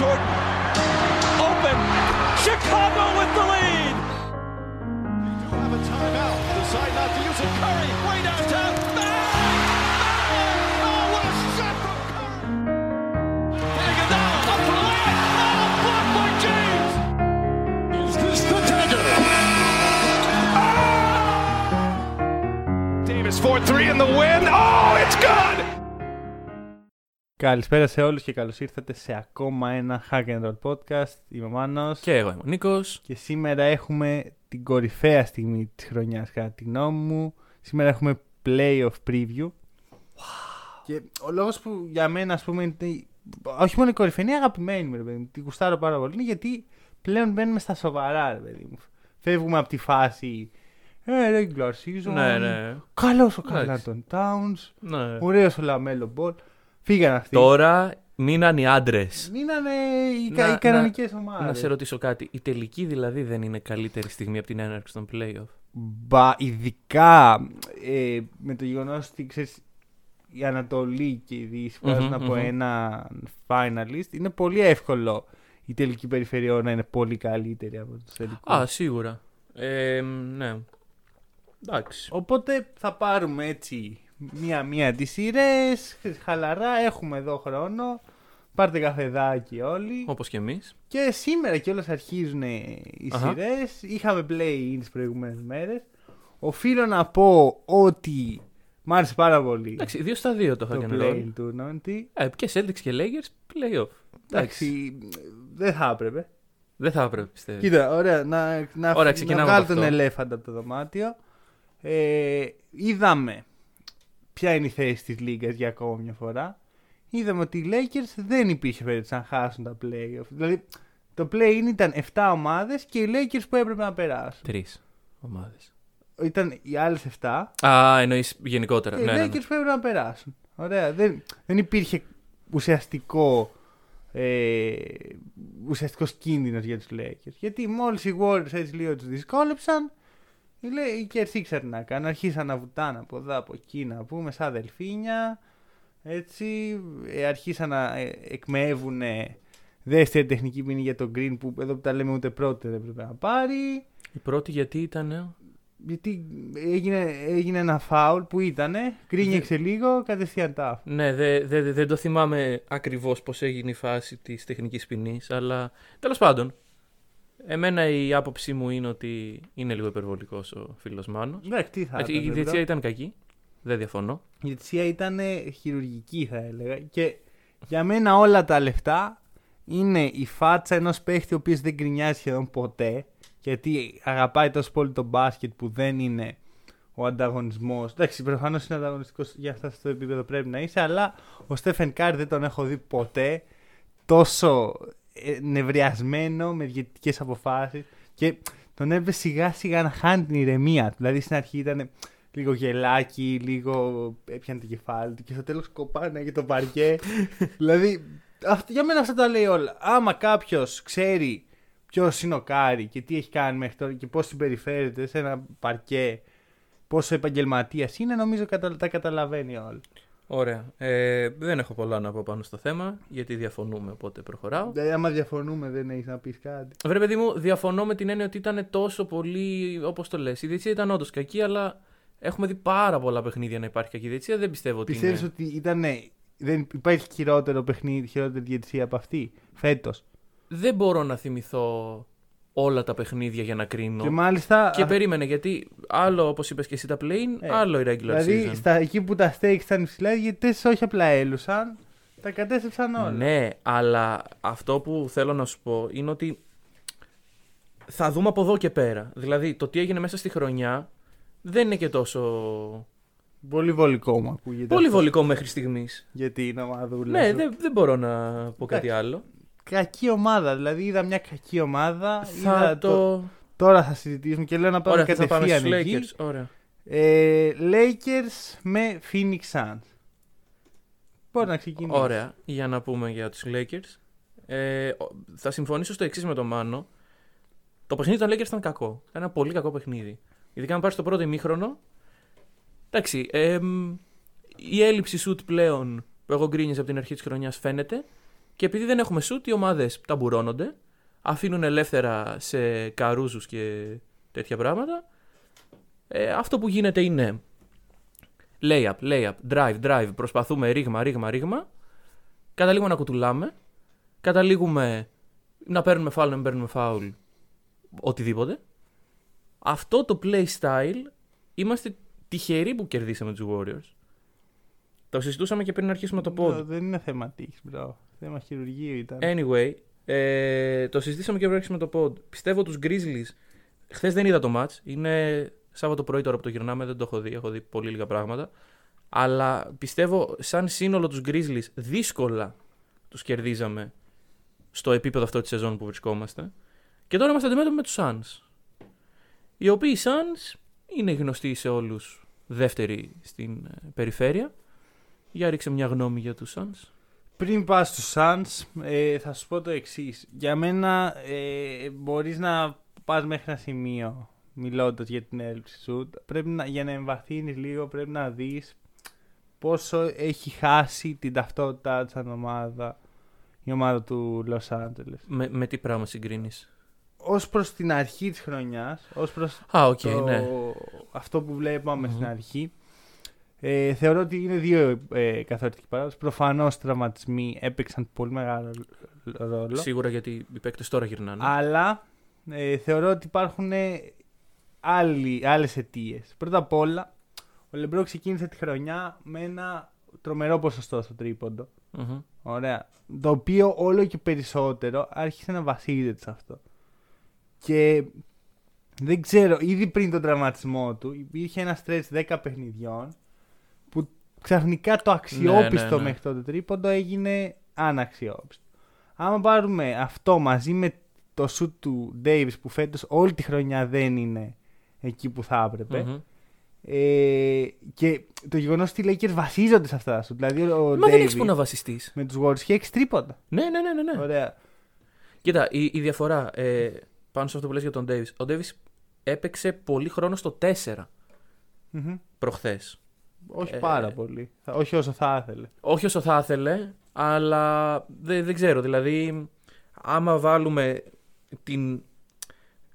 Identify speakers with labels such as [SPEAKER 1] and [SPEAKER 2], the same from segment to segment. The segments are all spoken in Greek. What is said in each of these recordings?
[SPEAKER 1] Jordan. Open. Chicago with the lead.
[SPEAKER 2] They do have a timeout. Decide not to use it. Curry, way downtown. Oh, what a Curry!
[SPEAKER 1] Oh, blocked by James.
[SPEAKER 2] Is this dagger?
[SPEAKER 3] Davis 4-3 in the win. Oh, it's good!
[SPEAKER 4] Καλησπέρα σε όλους και καλώς ήρθατε σε ακόμα ένα Hack and Roll podcast. Είμαι ο Μάνος
[SPEAKER 5] Και εγώ είμαι ο Νίκος.
[SPEAKER 4] και σήμερα έχουμε την κορυφαία στιγμή της χρονιάς κατά τη γνώμη μου. Σήμερα έχουμε playoff preview. Και ο λόγος που για μένα ας πούμε είναι, όχι μόνο η κορυφαία, είναι η αγαπημένη μου ρε παιδί μου. Την κουστάρω πάρα πολύ είναι γιατί πλέον μπαίνουμε στα σοβαρά ρε παιδί μου. Φεύγουμε από τη φάση ε, regular season.
[SPEAKER 5] Ναι, ναι.
[SPEAKER 4] Καλός ο
[SPEAKER 5] Εντάξει.
[SPEAKER 4] Καρλ Άντονι Towns.
[SPEAKER 5] ναι.
[SPEAKER 4] Ωραίος ο Λαμέλο Μπολ. Φύγαν αυτοί.
[SPEAKER 5] Τώρα μείναν οι άντρες.
[SPEAKER 4] Μείνανε οι,
[SPEAKER 5] Να-
[SPEAKER 4] οι κανονικές ομάδες.
[SPEAKER 5] Να σε ρωτήσω κάτι. Η τελική δηλαδή δεν είναι καλύτερη στιγμή από την έναρξη των playoff;
[SPEAKER 4] Μπα, ειδικά ε, με το γεγονός ότι ξέρεις, η Ανατολή και η Δύση
[SPEAKER 5] Μμμ,
[SPEAKER 4] βγάζουν από
[SPEAKER 5] μμμ.
[SPEAKER 4] ένα finalist, είναι πολύ εύκολο η τελική περιφέρειας να είναι πολύ καλύτερη από τους τελικούς.
[SPEAKER 5] Α, σίγουρα. Ε, ναι. Εντάξει.
[SPEAKER 4] Οπότε θα πάρουμε έτσι μία-μία τις σειρές, χαλαρά, έχουμε εδώ χρόνο. Πάρτε καφεδάκι όλοι.
[SPEAKER 5] Όπως και εμείς.
[SPEAKER 4] Και σήμερα κιόλας αρχίζουν οι
[SPEAKER 5] Αχα.
[SPEAKER 4] σειρές. Είχαμε play-in τις προηγούμενες μέρες. Οφείλω να πω ότι μ' άρεσε πάρα πολύ
[SPEAKER 5] Εντάξει, δύο στα δύο το
[SPEAKER 4] το
[SPEAKER 5] hack and roll.
[SPEAKER 4] play-in tournament.
[SPEAKER 5] Ε, και Celtics και Lakers playoff. Εντάξει.
[SPEAKER 4] Εντάξει, δεν θα έπρεπε.
[SPEAKER 5] Δεν θα έπρεπε, πιστεύω.
[SPEAKER 4] Κοίτα, ωραία, να, να,
[SPEAKER 5] Ωραία,
[SPEAKER 4] να
[SPEAKER 5] ξεκινάμε
[SPEAKER 4] βγάλω
[SPEAKER 5] από
[SPEAKER 4] τον
[SPEAKER 5] αυτό.
[SPEAKER 4] ελέφαντα από το δωμάτιο. Ε, είδαμε ποια είναι η θέση της Λίγκας για ακόμα μια φορά. Είδαμε ότι οι Lakers δεν υπήρχε περίπτωση να χάσουν τα playoff. Δηλαδή, το play-in ήταν 7 ομάδες και οι Lakers που έπρεπε να περάσουν.
[SPEAKER 5] Τρεις ομάδες.
[SPEAKER 4] Ήταν οι άλλες 7
[SPEAKER 5] Α, εννοείς γενικότερα.
[SPEAKER 4] και
[SPEAKER 5] Ναι,
[SPEAKER 4] οι
[SPEAKER 5] ναι,
[SPEAKER 4] Lakers
[SPEAKER 5] ναι.
[SPEAKER 4] που έπρεπε να περάσουν. Ωραία, δεν, δεν υπήρχε ουσιαστικό ε, ουσιαστικός κίνδυνος για τους Lakers. Γιατί μόλις οι Warriors έτσι λίγο τους δυσκόλεψαν, οι Lakers ήξεραν να κάνουν, αρχίσαν να βουτάνε από εδώ, από εκεί, να πούμε, σαν δελφίνια, έτσι, ε, αρχίσαν να ε, εκμεύουν δεύτερη τεχνική ποινή για τον Green που εδώ που τα λέμε ούτε πρώτη δεν έπρεπε να πάρει.
[SPEAKER 5] Η πρώτη γιατί ήταν.
[SPEAKER 4] Γιατί έγινε, έγινε ένα φάουλ που ήτανε, κρίνιαξε λίγο, κατευθείαν τα.
[SPEAKER 5] Ναι, δεν δε, δε- δεν το θυμάμαι ακριβώς πώς έγινε η φάση της τεχνικής ποινής, αλλά τέλος πάντων. Εμένα η άποψή μου είναι ότι είναι λίγο υπερβολικός ο φίλος Μάνος.
[SPEAKER 4] Εντάξει, τι θα
[SPEAKER 5] Έτσι,
[SPEAKER 4] ήταν,
[SPEAKER 5] η
[SPEAKER 4] bro.
[SPEAKER 5] διετησία ήταν κακή. Δεν διαφωνώ.
[SPEAKER 4] Η διαιτησία ήταν χειρουργική θα έλεγα και για μένα όλα τα λεφτά είναι η φάτσα ενός παίχτη ο οποίος δεν γκρινιάζει σχεδόν ποτέ γιατί αγαπάει τόσο πολύ το μπάσκετ που δεν είναι ο ανταγωνισμός. Εντάξει, προφανώς είναι ανταγωνιστικός για αυτά στο επίπεδο πρέπει να είσαι, αλλά ο Στέφεν Κάρι δεν τον έχω δει ποτέ τόσο ε, νευριασμένο με διαιτητικές αποφάσεις και τον έβλεπε σιγά σιγά να χάνει την ηρεμία του. Δηλαδή στην αρχή ήταν λίγο γελάκι, λίγο έπιανε το κεφάλι του και στο τέλος κοπάναγε το παρκέ. δηλαδή, αυτό, για μένα αυτά τα λέει όλα. Άμα κάποιος ξέρει ποιος είναι ο Κάρι και τι έχει κάνει μέχρι τώρα και πώς συμπεριφέρεται σε ένα παρκέ, πόσο επαγγελματίας είναι, νομίζω κατα- τα καταλαβαίνει όλα.
[SPEAKER 5] Ωραία. Ε, δεν έχω πολλά να πω πάνω στο θέμα, γιατί διαφωνούμε, οπότε προχωράω.
[SPEAKER 4] Δηλαδή, άμα διαφωνούμε, δεν έχεις να πεις κάτι.
[SPEAKER 5] Βρε, παιδί μου, διαφωνώ με την έννοια ότι ήταν τόσο πολύ. Όπως το λες. Η διετησία ήταν όντως κακή, αλλά έχουμε δει πάρα πολλά παιχνίδια να υπάρχει κακή διετησία. Δεν πιστεύω ότι.
[SPEAKER 4] Πιστεύεις
[SPEAKER 5] είναι...
[SPEAKER 4] ότι ήταν. Δεν υπάρχει χειρότερο παιχνίδι, χειρότερη διαιτησία από αυτή φέτος;
[SPEAKER 5] Δεν μπορώ να θυμηθώ όλα τα παιχνίδια για να κρίνω.
[SPEAKER 4] Και μάλιστα.
[SPEAKER 5] Και
[SPEAKER 4] α-
[SPEAKER 5] περίμενε, γιατί άλλο, όπως είπες και εσύ, τα play
[SPEAKER 4] Ε,
[SPEAKER 5] άλλο η regular
[SPEAKER 4] Δηλαδή,
[SPEAKER 5] season.
[SPEAKER 4] στα, εκεί που τα stakes ήταν υψηλά, οι διαιτητές όχι απλά έλουσαν, τα κατέστρεψαν όλα.
[SPEAKER 5] Ναι, αλλά αυτό που θέλω να σου πω είναι ότι θα δούμε από εδώ και πέρα. Δηλαδή, το τι έγινε μέσα στη χρονιά δεν είναι και τόσο
[SPEAKER 4] Πολύ βολικό μου ακούγεται.
[SPEAKER 5] πολύ
[SPEAKER 4] αυτό.
[SPEAKER 5] βολικό μέχρι στιγμής.
[SPEAKER 4] Γιατί είναι ομαδούλα.
[SPEAKER 5] Ναι,
[SPEAKER 4] σου.
[SPEAKER 5] δεν, δεν μπορώ να πω κάτι
[SPEAKER 4] Εντάξει.
[SPEAKER 5] άλλο.
[SPEAKER 4] Κακή ομάδα. Δηλαδή, είδα μια κακή ομάδα.
[SPEAKER 5] Θα
[SPEAKER 4] είδα
[SPEAKER 5] το.
[SPEAKER 4] Τώρα θα συζητήσουμε και λέω να πάμε
[SPEAKER 5] Ωραία, θα πάμε
[SPEAKER 4] κατευθείαν
[SPEAKER 5] στους
[SPEAKER 4] εκεί.
[SPEAKER 5] Lakers. Ωραία.
[SPEAKER 4] Ε, Lakers με Phoenix Suns. Μπορεί να ξεκινήσει.
[SPEAKER 5] Ωραία, για να πούμε για τους Lakers. Ε, ο- θα συμφωνήσω στο εξής με τον Μάνο. Το παιχνίδι των Lakers ήταν κακό. Ήταν ένα πολύ κακό παιχνίδι. Ειδικά αν πάρεις το πρώτο ημίχρονο. Εντάξει, εμ, η έλλειψη σουτ πλέον που εγώ γκρίνιζα από την αρχή της χρονιάς φαίνεται. Και επειδή δεν έχουμε σουτ, οι ομάδες ταμπουρώνονται, αφήνουν ελεύθερα σε καρούζους και τέτοια πράγματα. Ε, αυτό που γίνεται είναι layup, layup, drive, drive, προσπαθούμε ρήγμα, ρήγμα, ρήγμα. Καταλήγουμε να κουτουλάμε. Καταλήγουμε να παίρνουμε φάουλ, να μην παίρνουμε φάουλ. Οτιδήποτε. Αυτό το play style είμαστε τυχεροί που κερδίσαμε τους Warriors. Το συζητούσαμε και πριν αρχίσουμε το pod.
[SPEAKER 4] Δεν είναι θέμα τύχης, bro. Θέμα χειρουργείου ήταν.
[SPEAKER 5] Anyway, ε, το συζητήσαμε και πριν αρχίσουμε το pod. Πιστεύω τους Grizzlies. Χθες δεν είδα το match. Είναι Σάββατο πρωί τώρα που το γυρνάμε, δεν το έχω δει. Έχω δει πολύ λίγα πράγματα. Αλλά πιστεύω σαν σύνολο τους Grizzlies δύσκολα τους κερδίζαμε στο επίπεδο αυτό της σεζόν που βρισκόμαστε. Και τώρα είμαστε αντιμέτωποι με τους Suns. Οι οποίοι Suns είναι γνωστοί σε όλους δεύτεροι στην ε, περιφέρεια. Για ρίξε μια γνώμη για τους Suns.
[SPEAKER 4] Πριν πας στους Suns, ε, θα σου πω το εξής. Για μένα ε, μπορείς να πας μέχρι ένα σημείο μιλώντας για την έλλειψη σου. Πρέπει να, για να εμβαθύνεις λίγο πρέπει να δεις πόσο έχει χάσει την ταυτότητά της σαν ομάδα η ομάδα του Los Angeles.
[SPEAKER 5] Με, με τι πράγμα συγκρίνεις;
[SPEAKER 4] Ως προς την αρχή της χρονιάς, ως προς
[SPEAKER 5] Α, οκ,
[SPEAKER 4] το...
[SPEAKER 5] ναι.
[SPEAKER 4] αυτό που βλέπαμε
[SPEAKER 5] Μμμ.
[SPEAKER 4] στην αρχή, ε, θεωρώ ότι είναι δύο ε, καθοριστικοί παράγοντες. Προφανώς τραυματισμοί έπαιξαν πολύ μεγάλο ρόλο.
[SPEAKER 5] Σίγουρα γιατί οι παίκτες τώρα γυρνάνε.
[SPEAKER 4] Αλλά ε, θεωρώ ότι υπάρχουν ε, άλλοι, άλλες αιτίες. Πρώτα απ' όλα, ο Λεμπρόν ξεκίνησε τη χρονιά με ένα τρομερό ποσοστό στο τρίποντο.
[SPEAKER 5] Μμμ.
[SPEAKER 4] Ωραία. Το οποίο όλο και περισσότερο άρχισε να βασίζεται σε αυτό. Και δεν ξέρω, ήδη πριν τον τραυματισμό του υπήρχε ένα στρες 10 παιχνιδιών που ξαφνικά το αξιόπιστο
[SPEAKER 5] Ναι, ναι, ναι.
[SPEAKER 4] μέχρι τότε τρίποντο έγινε αναξιόπιστο. Άμα πάρουμε αυτό μαζί με το σουτ του Davis που φέτος όλη τη χρονιά δεν είναι εκεί που θα έπρεπε
[SPEAKER 5] Μμμ.
[SPEAKER 4] ε, και το γεγονός ότι οι Lakers βασίζονται σε αυτά τα σουτ. Δηλαδή ο
[SPEAKER 5] Μα δεν
[SPEAKER 4] Davis
[SPEAKER 5] έχει που να βασιστείς.
[SPEAKER 4] με τους Warriors έχει 6 τρίποντα.
[SPEAKER 5] Ναι, ναι, ναι, ναι. ναι.
[SPEAKER 4] Ωραία.
[SPEAKER 5] Κοίτα, η, η διαφορά ε, πάνω σε αυτό που λες για τον Davis. Ο Davis έπαιξε πολύ χρόνο στο 4
[SPEAKER 4] Μμμ.
[SPEAKER 5] προχθές.
[SPEAKER 4] Όχι
[SPEAKER 5] Ε,
[SPEAKER 4] πάρα πολύ. Θα- Όχι όσο θα ήθελε.
[SPEAKER 5] Όχι όσο θα ήθελε, αλλά δεν, δεν ξέρω. Δηλαδή, άμα βάλουμε την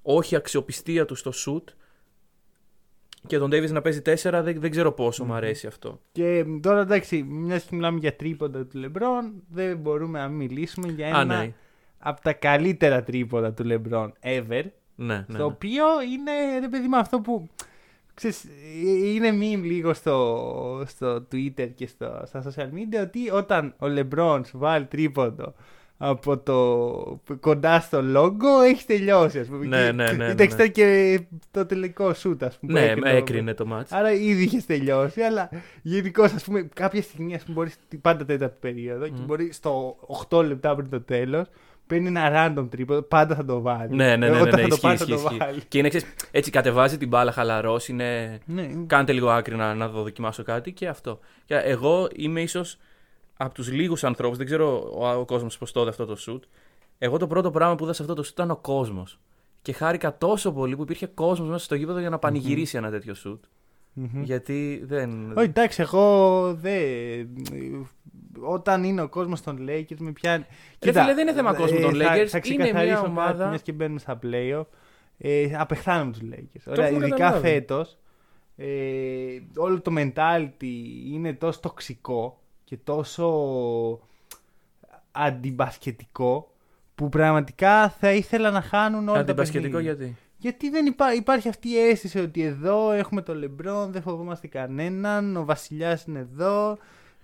[SPEAKER 5] όχι αξιοπιστία του στο shoot και τον Davis να παίζει 4, δεν, δεν ξέρω πόσο μου αρέσει αυτό.
[SPEAKER 4] Και τώρα εντάξει, μιας και μιλάμε για τρίποντα του Λεμπρόν, δεν μπορούμε να μην μιλήσουμε για ένα
[SPEAKER 5] Α, ναι.
[SPEAKER 4] από τα καλύτερα τρίποντα του Λεμπρόν ever.
[SPEAKER 5] Ναι, ναι,
[SPEAKER 4] στο
[SPEAKER 5] ναι.
[SPEAKER 4] οποίο είναι ρε παιδί με αυτό που. Ξέρεις, ε, είναι meme λίγο στο, στο Twitter και στο, στα social media ότι όταν ο Λεμπρόν σου βάλει τρίποντο από το κοντά στο λόγο έχεις τελειώσει ας πούμε.
[SPEAKER 5] Ναι,
[SPEAKER 4] Και-
[SPEAKER 5] ναι, ναι, ναι,
[SPEAKER 4] Εντάξει,
[SPEAKER 5] ναι.
[SPEAKER 4] ήταν και το τελικό σούτ ας πούμε. που
[SPEAKER 5] Ναι,
[SPEAKER 4] έκρινε
[SPEAKER 5] με
[SPEAKER 4] ο-
[SPEAKER 5] έκρινε το match.
[SPEAKER 4] Άρα ήδη είχες τελειώσει, αλλά γενικώ ας πούμε κάποια στιγμή ας πούμε, μπορείς πάντα τέταρτη περίοδο και
[SPEAKER 5] Μμ.
[SPEAKER 4] μπορεί στο 8 λεπτά πριν το τέλος παίρνει ένα random τρίποδο, πάντα θα το βάλει.
[SPEAKER 5] Ναι, ναι, ναι, ναι,
[SPEAKER 4] Όταν
[SPEAKER 5] ναι,
[SPEAKER 4] θα το
[SPEAKER 5] ισχύει,
[SPEAKER 4] πάρει θα
[SPEAKER 5] ισχύει,
[SPEAKER 4] το
[SPEAKER 5] ισχύει.
[SPEAKER 4] βάλει.
[SPEAKER 5] Και είναι, ξέρεις, έτσι κατεβάζει την μπάλα χαλαρός, είναι...
[SPEAKER 4] Ναι,
[SPEAKER 5] Κάντε λίγο άκρη να, να το δοκιμάσω κάτι και αυτό. Και εγώ είμαι ίσως από τους λίγους ανθρώπους, δεν ξέρω ο, ο κόσμος πώς το είδε αυτό το shoot. Εγώ το πρώτο πράγμα που είδα σε αυτό το shoot ήταν ο κόσμος. Και χάρηκα τόσο πολύ που υπήρχε κόσμος μέσα στο γήπεδο για να πανηγυρίσει ένα τέτοιο shoot.
[SPEAKER 4] Μμμ.
[SPEAKER 5] Γιατί δεν.
[SPEAKER 4] Όχι, εντάξει, εγώ δεν. Όταν είναι ο κόσμος των Lakers με πιάνει.
[SPEAKER 5] Ρε φίλε, δεν είναι θέμα κόσμου των
[SPEAKER 4] θα-
[SPEAKER 5] Lakers,
[SPEAKER 4] Θα
[SPEAKER 5] είναι μια
[SPEAKER 4] ξεκαθαρίσω
[SPEAKER 5] ομάδα-
[SPEAKER 4] Κάτι, μιας και μπαίνουμε στα playoff. Ε, απεχθάνομαι τους Lakers. Ωραία,
[SPEAKER 5] έχουμε
[SPEAKER 4] ειδικά
[SPEAKER 5] καταλάβει.
[SPEAKER 4] φέτος. Ε, όλο το mentality είναι τόσο τοξικό και τόσο αντιμπασκετικό που πραγματικά θα ήθελα να χάνουν όλα τα
[SPEAKER 5] Αντιπασχετικό
[SPEAKER 4] παιχνίδια.
[SPEAKER 5] γιατί;
[SPEAKER 4] Γιατί δεν υπά- υπάρχει αυτή η αίσθηση ότι εδώ έχουμε το Λεμπρόν, δεν φοβόμαστε κανέναν, ο Βασιλιάς είναι εδώ,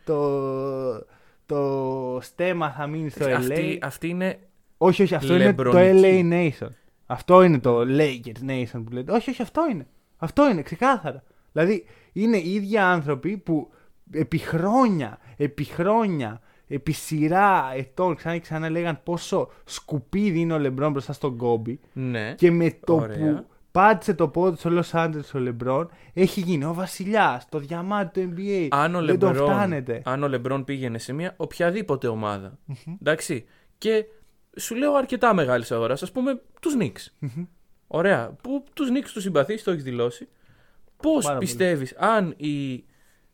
[SPEAKER 4] το, το στέμα θα μείνει στο LA.
[SPEAKER 5] Αυτή, αυτή είναι.
[SPEAKER 4] Όχι, όχι, αυτό είναι το
[SPEAKER 5] λεμπρονική.
[SPEAKER 4] LA Nation. Αυτό είναι το Lakers Nation που λέτε. Όχι, όχι, αυτό είναι. Αυτό είναι, ξεκάθαρα. Δηλαδή, είναι οι ίδιοι άνθρωποι που επί χρόνια, επί χρόνια, επί σειρά ετών ξανά και ξανά λέγαν πόσο σκουπίδι είναι ο Λεμπρόν μπροστά στον Κόμπι.
[SPEAKER 5] Ναι.
[SPEAKER 4] Και με το
[SPEAKER 5] Ωραία.
[SPEAKER 4] που πάτησε το πόδι του στο Los Angeles ο Λεμπρόν, έχει γίνει ο βασιλιάς, το διαμάτι του NBA.
[SPEAKER 5] αν ο,
[SPEAKER 4] δεν τον
[SPEAKER 5] Λεμπρόν,
[SPEAKER 4] φτάνετε.
[SPEAKER 5] αν ο Λεμπρόν πήγαινε σε μια οποιαδήποτε ομάδα. εντάξει. Και σου λέω αρκετά μεγάλης αγοράς, ας πούμε τους Knicks. Ωραία. Που τους Knicks τους συμπαθείς, το έχεις δηλώσει. Πώς
[SPEAKER 4] Πάρα πολύ.
[SPEAKER 5] πιστεύεις, αν οι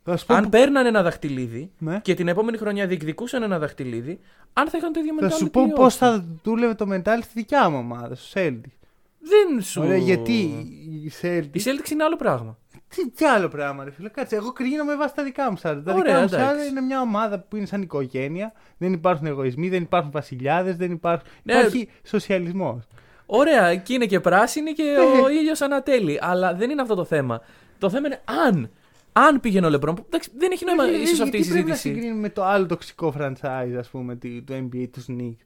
[SPEAKER 4] Θα σου πω
[SPEAKER 5] αν
[SPEAKER 4] που-
[SPEAKER 5] παίρνανε ένα δαχτυλίδι
[SPEAKER 4] Ναι.
[SPEAKER 5] και την επόμενη χρονιά διεκδικούσαν ένα δαχτυλίδι, αν θα είχαν το ίδιο mentality.
[SPEAKER 4] Θα σου
[SPEAKER 5] ή
[SPEAKER 4] πω
[SPEAKER 5] όχι.
[SPEAKER 4] πώς θα δούλευε το mental στη δικιά μου ομάδα, στο Celtics.
[SPEAKER 5] Δεν σου.
[SPEAKER 4] Ωραία, γιατί η Celtics.
[SPEAKER 5] Η Celtics είναι άλλο πράγμα.
[SPEAKER 4] Τι, τι άλλο πράγμα, ρε φίλε. Κάτσε, εγώ κρίνω με βάση τα δικά μου σάρτα. Τα
[SPEAKER 5] Ωραία,
[SPEAKER 4] δικά μου
[SPEAKER 5] εντάξει.
[SPEAKER 4] σάρτα είναι μια ομάδα που είναι σαν οικογένεια. Δεν υπάρχουν εγωισμοί, δεν υπάρχουν βασιλιάδες, δεν υπάρχουν.
[SPEAKER 5] Ναι.
[SPEAKER 4] Υπάρχει σοσιαλισμός.
[SPEAKER 5] Ωραία, και είναι και πράσινη και
[SPEAKER 4] Ναι.
[SPEAKER 5] ο ήλιος ανατέλει. Αλλά δεν είναι αυτό το θέμα. Το θέμα είναι αν. Αν πήγαινε ο Λεμπρόν. που, Εντάξει, δεν έχει νόημα ίσως αυτή η
[SPEAKER 4] Ε, Γιατί πρέπει να
[SPEAKER 5] συζήτηση.
[SPEAKER 4] συγκρίνουμε με το άλλο τοξικό franchise, ας πούμε, τη- του NBA, τους Knicks.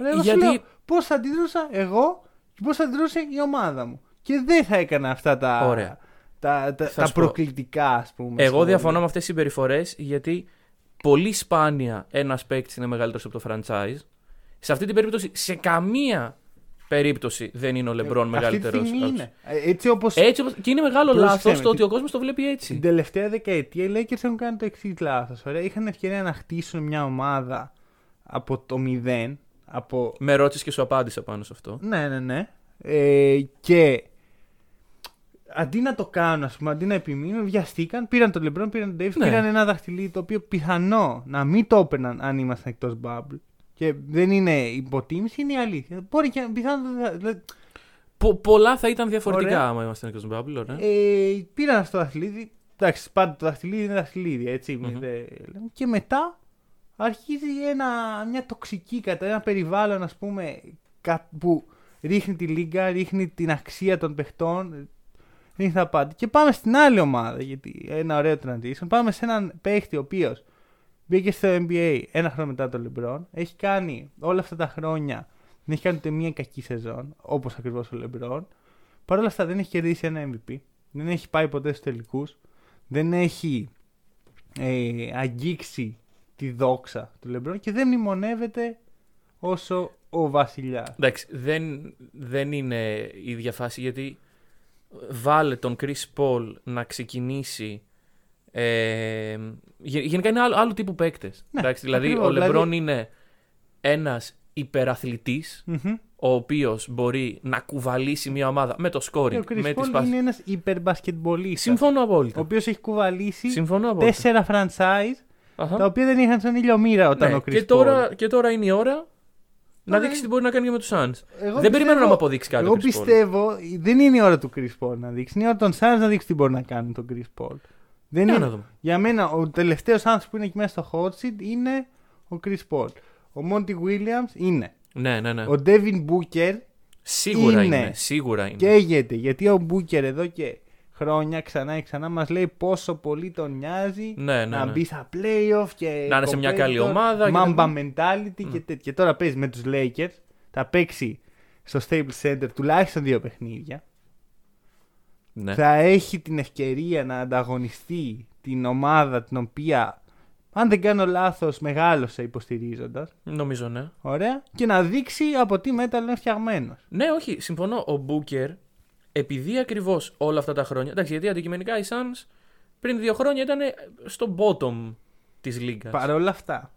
[SPEAKER 4] Ρε, εγώ
[SPEAKER 5] Γιατί-
[SPEAKER 4] σου λέω πώς θα αντιδρούσα εγώ και πώς θα αντιδρούσε η ομάδα μου. Και δεν θα έκανα αυτά τα,
[SPEAKER 5] Ωραία.
[SPEAKER 4] τα, τα,
[SPEAKER 5] Θα
[SPEAKER 4] τα
[SPEAKER 5] σου πω.
[SPEAKER 4] προκλητικά, ας πούμε.
[SPEAKER 5] Εγώ
[SPEAKER 4] σχόλια.
[SPEAKER 5] διαφωνώ με αυτές τις συμπεριφορές γιατί πολύ σπάνια ένας παίκτης είναι μεγαλύτερος από το franchise. Σε αυτή την περίπτωση, σε καμία περίπτωση δεν είναι ο Λεμπρόν μεγαλύτερο.
[SPEAKER 4] Ε, Αυτή τη στιγμή είναι. Ε, Έτσι όπω
[SPEAKER 5] Έτσι, όπως- και είναι μεγάλο
[SPEAKER 4] Πρόσεξε
[SPEAKER 5] λάθος
[SPEAKER 4] με,
[SPEAKER 5] το
[SPEAKER 4] τι-
[SPEAKER 5] ότι ο κόσμος το βλέπει έτσι.
[SPEAKER 4] την τελευταία δεκαετία οι Lakers έχουν κάνει το εξής λάθος. Είχαν ευκαιρία να χτίσουν μια ομάδα από το μηδέν. Από...
[SPEAKER 5] Με ρώτησες και σου απάντησα πάνω σε αυτό.
[SPEAKER 4] Ναι, ναι, ναι. Ε, και αντί να το κάνουν, ας πούμε, αντί να επιμείνουν, βιαστήκαν, πήραν τον LeBron, πήραν τον Davis,
[SPEAKER 5] Ναι.
[SPEAKER 4] πήραν ένα δαχτυλίδι το οποίο πιθανό να μην το έπαιρναν αν ήμασταν εκτός bubble. Και δεν είναι υποτίμηση, είναι η αλήθεια. Μπορεί και πιθανό. δηλαδή,
[SPEAKER 5] Πο- πολλά θα ήταν διαφορετικά
[SPEAKER 4] Ωραία.
[SPEAKER 5] άμα ήμασταν εκτός Bubble. Ωραία.
[SPEAKER 4] Ε, πήραν αυτό το δαχτυλίδι. Εντάξει, πάντα το δαχτυλίδι είναι δαχτυλίδι, έτσι.
[SPEAKER 5] Μμμ.
[SPEAKER 4] δεν λέμε. Και μετά αρχίζει ένα, μια τοξική κατά ένα περιβάλλον, ας πούμε, κα- που ρίχνει τη λίγα, ρίχνει την αξία των παιχτών, ρίχνει τα πάντα. Και πάμε στην άλλη ομάδα, γιατί ένα ωραίο transition. Πάμε σε έναν παίχτη ο οποίος μπήκε στο NBA ένα χρόνο μετά τον LeBron. Έχει κάνει όλα αυτά τα χρόνια, δεν έχει κάνει ούτε μία κακή σεζόν, όπως ακριβώς ο LeBron. Παρ' όλα αυτά δεν έχει κερδίσει ένα MVP. Δεν έχει πάει ποτέ στους τελικούς. Δεν έχει ε, αγγίξει τη δόξα του Λεμπρόν και δεν μνημονεύεται όσο ο βασιλιάς.
[SPEAKER 5] Εντάξει, δεν, δεν είναι η ίδια φάση γιατί βάλε τον Chris Paul να ξεκινήσει. Ε, γε- γενικά είναι άλλο, άλλου τύπου παίκτες.
[SPEAKER 4] Ναι,
[SPEAKER 5] δηλαδή,
[SPEAKER 4] ακριβώς,
[SPEAKER 5] ο Λεμπρόν
[SPEAKER 4] δηλαδή-
[SPEAKER 5] είναι ένας υπεραθλητής,
[SPEAKER 4] Μμμ.
[SPEAKER 5] ο οποίος μπορεί να κουβαλήσει μια ομάδα με το
[SPEAKER 4] Και
[SPEAKER 5] scoring,
[SPEAKER 4] ο Chris
[SPEAKER 5] με
[SPEAKER 4] Paul
[SPEAKER 5] τις πάσες.
[SPEAKER 4] είναι ένας υπερμπασκετμπολίστας.
[SPEAKER 5] Συμφωνώ
[SPEAKER 4] Ο
[SPEAKER 5] απόλυτα.
[SPEAKER 4] οποίος έχει κουβαλήσει
[SPEAKER 5] Συμφωνώ απόλυτα.
[SPEAKER 4] τέσσερα franchise
[SPEAKER 5] Αχα.
[SPEAKER 4] Τα οποία δεν είχαν στον ήλιο μοίρα όταν
[SPEAKER 5] Ναι,
[SPEAKER 4] ο Chris
[SPEAKER 5] και,
[SPEAKER 4] Paul.
[SPEAKER 5] τώρα, και τώρα είναι η ώρα να
[SPEAKER 4] Τώρα
[SPEAKER 5] δείξει
[SPEAKER 4] είναι-
[SPEAKER 5] τι μπορεί να κάνει και με τους Suns.
[SPEAKER 4] Εγώ
[SPEAKER 5] δεν
[SPEAKER 4] πιστεύω-
[SPEAKER 5] περιμένω να μου αποδείξει κάτι.
[SPEAKER 4] Εγώ
[SPEAKER 5] ο Chris Paul.
[SPEAKER 4] πιστεύω δεν είναι η ώρα του Chris Paul να δείξει. Είναι η ώρα των Suns να δείξει τι μπορεί να κάνει τον Chris Paul. Δεν
[SPEAKER 5] Για
[SPEAKER 4] είναι...
[SPEAKER 5] να δούμε.
[SPEAKER 4] Για μένα ο τελευταίος άνθρωπος που είναι εκεί μέσα στο hot seat είναι ο Chris Paul. Ο Monty Williams είναι.
[SPEAKER 5] Ναι, ναι, ναι.
[SPEAKER 4] Ο Devin Booker
[SPEAKER 5] Σίγουρα
[SPEAKER 4] είναι.
[SPEAKER 5] είναι. Σίγουρα είναι.
[SPEAKER 4] καίγεται γιατί ο Booker εδώ και χρόνια ξανά και ξανά μας λέει πόσο πολύ τον νοιάζει
[SPEAKER 5] Ναι, ναι,
[SPEAKER 4] να
[SPEAKER 5] ναι.
[SPEAKER 4] μπει στα playoff και
[SPEAKER 5] Να είναι σε μια
[SPEAKER 4] competitor,
[SPEAKER 5] καλή ομάδα και
[SPEAKER 4] Mamba
[SPEAKER 5] τα
[SPEAKER 4] mentality και τέτοια. Και τώρα παίζει με τους Lakers. Θα παίξει στο Staples Center τουλάχιστον δύο παιχνίδια.
[SPEAKER 5] Ναι.
[SPEAKER 4] Θα έχει την ευκαιρία να ανταγωνιστεί την ομάδα την οποία, αν δεν κάνω λάθος, μεγάλωσε υποστηρίζοντας.
[SPEAKER 5] Νομίζω ναι.
[SPEAKER 4] Ωραία. Και να δείξει από τι metal είναι φτιαγμένος.
[SPEAKER 5] Ναι, όχι, συμφωνώ. Ο Μπούκερ, επειδή ακριβώς όλα αυτά τα χρόνια. Εντάξει, γιατί αντικειμενικά οι Suns πριν δύο χρόνια ήταν στο bottom της λίγα.
[SPEAKER 4] Παρ' όλα αυτά,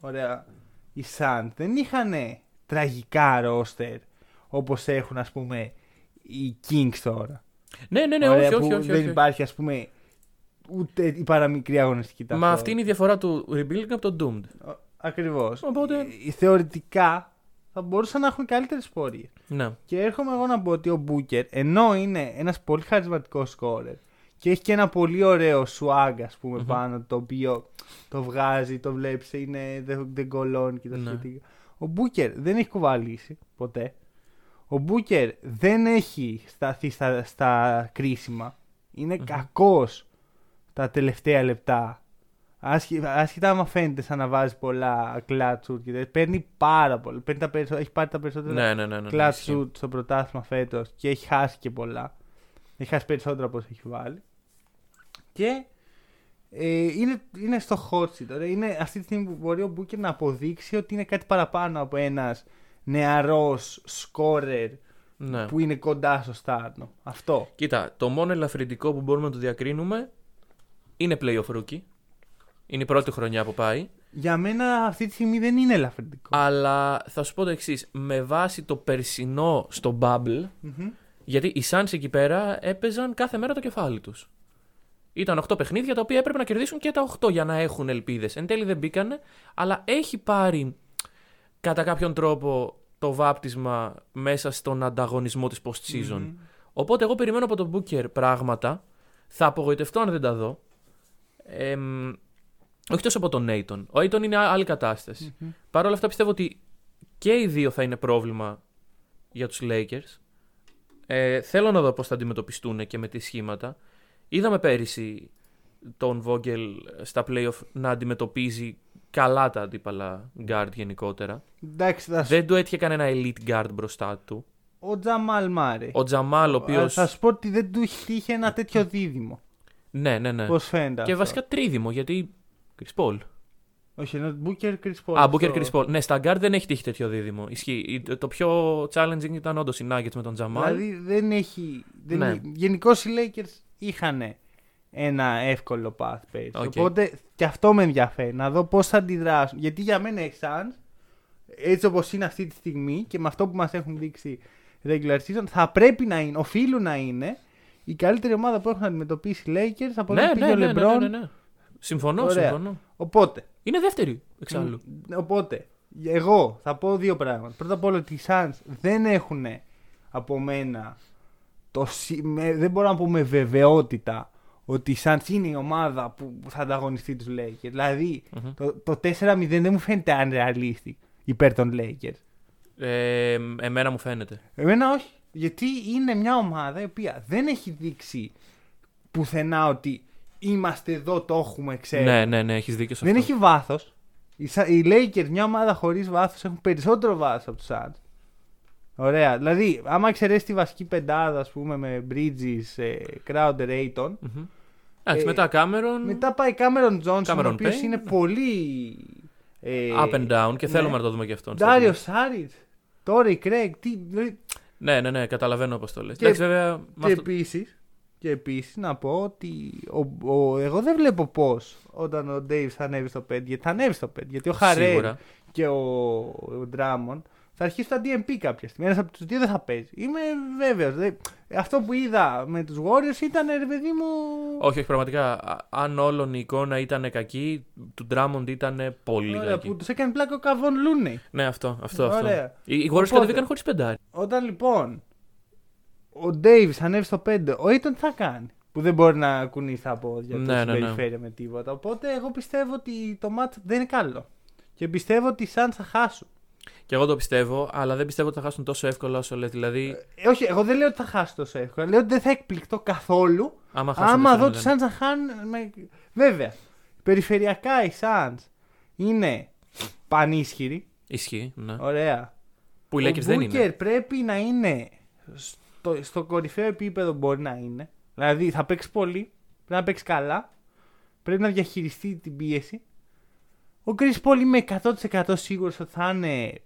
[SPEAKER 4] ωραία, οι Suns δεν είχαν τραγικά ρόστερ όπως έχουν ας πούμε οι Kings τώρα.
[SPEAKER 5] Ναι, ναι, ναι,
[SPEAKER 4] Ωραία,
[SPEAKER 5] όχι,
[SPEAKER 4] που
[SPEAKER 5] όχι, όχι.
[SPEAKER 4] δεν
[SPEAKER 5] όχι.
[SPEAKER 4] υπάρχει ας πούμε ούτε η παραμικρή αγωνιστική
[SPEAKER 5] Μα
[SPEAKER 4] ταυτότητα.
[SPEAKER 5] αυτή είναι η διαφορά του Rebuilding από το Doomed.
[SPEAKER 4] Ακριβώς.
[SPEAKER 5] Οπότε-
[SPEAKER 4] Ε, Θεωρητικά θα μπορούσαν να έχουν καλύτερες πορείες.
[SPEAKER 5] Ναι.
[SPEAKER 4] Και έρχομαι εγώ να πω ότι ο Booker, ενώ είναι ένας πολύ χαρισματικός σκόρερ και έχει και ένα πολύ ωραίο swag, ας πούμε,
[SPEAKER 5] Μμμ.
[SPEAKER 4] πάνω, το οποίο το βγάζει, το βλέπεις, είναι, δεν, δεν κολώνει και τα
[SPEAKER 5] Ναι.
[SPEAKER 4] σχετικά. Ο Booker δεν έχει κουβαλήσει ποτέ. Ο Booker δεν έχει σταθεί στα, στα κρίσιμα. Είναι κακός τα τελευταία λεπτά. Άσχε- Άσχετα άμα φαίνεται σαν να βάζει πολλά κλάτσουρ και τέτοια, παίρνει πάρα πολλά. Παίρνει τα περισσότερα, έχει πάρει τα περισσότερα
[SPEAKER 5] Ναι, ναι, ναι. ναι, ναι,
[SPEAKER 4] clutch
[SPEAKER 5] ισχύει.
[SPEAKER 4] shoot στο πρωτάθλημα φέτος και έχει χάσει και πολλά. Έχει χάσει περισσότερα από όσα έχει βάλει. Και ε, είναι, είναι στο hot seat. Ωραία. Είναι αυτή τη στιγμή που μπορεί ο Booker να αποδείξει ότι είναι κάτι παραπάνω από ένας νεαρός σκόρερ
[SPEAKER 5] Ναι.
[SPEAKER 4] που είναι κοντά στο στάρνο. Αυτό.
[SPEAKER 5] Κοίτα, το μόνο ελαφρυντικό που μπορούμε να το διακρίνουμε είναι playoff rookie. Είναι η πρώτη χρονιά που πάει.
[SPEAKER 4] Για μένα αυτή τη στιγμή δεν είναι ελαφρυντικό.
[SPEAKER 5] Αλλά θα σου πω το εξής. Με βάση το περσινό στο Bubble,
[SPEAKER 4] Μμμ.
[SPEAKER 5] γιατί οι Suns εκεί πέρα έπαιζαν κάθε μέρα το κεφάλι τους. Ήταν 8 παιχνίδια τα οποία έπρεπε να κερδίσουν και τα 8 για να έχουν ελπίδες. Εν τέλει δεν μπήκανε, αλλά έχει πάρει κατά κάποιον τρόπο το βάπτισμα μέσα στον ανταγωνισμό της post-season. Οπότε εγώ περιμένω από τον Booker πράγματα. Θα απογοητευτώ αν δεν τα δω. Εμ, όχι τόσο από τον Aiton. Ο Aiton είναι άλλη κατάσταση. Παρ' όλα αυτά πιστεύω ότι και οι δύο θα είναι πρόβλημα για τους Lakers. Ε, θέλω να δω πώς θα αντιμετωπιστούν και με τι σχήματα. Είδαμε πέρυσι τον Vogel στα playoff να αντιμετωπίζει καλά τα αντίπαλα guard γενικότερα.
[SPEAKER 4] Εντάξει, θα σου...
[SPEAKER 5] Δεν του έτυχε κανένα elite guard μπροστά του.
[SPEAKER 4] ο Τζαμάλ Μάρε.
[SPEAKER 5] Ο Τζαμάλ, ο οποίο.
[SPEAKER 4] Θα σου πω ότι δεν του τύχε ένα τέτοιο δίδυμο.
[SPEAKER 5] Ναι, ναι, ναι.
[SPEAKER 4] Πώς φαίνεται.
[SPEAKER 5] Και
[SPEAKER 4] αυτό;
[SPEAKER 5] βασικά τρίδημο, γιατί. Chris Paul.
[SPEAKER 4] Όχι, ενώ Booker Chris Paul.
[SPEAKER 5] Α, Booker
[SPEAKER 4] αυτό.
[SPEAKER 5] Chris Paul. Ναι, στα guard δεν έχει τύχει τέτοιο δίδυμο. Ισχύει. Το πιο challenging ήταν όντως οι Nuggets με τον Τζαμάλ.
[SPEAKER 4] Δηλαδή δεν έχει. Δεν
[SPEAKER 5] Ναι.
[SPEAKER 4] Γενικώς οι Lakers είχαν ένα εύκολο path πέρυσι.
[SPEAKER 5] Οκ.
[SPEAKER 4] Οπότε και αυτό με ενδιαφέρει να δω πώς θα αντιδράσουν. Γιατί για μένα οι Suns, έτσι όπως είναι αυτή τη στιγμή και με αυτό που μας έχουν δείξει regular season, θα πρέπει να είναι, οφείλουν να είναι η καλύτερη ομάδα που έχουν αντιμετωπίσει οι Lakers από
[SPEAKER 5] ναι,
[SPEAKER 4] όταν
[SPEAKER 5] ναι,
[SPEAKER 4] πήγε
[SPEAKER 5] ναι,
[SPEAKER 4] ο
[SPEAKER 5] ναι,
[SPEAKER 4] LeBron.
[SPEAKER 5] ναι, ναι, ναι. Συμφωνώ,
[SPEAKER 4] Ωραία.
[SPEAKER 5] συμφωνώ.
[SPEAKER 4] Οπότε,
[SPEAKER 5] Είναι δεύτερη, εξάλλου.
[SPEAKER 4] Μ, Οπότε, εγώ θα πω δύο πράγματα. Πρώτα απ' όλα ότι οι Suns δεν έχουν από μένα το, σι- με- δεν μπορώ να πω με βεβαιότητα ότι η Suns είναι η ομάδα που θα ανταγωνιστεί τους Lakers. δηλαδη
[SPEAKER 5] Μμμ.
[SPEAKER 4] το, το 4-0 δεν μου φαίνεται unrealistic υπέρ των Lakers.
[SPEAKER 5] Ε, εμένα μου φαίνεται.
[SPEAKER 4] Εμένα όχι. Γιατί είναι μια ομάδα η οποία δεν έχει δείξει πουθενά ότι είμαστε εδώ, το έχουμε, ξέρουμε.
[SPEAKER 5] Ναι, ναι, ναι, έχεις δίκιο σε
[SPEAKER 4] Δεν
[SPEAKER 5] αυτό.
[SPEAKER 4] έχει βάθος. Οι, Sa- οι Lakers, μια ομάδα χωρίς βάθος, έχουν περισσότερο βάθος από τους Suns. Ωραία. Δηλαδή, άμα εξαιρέσεις τη βασική πεντάδα, ας πούμε, με Bridges, ε, Crowder, Ayton,
[SPEAKER 5] Μμμ. Εντάξει,
[SPEAKER 4] Ε,
[SPEAKER 5] μετά Cameron.
[SPEAKER 4] μετά πάει Cameron Johnson,
[SPEAKER 5] Cameron
[SPEAKER 4] ο οποίος
[SPEAKER 5] Payne,
[SPEAKER 4] είναι
[SPEAKER 5] ναι.
[SPEAKER 4] πολύ. Ε,
[SPEAKER 5] Up and down και
[SPEAKER 4] ναι.
[SPEAKER 5] θέλουμε να το δούμε και αυτόν.
[SPEAKER 4] Dario Saric, Torrey Craig, τι. δηλαδή,
[SPEAKER 5] Ναι, ναι, ναι, καταλαβαίνω πώς το λες.
[SPEAKER 4] Και-
[SPEAKER 5] Εντάξει, βέβαια. με
[SPEAKER 4] Και
[SPEAKER 5] αυτό-
[SPEAKER 4] επίσης, και επίσης να πω ότι ο, ο- εγώ δεν βλέπω πώς όταν ο Dave θα ανέβει στο 5, γιατί θα ανέβει στο 5. Γιατί ο Χαρέλ
[SPEAKER 5] Σίγουρα.
[SPEAKER 4] και ο, ο Ντράμον θα αρχίσουν τα DMP κάποια στιγμή. Ένας από τους δύο δεν θα παίζει. Είμαι βέβαιος. Αυτό που είδα με τους Warriors ήταν ρε παιδί μου.
[SPEAKER 5] Όχι, όχι, πραγματικά. α- Αν όλον η εικόνα ήταν κακή, του Drummond ήταν πολύ
[SPEAKER 4] Ωραία,
[SPEAKER 5] κακή.
[SPEAKER 4] που τους έκανε πλάκα ο Καβόν Λούνεϊ.
[SPEAKER 5] Ναι, αυτό, αυτό, αυτό.
[SPEAKER 4] Ωραία.
[SPEAKER 5] Οι, οι Warriors
[SPEAKER 4] Οπότε-
[SPEAKER 5] κατεβήκαν χωρίς πεντάρι.
[SPEAKER 4] Όταν λοιπόν ο Davis ανέβει στο 5, ο Aiton τι θα κάνει. Που δεν μπορεί να κουνήσει τα πόδια του
[SPEAKER 5] Ναι,
[SPEAKER 4] στην
[SPEAKER 5] ναι, ναι.
[SPEAKER 4] περιφέρεια με τίποτα. Οπότε εγώ πιστεύω ότι το match δεν είναι καλό. Και πιστεύω ότι οι Suns θα χάσουν.
[SPEAKER 5] Και εγώ το πιστεύω, αλλά δεν πιστεύω ότι θα χάσουν τόσο εύκολα όσο λες. Δηλαδή,
[SPEAKER 4] Ε, όχι, εγώ δεν λέω ότι θα χάσουν τόσο εύκολα. Λέω ότι δεν θα εκπληκτώ καθόλου
[SPEAKER 5] άμα χάσουν.
[SPEAKER 4] άμα δω
[SPEAKER 5] 4-0.
[SPEAKER 4] του Suns να χάνουν. Με... Βέβαια, περιφερειακά οι Suns είναι πανίσχυροι.
[SPEAKER 5] Ισχύει, ναι.
[SPEAKER 4] Ωραία.
[SPEAKER 5] Που οι
[SPEAKER 4] ο
[SPEAKER 5] Lakers δεν
[SPEAKER 4] Booker
[SPEAKER 5] είναι.
[SPEAKER 4] πρέπει να είναι στο, στο κορυφαίο επίπεδο μπορεί να είναι. Δηλαδή θα παίξει πολύ, πρέπει να παίξει καλά, πρέπει να διαχειριστεί την πίεση. Ο Chris Paul είμαι 100% σίγουρος ότι θα είναι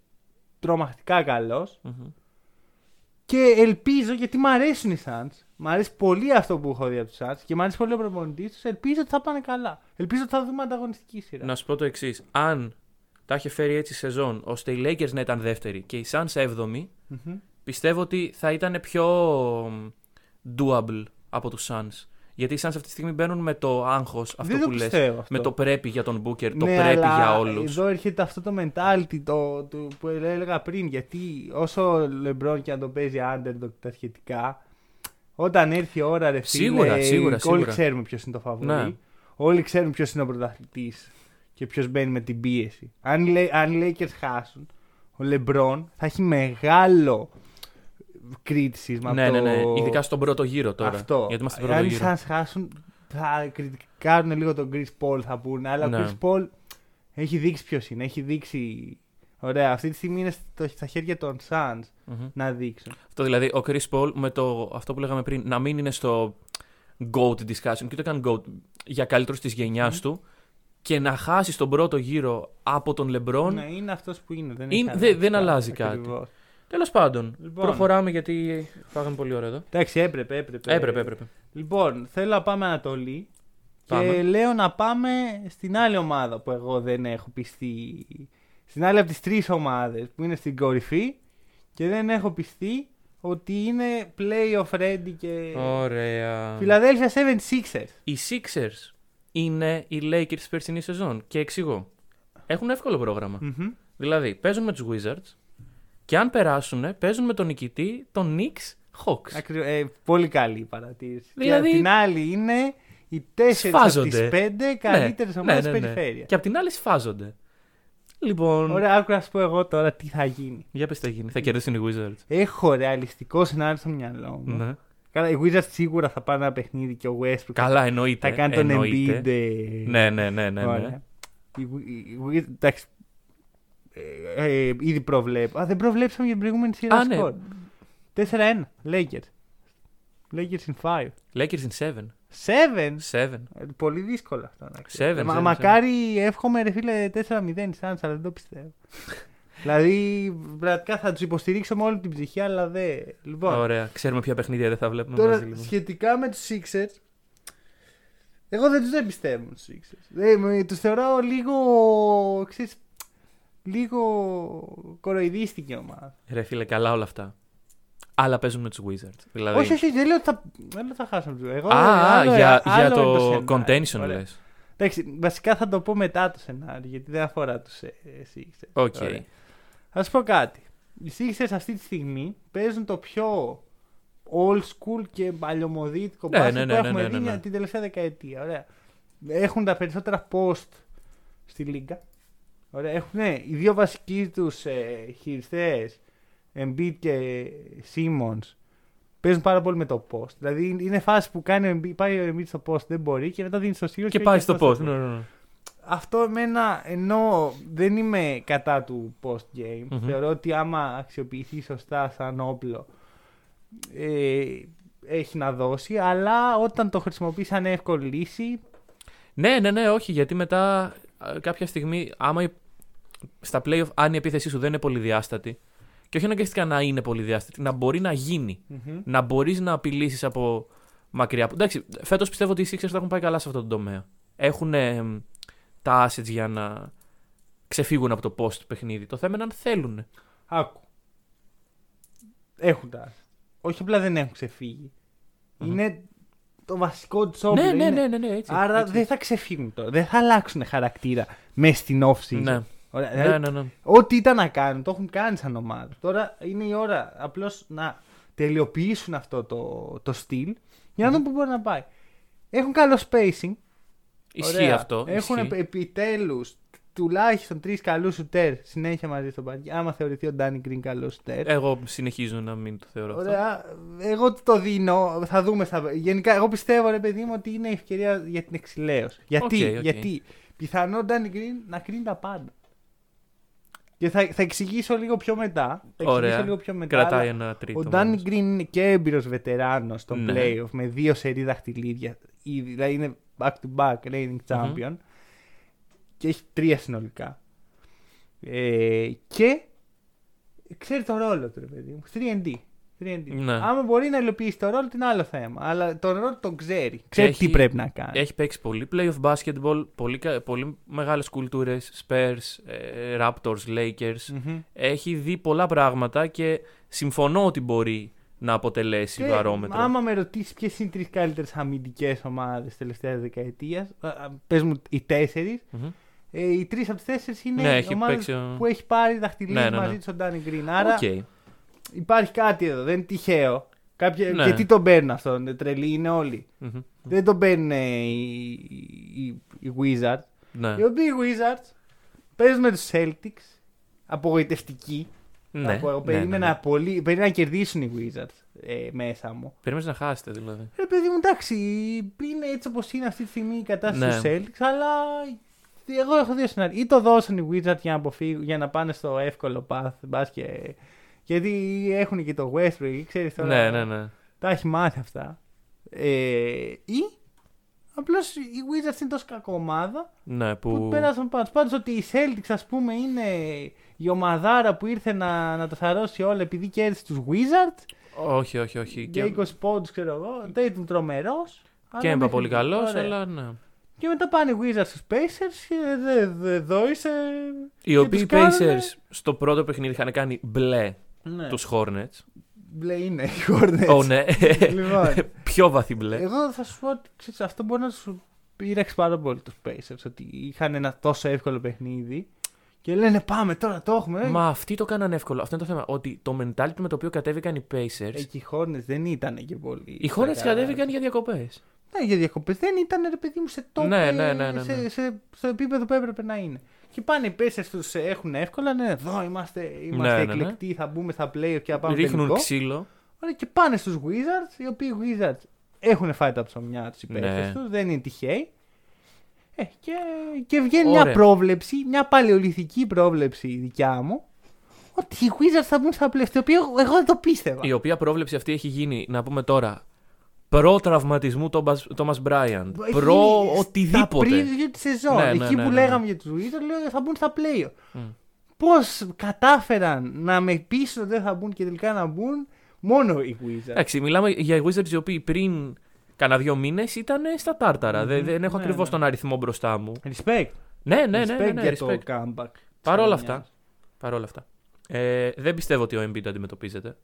[SPEAKER 4] τρομακτικά καλός
[SPEAKER 5] Μμμ.
[SPEAKER 4] και ελπίζω γιατί μου αρέσουν οι Suns. Μ' αρέσει πολύ αυτό που έχω δει από τους Suns και μ' αρέσει πολύ ο προπονητής τους. Ελπίζω ότι θα πάνε καλά. Ελπίζω ότι θα δούμε ανταγωνιστική σειρά.
[SPEAKER 5] Να σου πω το εξής. Αν τα είχε φέρει έτσι η σεζόν ώστε οι Lakers να ήταν δεύτεροι και οι Suns έβδομοι,
[SPEAKER 4] Μμμ.
[SPEAKER 5] Πιστεύω ότι θα ήταν πιο doable από τους Suns. Γιατί οι Suns αυτή τη στιγμή μπαίνουν με το άγχος αυτό
[SPEAKER 4] Δεν το
[SPEAKER 5] που λες.
[SPEAKER 4] πιστεύω αυτό.
[SPEAKER 5] Με το πρέπει για τον Booker, το
[SPEAKER 4] Ναι,
[SPEAKER 5] πρέπει
[SPEAKER 4] αλλά
[SPEAKER 5] για όλους.
[SPEAKER 4] Εδώ έρχεται αυτό το mentality το, το, που έλεγα πριν. Γιατί όσο ο LeBron και αν το παίζει underdog τα σχετικά, όταν έρθει η ώρα ρε φίλε,
[SPEAKER 5] Σίγουρα, σίγουρα,
[SPEAKER 4] όλοι
[SPEAKER 5] σίγουρα.
[SPEAKER 4] ξέρουμε ποιος είναι το φαβορή.
[SPEAKER 5] Ναι.
[SPEAKER 4] Όλοι ξέρουν ποιος είναι ο πρωταθλητής και ποιος μπαίνει με την πίεση. Αν, οι Lay- αν οι Lakers χάσουν, ο LeBron θα έχει μεγάλο κρίτησμα.
[SPEAKER 5] Ναι,
[SPEAKER 4] από
[SPEAKER 5] ναι,
[SPEAKER 4] το...
[SPEAKER 5] ναι. Ειδικά στον πρώτο γύρο τώρα.
[SPEAKER 4] Αυτό.
[SPEAKER 5] Γιατί είμαστε στον πρώτο
[SPEAKER 4] Αν οι
[SPEAKER 5] γύρο.
[SPEAKER 4] Suns χάσουν, θα κριτικάρουν λίγο τον Chris Paul, θα πούνε. Αλλά
[SPEAKER 5] Ναι.
[SPEAKER 4] ο Chris Paul έχει δείξει ποιος είναι. Έχει δείξει. Ωραία, αυτή τη στιγμή είναι στο- στα χέρια των Suns
[SPEAKER 5] Μμμ.
[SPEAKER 4] να δείξουν.
[SPEAKER 5] Αυτό δηλαδή, ο Chris Paul με το, αυτό που λέγαμε πριν, να μην είναι στο GOAT discussion και ούτε καν GOAT για καλύτερο της γενιάς του και να χάσει στον πρώτο γύρο από τον LeBron.
[SPEAKER 4] Ναι, είναι αυτός που είναι. Δεν,
[SPEAKER 5] Είναι-
[SPEAKER 4] έχει
[SPEAKER 5] δεν-
[SPEAKER 4] αλλάξει
[SPEAKER 5] δεν
[SPEAKER 4] κάτι,
[SPEAKER 5] αλλάζει κάτι.
[SPEAKER 4] ακριβώς.
[SPEAKER 5] Τέλος πάντων,
[SPEAKER 4] Λοιπόν.
[SPEAKER 5] προχωράμε γιατί φάγαμε πολύ ώρα εδώ.
[SPEAKER 4] Εντάξει, έπρεπε, έπρεπε.
[SPEAKER 5] Έπρεπε, έπρεπε.
[SPEAKER 4] Λοιπόν, θέλω να πάμε Ανατολή.
[SPEAKER 5] Πάμε.
[SPEAKER 4] Και λέω να πάμε στην άλλη ομάδα που εγώ δεν έχω πιστεί. Στην άλλη από τις τρεις ομάδες που είναι στην κορυφή και δεν έχω πιστεί ότι είναι playoff ready και.
[SPEAKER 5] Ωραία.
[SPEAKER 4] Philadelphia 76ers.
[SPEAKER 5] Οι Sixers είναι οι Lakers της περσινή σεζόν. Και εξηγώ. Έχουν εύκολο πρόγραμμα.
[SPEAKER 4] Μμμ.
[SPEAKER 5] Δηλαδή, παίζουν με τους Wizards και αν περάσουν, παίζουν με τον νικητή, τον Knicks Hawks.
[SPEAKER 4] Ακρι- ε, πολύ καλή η παρατήρηση.
[SPEAKER 5] Δηλαδή-
[SPEAKER 4] Και απ' την άλλη είναι οι 4 από
[SPEAKER 5] Σφάζονται.
[SPEAKER 4] τις 5 καλύτερες
[SPEAKER 5] Ναι,
[SPEAKER 4] ομάδες
[SPEAKER 5] ναι, ναι, ναι.
[SPEAKER 4] περιφέρεια.
[SPEAKER 5] Και απ' την άλλη σφάζονται. Λοιπόν,
[SPEAKER 4] Ωραία, άκου να σου πω εγώ τώρα τι θα γίνει.
[SPEAKER 5] για πες τι θα γίνει. Θα κερδίσουν οι Wizards.
[SPEAKER 4] Έχω ρεαλιστικό σενάριο στο μυαλό μου.
[SPEAKER 5] Ναι.
[SPEAKER 4] Καλά, οι Wizards σίγουρα θα πάνε ένα παιχνίδι και ο Westbrook
[SPEAKER 5] Καλά, εννοείται.
[SPEAKER 4] θα κάνει τον
[SPEAKER 5] εννοείται.
[SPEAKER 4] Embiid. ε,
[SPEAKER 5] Ναι, ναι, ναι, ναι. ναι.
[SPEAKER 4] Ωραία. Οι Wi- οι Wizards- εντάξει, ε, ε, ήδη προβλέπω. Α, δεν προβλέψαμε για την προηγούμενη σειρά
[SPEAKER 5] Α, ναι.
[SPEAKER 4] σκορ. 4-1. Lakers. Lakers in 5.
[SPEAKER 5] Lakers in 7.
[SPEAKER 4] 7.
[SPEAKER 5] 7.
[SPEAKER 4] Ε, Πολύ δύσκολο αυτό να ξέρεις.
[SPEAKER 5] Seven,
[SPEAKER 4] Ε, μα-
[SPEAKER 5] seven,
[SPEAKER 4] μακάρι εύχομαι ρε φίλε 4-0 οι Suns, αλλά δεν το πιστεύω. δηλαδή πραγματικά θα τους υποστηρίξω με όλη την ψυχή, αλλά δεν. Λοιπόν,
[SPEAKER 5] Ωραία. Ξέρουμε ποια παιχνίδια δεν θα βλέπουμε
[SPEAKER 4] τώρα
[SPEAKER 5] μαζί. Λοιπόν.
[SPEAKER 4] σχετικά με τους Sixers, εγώ δεν τους δεν πιστεύω τους Sixers. τους θεωρώ λίγο. Ξέρεις, λίγο κοροϊδίστικη ομάδα.
[SPEAKER 5] Ρε φίλε, καλά όλα αυτά. Αλλά παίζουν με τους Wizards. Δηλαδή...
[SPEAKER 4] Όχι, όχι, δεν λέω ότι θα, δεν λέω ότι θα χάσουν του. Εγώ,
[SPEAKER 5] Α, α,
[SPEAKER 4] άλλο-
[SPEAKER 5] για,
[SPEAKER 4] άλλο
[SPEAKER 5] για
[SPEAKER 4] είναι
[SPEAKER 5] το
[SPEAKER 4] σενάριο.
[SPEAKER 5] contention
[SPEAKER 4] Ωραία.
[SPEAKER 5] λες.
[SPEAKER 4] Εντάξει, βασικά θα το πω μετά το σενάριο, γιατί δεν αφορά τους Sixers.
[SPEAKER 5] OK.
[SPEAKER 4] Ωραία. Θα σου πω κάτι. Οι Sixers αυτή τη στιγμή παίζουν το πιο old school και παλιωμοδίτικο
[SPEAKER 5] Ναι,
[SPEAKER 4] μπάσκετ
[SPEAKER 5] ναι, ναι,
[SPEAKER 4] που
[SPEAKER 5] ναι,
[SPEAKER 4] έχουμε
[SPEAKER 5] ναι,
[SPEAKER 4] δει
[SPEAKER 5] ναι, ναι.
[SPEAKER 4] την τελευταία δεκαετία. Ωραία. Έχουν τα περισσότερα post στη λίγα. Ωραία. Έχουν οι δύο βασικοί τους ε, χειριστές, Embiid και Simmons, παίζουν πάρα πολύ με το post. Δηλαδή είναι φάση που κάνει ο Embiid, πάει ο Embiid στο post, δεν μπορεί και μετά δίνει στο Simmons
[SPEAKER 5] Και πάει στο
[SPEAKER 4] αυτό
[SPEAKER 5] post. Ναι, ναι, ναι.
[SPEAKER 4] αυτό εμένα ενώ δεν είμαι κατά του post game,
[SPEAKER 5] Μμμ.
[SPEAKER 4] θεωρώ ότι άμα αξιοποιηθεί σωστά σαν όπλο ε, έχει να δώσει, αλλά όταν το χρησιμοποιείς σαν εύκολη λύση,
[SPEAKER 5] Ναι, ναι, ναι, όχι, γιατί μετά α, κάποια στιγμή, άμα η- στα playoff, αν η επίθεσή σου δεν είναι πολυδιάστατη, και όχι αναγκαστικά να είναι πολυδιάστατη, να μπορεί να γίνει. Να μπορείς να απειλήσεις από μακριά. Εντάξει, φέτος πιστεύω ότι οι Sixers θα έχουν πάει καλά σε αυτό το τομέα. Έχουν ε, τα assets για να ξεφύγουν από το post παιχνίδι. Το θέμα είναι αν θέλουν.
[SPEAKER 4] άκου. Έχουν τα. Όχι απλά δεν έχουν ξεφύγει. Είναι το βασικό του όπλο.
[SPEAKER 5] Ναι, ναι,
[SPEAKER 4] είναι-
[SPEAKER 5] ναι, ναι, ναι, έτσι.
[SPEAKER 4] Άρα
[SPEAKER 5] έτσι.
[SPEAKER 4] δεν θα ξεφύγουν τώρα. Δεν θα αλλάξουν χαρακτήρα μέσα στην off season.
[SPEAKER 5] Ναι.
[SPEAKER 4] Ωραία,
[SPEAKER 5] Ναι,
[SPEAKER 4] δηλαδή,
[SPEAKER 5] ναι, ναι.
[SPEAKER 4] Ό,τι ήταν να κάνουν, το έχουν κάνει σαν ομάδα. Τώρα είναι η ώρα απλώς να τελειοποιήσουν αυτό το, το στυλ για να δουν πού μπορεί να πάει. Έχουν καλό spacing.
[SPEAKER 5] Ισχύει
[SPEAKER 4] Ωραία.
[SPEAKER 5] αυτό.
[SPEAKER 4] Έχουν
[SPEAKER 5] ισχύει.
[SPEAKER 4] επιτέλους τουλάχιστον τρεις καλούς σουτέρ συνέχεια μαζί στο παρκέ. Άμα θεωρηθεί ο Ντάνι Γκριν καλός σουτέρ.
[SPEAKER 5] Εγώ συνεχίζω να μην το θεωρώ αυτό.
[SPEAKER 4] Ωραία. Εγώ το δίνω. Θα δούμε. Στα... Γενικά, εγώ πιστεύω, ρε παιδί μου, ότι είναι ευκαιρία για την εξιλέωση. Γιατί,
[SPEAKER 5] OK, OK.
[SPEAKER 4] γιατί; Πιθανόν ο Ντάνι Γκριν να κρίνει τα πάντα. Και θα, θα εξηγήσω λίγο πιο μετά. Θα εξηγήσω
[SPEAKER 5] Ωραία.
[SPEAKER 4] λίγο πιο μετά.
[SPEAKER 5] Κρατάει
[SPEAKER 4] αλλά
[SPEAKER 5] ένα τρίτο.
[SPEAKER 4] Ο Ντάνι
[SPEAKER 5] μόνος.
[SPEAKER 4] Γκριν είναι και έμπειρος βετεράνος στο
[SPEAKER 5] Ναι.
[SPEAKER 4] playoff με δύο σερί δαχτυλίδια. Ήδη, δηλαδή είναι back to back reigning champion. Και έχει τρία συνολικά. Ε, και ξέρεις το ρόλο του, ρε παιδί μου. 3D. 3D.
[SPEAKER 5] Ναι.
[SPEAKER 4] Άμα μπορεί να υλοποιήσει το ρόλο, είναι άλλο θέμα. Αλλά τον ρόλο τον ξέρει. Ξέρει
[SPEAKER 5] έχει-
[SPEAKER 4] τι πρέπει να κάνει.
[SPEAKER 5] Έχει παίξει πολύ playoff basketball, πολύ, κα- πολύ μεγάλες κουλτούρες, Spurs, ε, Raptors, Lakers.
[SPEAKER 4] Μμμ.
[SPEAKER 5] Έχει δει πολλά πράγματα και συμφωνώ ότι μπορεί να αποτελέσει
[SPEAKER 4] Και
[SPEAKER 5] βαρόμετρο.
[SPEAKER 4] άμα με ρωτήσεις ποιες είναι οι τρεις καλύτερες αμυντικές ομάδες τελευταία δεκαετία, πες μου οι τέσσερις.
[SPEAKER 5] Μμμ.
[SPEAKER 4] Ε, οι τρεις από τις τέσσερις είναι
[SPEAKER 5] Ναι,
[SPEAKER 4] οι
[SPEAKER 5] έχει
[SPEAKER 4] ομάδες
[SPEAKER 5] παίξει ο-
[SPEAKER 4] που έχει πάρει δαχτυλίδι
[SPEAKER 5] Ναι, ναι,
[SPEAKER 4] μαζί
[SPEAKER 5] ναι.
[SPEAKER 4] του ο Ντάνι Γκριν. Άρα
[SPEAKER 5] Οκ.
[SPEAKER 4] Υπάρχει κάτι εδώ, δεν είναι τυχαίο. Κάποια...
[SPEAKER 5] Ναι.
[SPEAKER 4] Γιατί τον παίρνουν αυτόν, είναι τρελοί είναι όλοι.
[SPEAKER 5] Μμμ.
[SPEAKER 4] Δεν τον παίρνουν ε, οι, οι, οι Wizards.
[SPEAKER 5] Ναι.
[SPEAKER 4] Οι οποίοι οι Wizards παίζουν με τους Celtics. Απογοητευτικοί.
[SPEAKER 5] Ναι.
[SPEAKER 4] Θα πω, εγώ
[SPEAKER 5] ναι, ναι,
[SPEAKER 4] περίμενα,
[SPEAKER 5] ναι.
[SPEAKER 4] Πολύ, περίμενα να κερδίσουν οι Wizards ε, μέσα μου.
[SPEAKER 5] Περίμενες να χάσετε δηλαδή.
[SPEAKER 4] Ρε παιδί μου, εντάξει, είναι έτσι όπως είναι αυτή τη στιγμή η κατάσταση
[SPEAKER 5] Ναι.
[SPEAKER 4] του Celtics, αλλά εγώ έχω δύο σενάρια. Ή το δώσαν οι Wizards για να, αποφύγουν, για να πάνε στο εύκολο path, μπας και... γιατί έχουν και το Westbrook, ξέρεις τώρα,
[SPEAKER 5] Ναι, ναι, ναι.
[SPEAKER 4] τα έχει μάθει αυτά. Ε, ή απλώς οι Wizards είναι τόσο κακό ομάδα
[SPEAKER 5] Ναι,
[SPEAKER 4] που,
[SPEAKER 5] που...
[SPEAKER 4] πέρασαν πάντως. Πάντως ότι οι Celtics ας πούμε είναι η ομαδάρα που ήρθε να, να το σαρώσει όλα επειδή κέρδισε τους Wizards
[SPEAKER 5] Όχι, όχι, όχι.
[SPEAKER 4] για 20 πόντους ξέρω εγώ. Tatum τρομερός. αλλά
[SPEAKER 5] Και έμπα
[SPEAKER 4] μέχρι-
[SPEAKER 5] πολύ καλός,
[SPEAKER 4] ωραία.
[SPEAKER 5] αλλά ναι.
[SPEAKER 4] Και μετά πάνε οι Wizards στους Pacers και δεν δε, δόησε.
[SPEAKER 5] Οι
[SPEAKER 4] και
[SPEAKER 5] οποίοι
[SPEAKER 4] τους κάνουνε-
[SPEAKER 5] Pacers στο πρώτο παιχνίδι είχαν κάνει μπλε
[SPEAKER 4] Ναι.
[SPEAKER 5] τους Hornets.
[SPEAKER 4] μπλε είναι οι Hornets.
[SPEAKER 5] Ω, ναι.
[SPEAKER 4] Λοιπόν,
[SPEAKER 5] Πιο βαθύ μπλε.
[SPEAKER 4] εγώ θα σου πω ότι ξέρεις, αυτό μπορεί να σου πείραξε πάρα πολύ τους Pacers. Ότι είχαν ένα τόσο εύκολο παιχνίδι και λένε πάμε τώρα το έχουμε. ε.
[SPEAKER 5] Μα αυτοί το κάνανε εύκολο. Αυτό είναι το θέμα. Ότι το mentality με το οποίο κατέβηκαν οι Pacers.
[SPEAKER 4] Εκεί οι Hornets δεν ήταν και πολύ.
[SPEAKER 5] Οι Hornets
[SPEAKER 4] στα καλά.
[SPEAKER 5] κατέβηκαν για διακοπές.
[SPEAKER 4] Ναι, για διακοπές. Δεν ήταν ρε παιδί μου σε top.
[SPEAKER 5] Ναι,
[SPEAKER 4] ε,
[SPEAKER 5] ναι, ναι, ναι,
[SPEAKER 4] σε,
[SPEAKER 5] ναι.
[SPEAKER 4] σε, στο επίπεδο που έπρεπε να είναι. Και πάνε οι Pacers τους έχουν εύκολα. Ναι, εδώ είμαστε, είμαστε
[SPEAKER 5] Ναι, ναι, ναι.
[SPEAKER 4] εκλεκτοί. Θα μπούμε στα play και θα πάμε
[SPEAKER 5] Ρίχνουν
[SPEAKER 4] τελικό.
[SPEAKER 5] ξύλο.
[SPEAKER 4] Ωραία, και πάνε στους Wizards, οι οποίοι Wizards έχουν φάει τα ψωμιά τους οι
[SPEAKER 5] Ναι.
[SPEAKER 4] παίκτες τους, δεν είναι τυχαίοι. Ε, και, και βγαίνει μια
[SPEAKER 5] Ωραία.
[SPEAKER 4] πρόβλεψη, μια παλαιολιθική πρόβλεψη δικιά μου, ότι οι Wizards θα μπουν στα πλαίσια, το οποίο εγώ, εγώ δεν το πίστευα.
[SPEAKER 5] Η οποία πρόβλεψη αυτή έχει γίνει, να πούμε τώρα, προ τραυματισμού Τόμας Μπράιαντ.
[SPEAKER 4] Έχει
[SPEAKER 5] Προ
[SPEAKER 4] γίνει Στα
[SPEAKER 5] οτιδήποτε.
[SPEAKER 4] preview τη σεζόν,
[SPEAKER 5] Ναι, ναι,
[SPEAKER 4] εκεί
[SPEAKER 5] ναι,
[SPEAKER 4] που
[SPEAKER 5] ναι,
[SPEAKER 4] λέγαμε
[SPEAKER 5] ναι.
[SPEAKER 4] για τους Wizards, λέω ότι θα μπουν στα play.
[SPEAKER 5] Μμ.
[SPEAKER 4] Πώς κατάφεραν να με πείσουν ότι δεν θα μπουν και τελικά να μπουν μόνο οι Wizards.
[SPEAKER 5] Εντάξει, μιλάμε για Wizards οι οποίοι πριν κάνα δύο μήνες ήταν στα τάρταρα. Δεν, δεν έχω
[SPEAKER 4] Ναι,
[SPEAKER 5] ακριβώς
[SPEAKER 4] ναι.
[SPEAKER 5] τον αριθμό μπροστά μου.
[SPEAKER 4] Respect.
[SPEAKER 5] Ναι, ναι, ναι.
[SPEAKER 4] Respect
[SPEAKER 5] ναι, ναι,
[SPEAKER 4] για
[SPEAKER 5] respect.
[SPEAKER 4] το comeback. της
[SPEAKER 5] Παρ' όλα
[SPEAKER 4] χρονιάς.
[SPEAKER 5] αυτά. Παρ' όλα αυτά. Ε, δεν πιστεύω ότι ο Embiid αντιμετωπίζεται.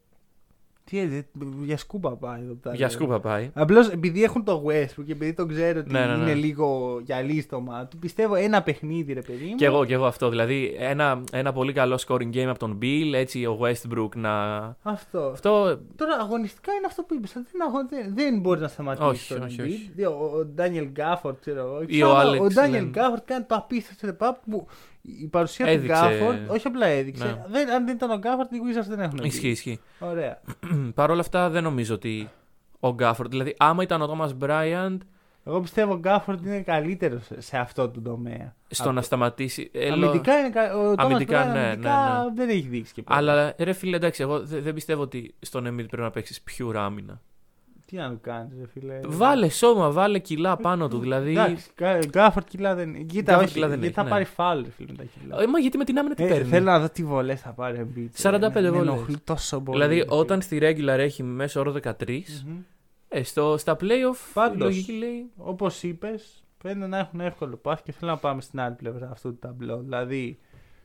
[SPEAKER 4] Τι έδε, για σκούπα πάει εδώ πέρα.
[SPEAKER 5] Για σκούπα πάει.
[SPEAKER 4] Απλώς επειδή έχουν το Westbrook και επειδή τον ξέρω ότι
[SPEAKER 5] Ναι, ναι, ναι.
[SPEAKER 4] είναι λίγο γυαλί στο μάτι του, πιστεύω ένα παιχνίδι, ρε παιδί μου.
[SPEAKER 5] Και εγώ, και εγώ αυτό. Δηλαδή, ένα, ένα πολύ καλό scoring game από τον Bill, έτσι ο Westbrook να.
[SPEAKER 4] Αυτό.
[SPEAKER 5] Αυτό.
[SPEAKER 4] Τώρα αγωνιστικά είναι αυτό που είπες. Δεν, αγω- δεν, δεν μπορεί να σταματήσεις
[SPEAKER 5] Όχι,
[SPEAKER 4] τον
[SPEAKER 5] όχι,
[SPEAKER 4] Embiid.
[SPEAKER 5] όχι.
[SPEAKER 4] Δι- Ο, ο Daniel Gafford, ξέρω εγώ.
[SPEAKER 5] Ή ο
[SPEAKER 4] Ξανά,
[SPEAKER 5] Alex
[SPEAKER 4] Ο Daniel
[SPEAKER 5] λένε.
[SPEAKER 4] Gafford κάνει το απίστευτο step up που η παρουσία
[SPEAKER 5] Έδειξε.
[SPEAKER 4] του Gafford όχι απλά έδειξε.
[SPEAKER 5] Ναι.
[SPEAKER 4] Δεν, αν δεν ήταν ο Gafford, οι Wizards δεν έχουν μπει.
[SPEAKER 5] Ισχύει, ισχύει.
[SPEAKER 4] Ωραία.
[SPEAKER 5] Παρ' όλα αυτά, δεν νομίζω ότι ο Γκάφορντ. Δηλαδή, άμα ήταν ο Τόμα Μπράιαντ
[SPEAKER 4] Εγώ πιστεύω ο Gafford είναι καλύτερος σε αυτό το τομέα.
[SPEAKER 5] στο να σταματήσει. ε, λο-
[SPEAKER 4] Αμυντικά είναι κα- ο Thomas
[SPEAKER 5] Αμυντικά,
[SPEAKER 4] Bryant
[SPEAKER 5] ναι,
[SPEAKER 4] αμυντικά
[SPEAKER 5] ναι,
[SPEAKER 4] δεν έχει δείξει και πολύ.
[SPEAKER 5] Αλλά ρε φίλε, εντάξει, εγώ δε- δεν πιστεύω ότι στον Embiid πρέπει να παίξεις pure άμυνα.
[SPEAKER 4] Τι να του κάνεις, ρε φίλε.
[SPEAKER 5] Βάλε σώμα, βάλε κιλά πάνω του. Δηλαδή.
[SPEAKER 4] Εντάξει, Γκάφορντ κιλά δεν Κοίτα,
[SPEAKER 5] Gafford
[SPEAKER 4] όχι,
[SPEAKER 5] κιλά δεν
[SPEAKER 4] γιατί
[SPEAKER 5] έχει,
[SPEAKER 4] θα
[SPEAKER 5] ναι.
[SPEAKER 4] πάρει φάουλ, ρε φίλε, με τα κιλά.
[SPEAKER 5] Ε, μα γιατί με την άμυνα τι
[SPEAKER 4] Ε,
[SPEAKER 5] παίρνει;
[SPEAKER 4] θέλω να δω τι βολές θα πάρει ο Embiid.
[SPEAKER 5] 45
[SPEAKER 4] Με- με
[SPEAKER 5] βολές.
[SPEAKER 4] ενοχλεί τόσο πολύ.
[SPEAKER 5] Δηλαδή,
[SPEAKER 4] ρε φίλε.
[SPEAKER 5] όταν στη regular έχει μέσο όρο 13,
[SPEAKER 4] Μμμ.
[SPEAKER 5] ε, στο, στα playoff η
[SPEAKER 4] Πάντως.
[SPEAKER 5] λογική λέει.
[SPEAKER 4] Όπως είπες, φαίνεται να έχουν εύκολο πάθ και θέλω να πάμε στην άλλη πλευρά αυτού του ταμπλό. Δηλαδή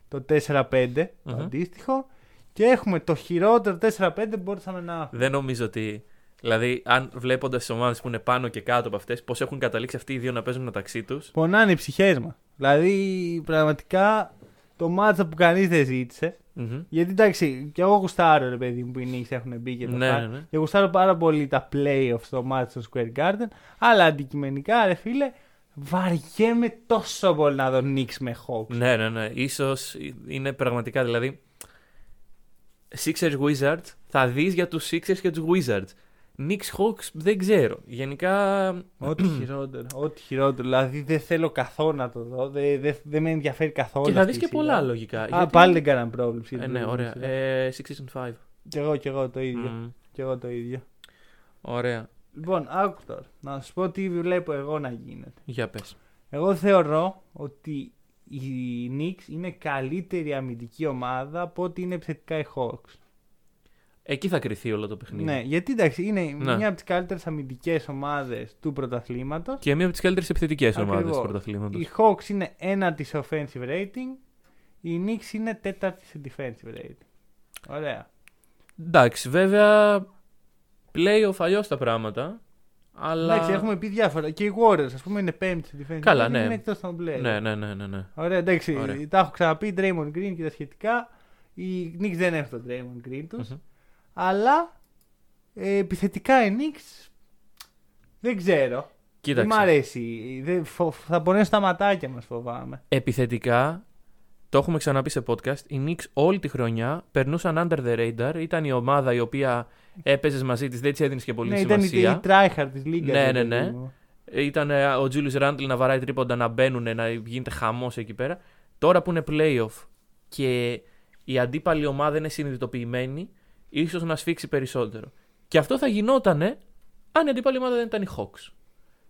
[SPEAKER 4] το 4-5, το
[SPEAKER 5] Μμμ.
[SPEAKER 4] αντίστοιχο. Και έχουμε το χειρότερο 4-5 που μπορούσαμε να έχουμε.
[SPEAKER 5] Δεν νομίζω ότι. Δηλαδή, αν βλέποντας τις ομάδες που είναι πάνω και κάτω από αυτές, πώς έχουν καταλήξει αυτοί οι δύο να παίζουν μεταξύ τους.
[SPEAKER 4] Πονάνε οι ψυχές μας. Δηλαδή, πραγματικά το μάτσα που κανείς δεν ζήτησε. Γιατί εντάξει, και εγώ γουστάρω ρε παιδί μου που οι Knicks έχουν μπει και το
[SPEAKER 5] Ναι,
[SPEAKER 4] φα-
[SPEAKER 5] ναι, ναι.
[SPEAKER 4] Και γουστάρω πάρα πολύ τα playoffs στο μάτι στο Square Garden. Αλλά αντικειμενικά, ρε φίλε, βαριέμαι τόσο πολύ να δω Knicks με Hawks.
[SPEAKER 5] Ναι, ναι, ναι. σω είναι πραγματικά δηλαδή. Sixers Wizards θα δεις για τους Sixers και τους Wizards. Knicks Hawks δεν ξέρω. Γενικά.
[SPEAKER 4] Ό,τι χειρότερο. Ό,τι χειρότερο. Δηλαδή δεν θέλω καθόλου να το δω. Δεν, δεν, δεν με ενδιαφέρει καθόλου.
[SPEAKER 5] και θα
[SPEAKER 4] αυτή
[SPEAKER 5] δεις
[SPEAKER 4] η
[SPEAKER 5] και
[SPEAKER 4] σειρά.
[SPEAKER 5] πολλά λογικά.
[SPEAKER 4] Α,
[SPEAKER 5] γιατί-
[SPEAKER 4] πάλι δεν κάναν πρόβλεψη. για
[SPEAKER 5] Ε,
[SPEAKER 4] την
[SPEAKER 5] ναι,
[SPEAKER 4] προηγούμενη
[SPEAKER 5] ωραία.
[SPEAKER 4] σειρά.
[SPEAKER 5] Ε, Six and 5.
[SPEAKER 4] Κι εγώ, κι εγώ το ίδιο.
[SPEAKER 5] Μμμ.
[SPEAKER 4] Κι εγώ το ίδιο.
[SPEAKER 5] Ωραία.
[SPEAKER 4] Λοιπόν, άκου τώρα. Να σου πω τι βλέπω εγώ να γίνεται.
[SPEAKER 5] Για πες.
[SPEAKER 4] Εγώ θεωρώ ότι η Knicks είναι καλύτερη αμυντική ομάδα από ότι είναι επιθετικά οι Hawks.
[SPEAKER 5] Εκεί θα κρυθεί όλο το παιχνίδι.
[SPEAKER 4] Ναι, γιατί εντάξει, είναι
[SPEAKER 5] Ναι.
[SPEAKER 4] μια από τις καλύτερες αμυντικές ομάδες του πρωταθλήματος.
[SPEAKER 5] Και μία από τις καλύτερες επιθετικές ομάδες του
[SPEAKER 4] Ακριβώς.
[SPEAKER 5] πρωταθλήματος.
[SPEAKER 4] Οι Hawks είναι ένατη σε offensive rating. Η Knicks είναι τέταρτης σε defensive rating. Ωραία.
[SPEAKER 5] Εντάξει, βέβαια. Playoff αλλιώς τα πράγματα. Αλλά.
[SPEAKER 4] Εντάξει, έχουμε πει διάφορα. Και οι Warriors, ας πούμε, είναι πέμπτης σε defensive
[SPEAKER 5] Καλά,
[SPEAKER 4] rating.
[SPEAKER 5] ναι.
[SPEAKER 4] Είναι εκτός των play.
[SPEAKER 5] Ναι, ναι, ναι, ναι. ναι.
[SPEAKER 4] Ωραία, εντάξει,
[SPEAKER 5] Ωραία.
[SPEAKER 4] τα έχω ξαναπεί. Draymond Green και τα σχετικά. Οι Knicks δεν έχουν τον Draymond Green τους.
[SPEAKER 5] Μμμ.
[SPEAKER 4] Αλλά ε, επιθετικά οι Knicks δεν ξέρω. Δεν
[SPEAKER 5] Κοίταξε.
[SPEAKER 4] μ' αρέσει. Δεν, φο- θα πονέσουν τα ματάκια μας, φοβάμαι.
[SPEAKER 5] Επιθετικά, το έχουμε ξαναπεί σε podcast, οι Knicks όλη τη χρονιά περνούσαν under the radar. Ήταν η ομάδα η οποία έπαιζες μαζί της, δεν της έδινες και πολύ
[SPEAKER 4] ναι, ήταν η,
[SPEAKER 5] σημασία.
[SPEAKER 4] η tryhard της Λίγκα.
[SPEAKER 5] Ναι, ναι, ναι. Ήταν ε, ο Julius Randle να βαράει τρίποντα, να μπαίνουν, να γίνεται χαμός εκεί πέρα. Τώρα που είναι playoff και η αντίπαλη ομάδα είναι συνειδητοποιημένη, ίσως να σφίξει περισσότερο. Και αυτό θα γινότανε αν η αντίπαλη ομάδα δεν ήταν οι Hawks.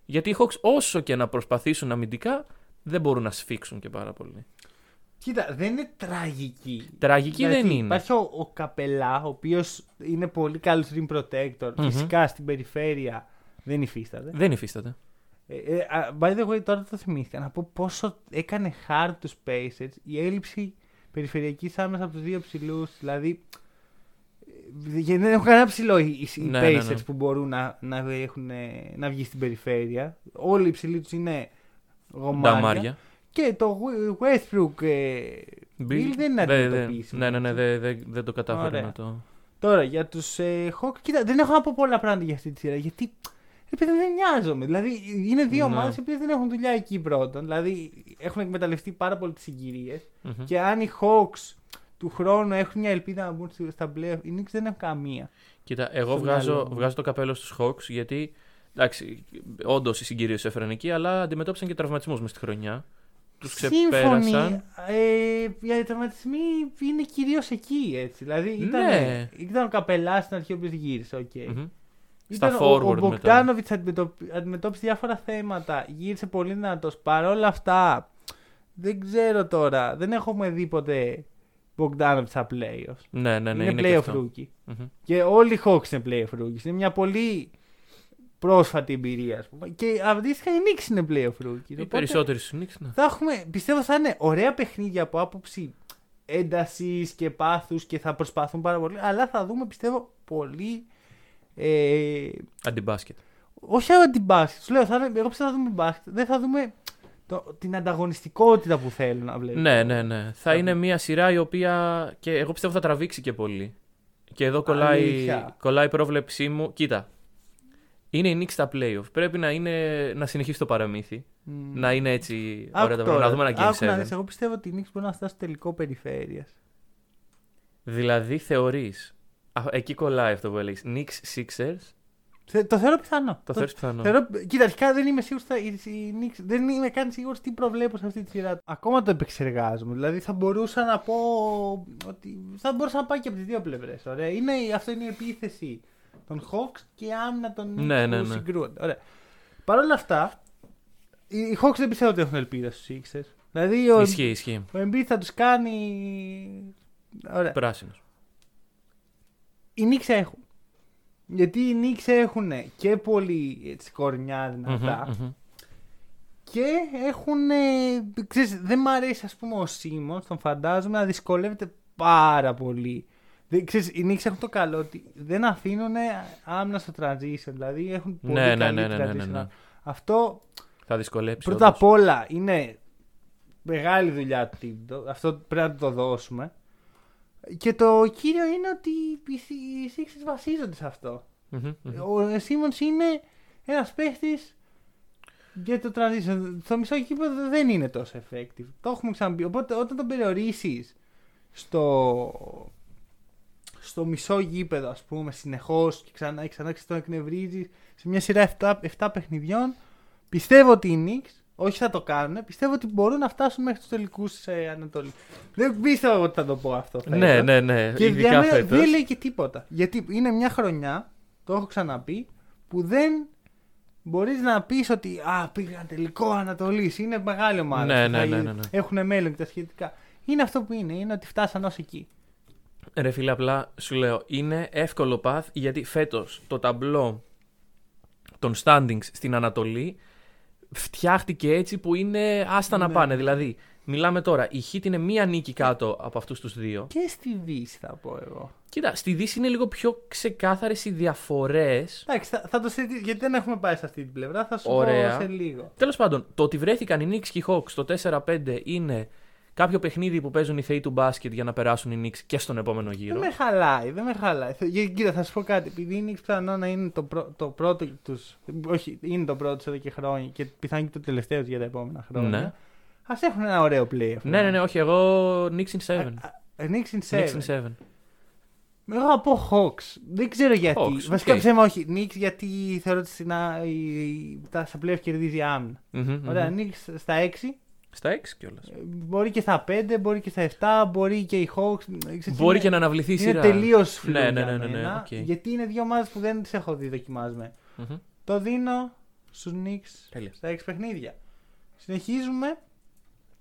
[SPEAKER 5] Γιατί οι Hawks όσο και να προσπαθήσουν αμυντικά, δεν μπορούν να σφίξουν και πάρα πολύ.
[SPEAKER 4] Κοίτα, δεν είναι τραγική.
[SPEAKER 5] Τραγική
[SPEAKER 4] Γιατί
[SPEAKER 5] δεν είναι.
[SPEAKER 4] Υπάρχει ο, ο Καπελά, ο οποίος είναι πολύ καλός rim protector.
[SPEAKER 5] Μμμ.
[SPEAKER 4] Φυσικά στην περιφέρεια δεν υφίσταται.
[SPEAKER 5] Δεν υφίσταται.
[SPEAKER 4] Ε, ε, α, by the way, τώρα το θυμήθηκα να πω πόσο έκανε hard τους Pacers η έλλειψη περιφερειακής άμεσα από τους δύο ψηλούς. Δηλαδή, ε, γιατί δεν έχουν κανένα ψηλό οι, οι
[SPEAKER 5] Ναι,
[SPEAKER 4] Pacers
[SPEAKER 5] ναι, ναι.
[SPEAKER 4] που μπορούν να, να, έχουν, να βγει στην περιφέρεια. Όλοι οι ψηλοί τους είναι γομάρια.
[SPEAKER 5] Νταμάρια.
[SPEAKER 4] Και το Westbrook ε, Bill δεν είναι
[SPEAKER 5] Δε- δε-
[SPEAKER 4] αντιμετωπίσιμο.
[SPEAKER 5] Ναι, ναι, ναι, δεν δε, δεν το κατάφερε
[SPEAKER 4] Ωραία.
[SPEAKER 5] να το.
[SPEAKER 4] Τώρα για τους ε, Hawks, κοίτα, δεν έχω να πω πολλά πράγματα για αυτή τη σειρά. Γιατί επειδή δεν νοιάζομαι. Δηλαδή είναι δύο
[SPEAKER 5] Ναι.
[SPEAKER 4] ομάδες οι οποίες δεν έχουν δουλειά εκεί πρώτον. Δηλαδή έχουν εκμεταλλευτεί πάρα πολύ τις συγκυρίες.
[SPEAKER 5] Μμμ.
[SPEAKER 4] Και αν οι Hawks του χρόνου έχουν μια ελπίδα να μπουν στη- στα playoff, οι Knicks δεν έχουν καμία.
[SPEAKER 5] Κοίτα, εγώ
[SPEAKER 4] στο
[SPEAKER 5] βγάζω,
[SPEAKER 4] μυαλό μου.
[SPEAKER 5] βγάζω το καπέλο στους Hawks γιατί. Εντάξει, όντως οι συγκυρίες του έφεραν εκεί, αλλά αντιμετώπισαν και τραυματισμούς μες στη χρονιά. Τους ξεπέρασαν.
[SPEAKER 4] Σύμφωνοι. Ε, οι τραυματισμοί είναι κυρίως εκεί έτσι. Δηλαδή ήταν,
[SPEAKER 5] Ναι.
[SPEAKER 4] ήταν ο Καπελάς στην αρχή ο οποίος γύρισε. οκ.
[SPEAKER 5] Μμμ.
[SPEAKER 4] Ήταν
[SPEAKER 5] Στα
[SPEAKER 4] ο, ο
[SPEAKER 5] forward μετά.
[SPEAKER 4] Μπογκντάνοβιτς αντιμετώπισε διάφορα θέματα. Γύρισε πολύ δυνατός. Παρ' όλα αυτά, δεν ξέρω τώρα. Δεν έχουμε δει ποτέ Μπογκντάνοβιτς στα playoffs.
[SPEAKER 5] Ναι, ναι, ναι.
[SPEAKER 4] είναι,
[SPEAKER 5] Είναι, και
[SPEAKER 4] playoff
[SPEAKER 5] αυτό.
[SPEAKER 4] rookie.
[SPEAKER 5] Μμμ.
[SPEAKER 4] Και όλοι οι Hawks είναι playoff rookies. Είναι μια πολύ πρόσφατη εμπειρία, ας πούμε. Και αντίστοιχα οι Knicks είναι playoff rookies.
[SPEAKER 5] Οι
[SPEAKER 4] Οπότε
[SPEAKER 5] περισσότεροι στους Knicks, ναι.
[SPEAKER 4] θα έχουμε, πιστεύω θα είναι ωραία παιχνίδια από άποψη έντασης και πάθους και θα προσπαθούν πάρα πολύ. Αλλά θα δούμε, πιστεύω, πολύ. Ε,
[SPEAKER 5] Αντιμπάσκετ.
[SPEAKER 4] όχι αντιμπάσκετ. Σου λέω, θα, είναι- εγώ πιστεύω θα δούμε μπάσκετ. Δεν θα δούμε το, την ανταγωνιστικότητα που θέλουν να βλέπουν.
[SPEAKER 5] Ναι, ναι, ναι. Θα είναι μια σειρά η οποία και εγώ πιστεύω θα τραβήξει και πολύ. Και εδώ κολλάει,
[SPEAKER 4] Αλήθεια.
[SPEAKER 5] κολλάει η πρόβλεψή μου. Κοίτα. Είναι η Knicks στα playoff. Πρέπει να, είναι, να συνεχίσει το παραμύθι.
[SPEAKER 4] Μμ.
[SPEAKER 5] Να είναι έτσι
[SPEAKER 4] Άκου
[SPEAKER 5] ωραία τα πράγματα.
[SPEAKER 4] τώρα,
[SPEAKER 5] Να δούμε ένα Game
[SPEAKER 4] άκου να
[SPEAKER 5] 7.
[SPEAKER 4] δεις, εγώ πιστεύω ότι οι Knicks μπορούν να φτάσουν στο τελικό περιφέρειας.
[SPEAKER 5] Δηλαδή θεωρείς. Εκεί κολλάει αυτό που έλεγες. Knicks Sixers.
[SPEAKER 4] Το θεωρώ πιθανό.
[SPEAKER 5] Το θεωρείς πιθανό.
[SPEAKER 4] Θεωρώ, κοίτα, αρχικά δεν είμαι σίγουρος. Οι, οι Knicks, δεν είμαι καν σίγουρος τι προβλέπω σε αυτή τη σειρά. Ακόμα το επεξεργάζομαι. Δηλαδή θα μπορούσα να πω ότι θα μπορούσα να πάει και από τις δύο πλευρές. Είναι, αυτό είναι η επίθεση των Hawks και η άμυνα των Knicks
[SPEAKER 5] Ναι, ναι,
[SPEAKER 4] που
[SPEAKER 5] ναι.
[SPEAKER 4] συγκρούονται. Ωραία. Παρ' όλα αυτά, οι οι Hawks δεν πιστεύω ότι έχουν ελπίδα στους Sixers. Δηλαδή ο,
[SPEAKER 5] Ισχύει, ισχύει.
[SPEAKER 4] ο Embiid θα τους κάνει. Ωραία.
[SPEAKER 5] Πράσινος.
[SPEAKER 4] Οι Knicks έχουν. Γιατί οι Knicks έχουν και πολύ έτσι, κορνιά δυνατά. Και έχουν. ε, Ξέρεις, δεν μ' αρέσει, ας πούμε, ο Σίμον, τον φαντάζομαι να δυσκολεύεται πάρα πολύ. Δεν, ξέρεις, οι Knicks έχουν το καλό ότι δεν αφήνουν άμυνα στο transition. Δηλαδή έχουν πολύ
[SPEAKER 5] Ναι, ναι,
[SPEAKER 4] καλή
[SPEAKER 5] ναι, ναι, ναι,
[SPEAKER 4] transition.
[SPEAKER 5] ναι, ναι.
[SPEAKER 4] Αυτό
[SPEAKER 5] Θα δυσκολέψει.
[SPEAKER 4] πρώτα
[SPEAKER 5] όντως.
[SPEAKER 4] απ' όλα είναι μεγάλη δουλειά του Τίμπτο. Αυτό πρέπει να το δώσουμε. Και το κύριο είναι ότι οι οι Sixers βασίζονται σε αυτό.
[SPEAKER 5] Μμμ, μμμ.
[SPEAKER 4] Ο Σίμον είναι ένας παίχτης για το transition. Στο μισό κήπεδο δεν είναι τόσο effective. Το έχουμε ξαναπεί. Οπότε όταν τον περιορίσεις στο, στο μισό γήπεδο, ας πούμε, συνεχώς και ξανά και ξανά και τον εκνευρίζεις σε μια σειρά 7, 7 παιχνιδιών, πιστεύω ότι οι Knicks, όχι θα το κάνουν, πιστεύω ότι μπορούν να φτάσουν μέχρι τους τελικούς ε, Ανατολή. Δεν πίστευα ότι θα το πω αυτό.
[SPEAKER 5] Ναι,
[SPEAKER 4] φέτος.
[SPEAKER 5] ναι, ναι.
[SPEAKER 4] Και για
[SPEAKER 5] Ειδικά
[SPEAKER 4] μένα
[SPEAKER 5] φέτος.
[SPEAKER 4] δεν λέει και τίποτα. Γιατί είναι μια χρονιά, το έχω ξαναπεί, που δεν μπορείς να πεις ότι Α, πήγαν τελικό Ανατολής. Είναι μεγάλη ομάδα.
[SPEAKER 5] Ναι,
[SPEAKER 4] που
[SPEAKER 5] ναι,
[SPEAKER 4] θα
[SPEAKER 5] ναι, ναι, ναι.
[SPEAKER 4] Έχουν μέλλον και τα σχετικά. Είναι αυτό που είναι. Είναι ότι φτάσαν ως εκεί.
[SPEAKER 5] Ρε φίλε, απλά σου λέω, είναι εύκολο path γιατί φέτος το ταμπλό των standings στην Ανατολή φτιάχτηκε έτσι που είναι άστα να
[SPEAKER 4] Ναι.
[SPEAKER 5] πάνε. Δηλαδή, μιλάμε τώρα, η Heat είναι μία νίκη κάτω από αυτούς τους δύο.
[SPEAKER 4] Και στη Δύση θα πω εγώ.
[SPEAKER 5] Κοίτα, στη Δύση είναι λίγο πιο ξεκάθαρες οι διαφορές.
[SPEAKER 4] Εντάξει, θα, θα το συζητήσω γιατί δεν έχουμε πάει σε αυτή την πλευρά. Θα σου
[SPEAKER 5] Ωραία.
[SPEAKER 4] πω σε λίγο.
[SPEAKER 5] Τέλος πάντων, το ότι βρέθηκαν οι Knicks και οι Hawks το 4-5 είναι κάποιο παιχνίδι που παίζουν οι θεοί του μπάσκετ για να περάσουν οι Knicks και στον επόμενο
[SPEAKER 4] Δεν
[SPEAKER 5] γύρο.
[SPEAKER 4] με χαλάει, δεν με χαλάει. Θε- για- Κοίτα, θα σου πω κάτι. Επειδή είναι πιθανό να είναι το, πρω- το πρώτο τους. Όχι, είναι το πρώτο τους εδώ και χρόνια και πιθανό και το τελευταίο τους για τα επόμενα χρόνια.
[SPEAKER 5] Ναι.
[SPEAKER 4] Α έχουν ένα ωραίο play.
[SPEAKER 5] Ναι, ναι, ναι, όχι, εγώ Knicks in 7.
[SPEAKER 4] Knicks in
[SPEAKER 5] Knicks
[SPEAKER 4] 7.
[SPEAKER 5] in 7.
[SPEAKER 4] Εγώ θα πω Hawks. Δεν ξέρω γιατί.
[SPEAKER 5] Hawks,
[SPEAKER 4] Βασικά
[SPEAKER 5] οκ.
[SPEAKER 4] ψέμα όχι. Knicks γιατί θεωρώ ότι στην, α- η- τα, στα play κερδίζει η άμυνα.
[SPEAKER 5] Μμμ,
[SPEAKER 4] Ωραία,
[SPEAKER 5] μμμ.
[SPEAKER 4] Knicks στα 6.
[SPEAKER 5] Στα 6 κιόλας.
[SPEAKER 4] ε, Μπορεί και στα 5, μπορεί και στα 7, μπορεί και οι Hawks. ε, ξέρεις,
[SPEAKER 5] Μπορεί
[SPEAKER 4] είναι-
[SPEAKER 5] και να αναβληθεί η
[SPEAKER 4] Είναι
[SPEAKER 5] σειρά.
[SPEAKER 4] τελείως
[SPEAKER 5] Ναι, ναι, ναι, ναι, ναι, οκ.
[SPEAKER 4] Γιατί είναι δύο ομάδες που δεν τις έχω δει δοκιμασμένες.
[SPEAKER 5] Μμμ.
[SPEAKER 4] Το δίνω στους Knicks
[SPEAKER 5] Τέλεια.
[SPEAKER 4] στα 6 παιχνίδια. Συνεχίζουμε.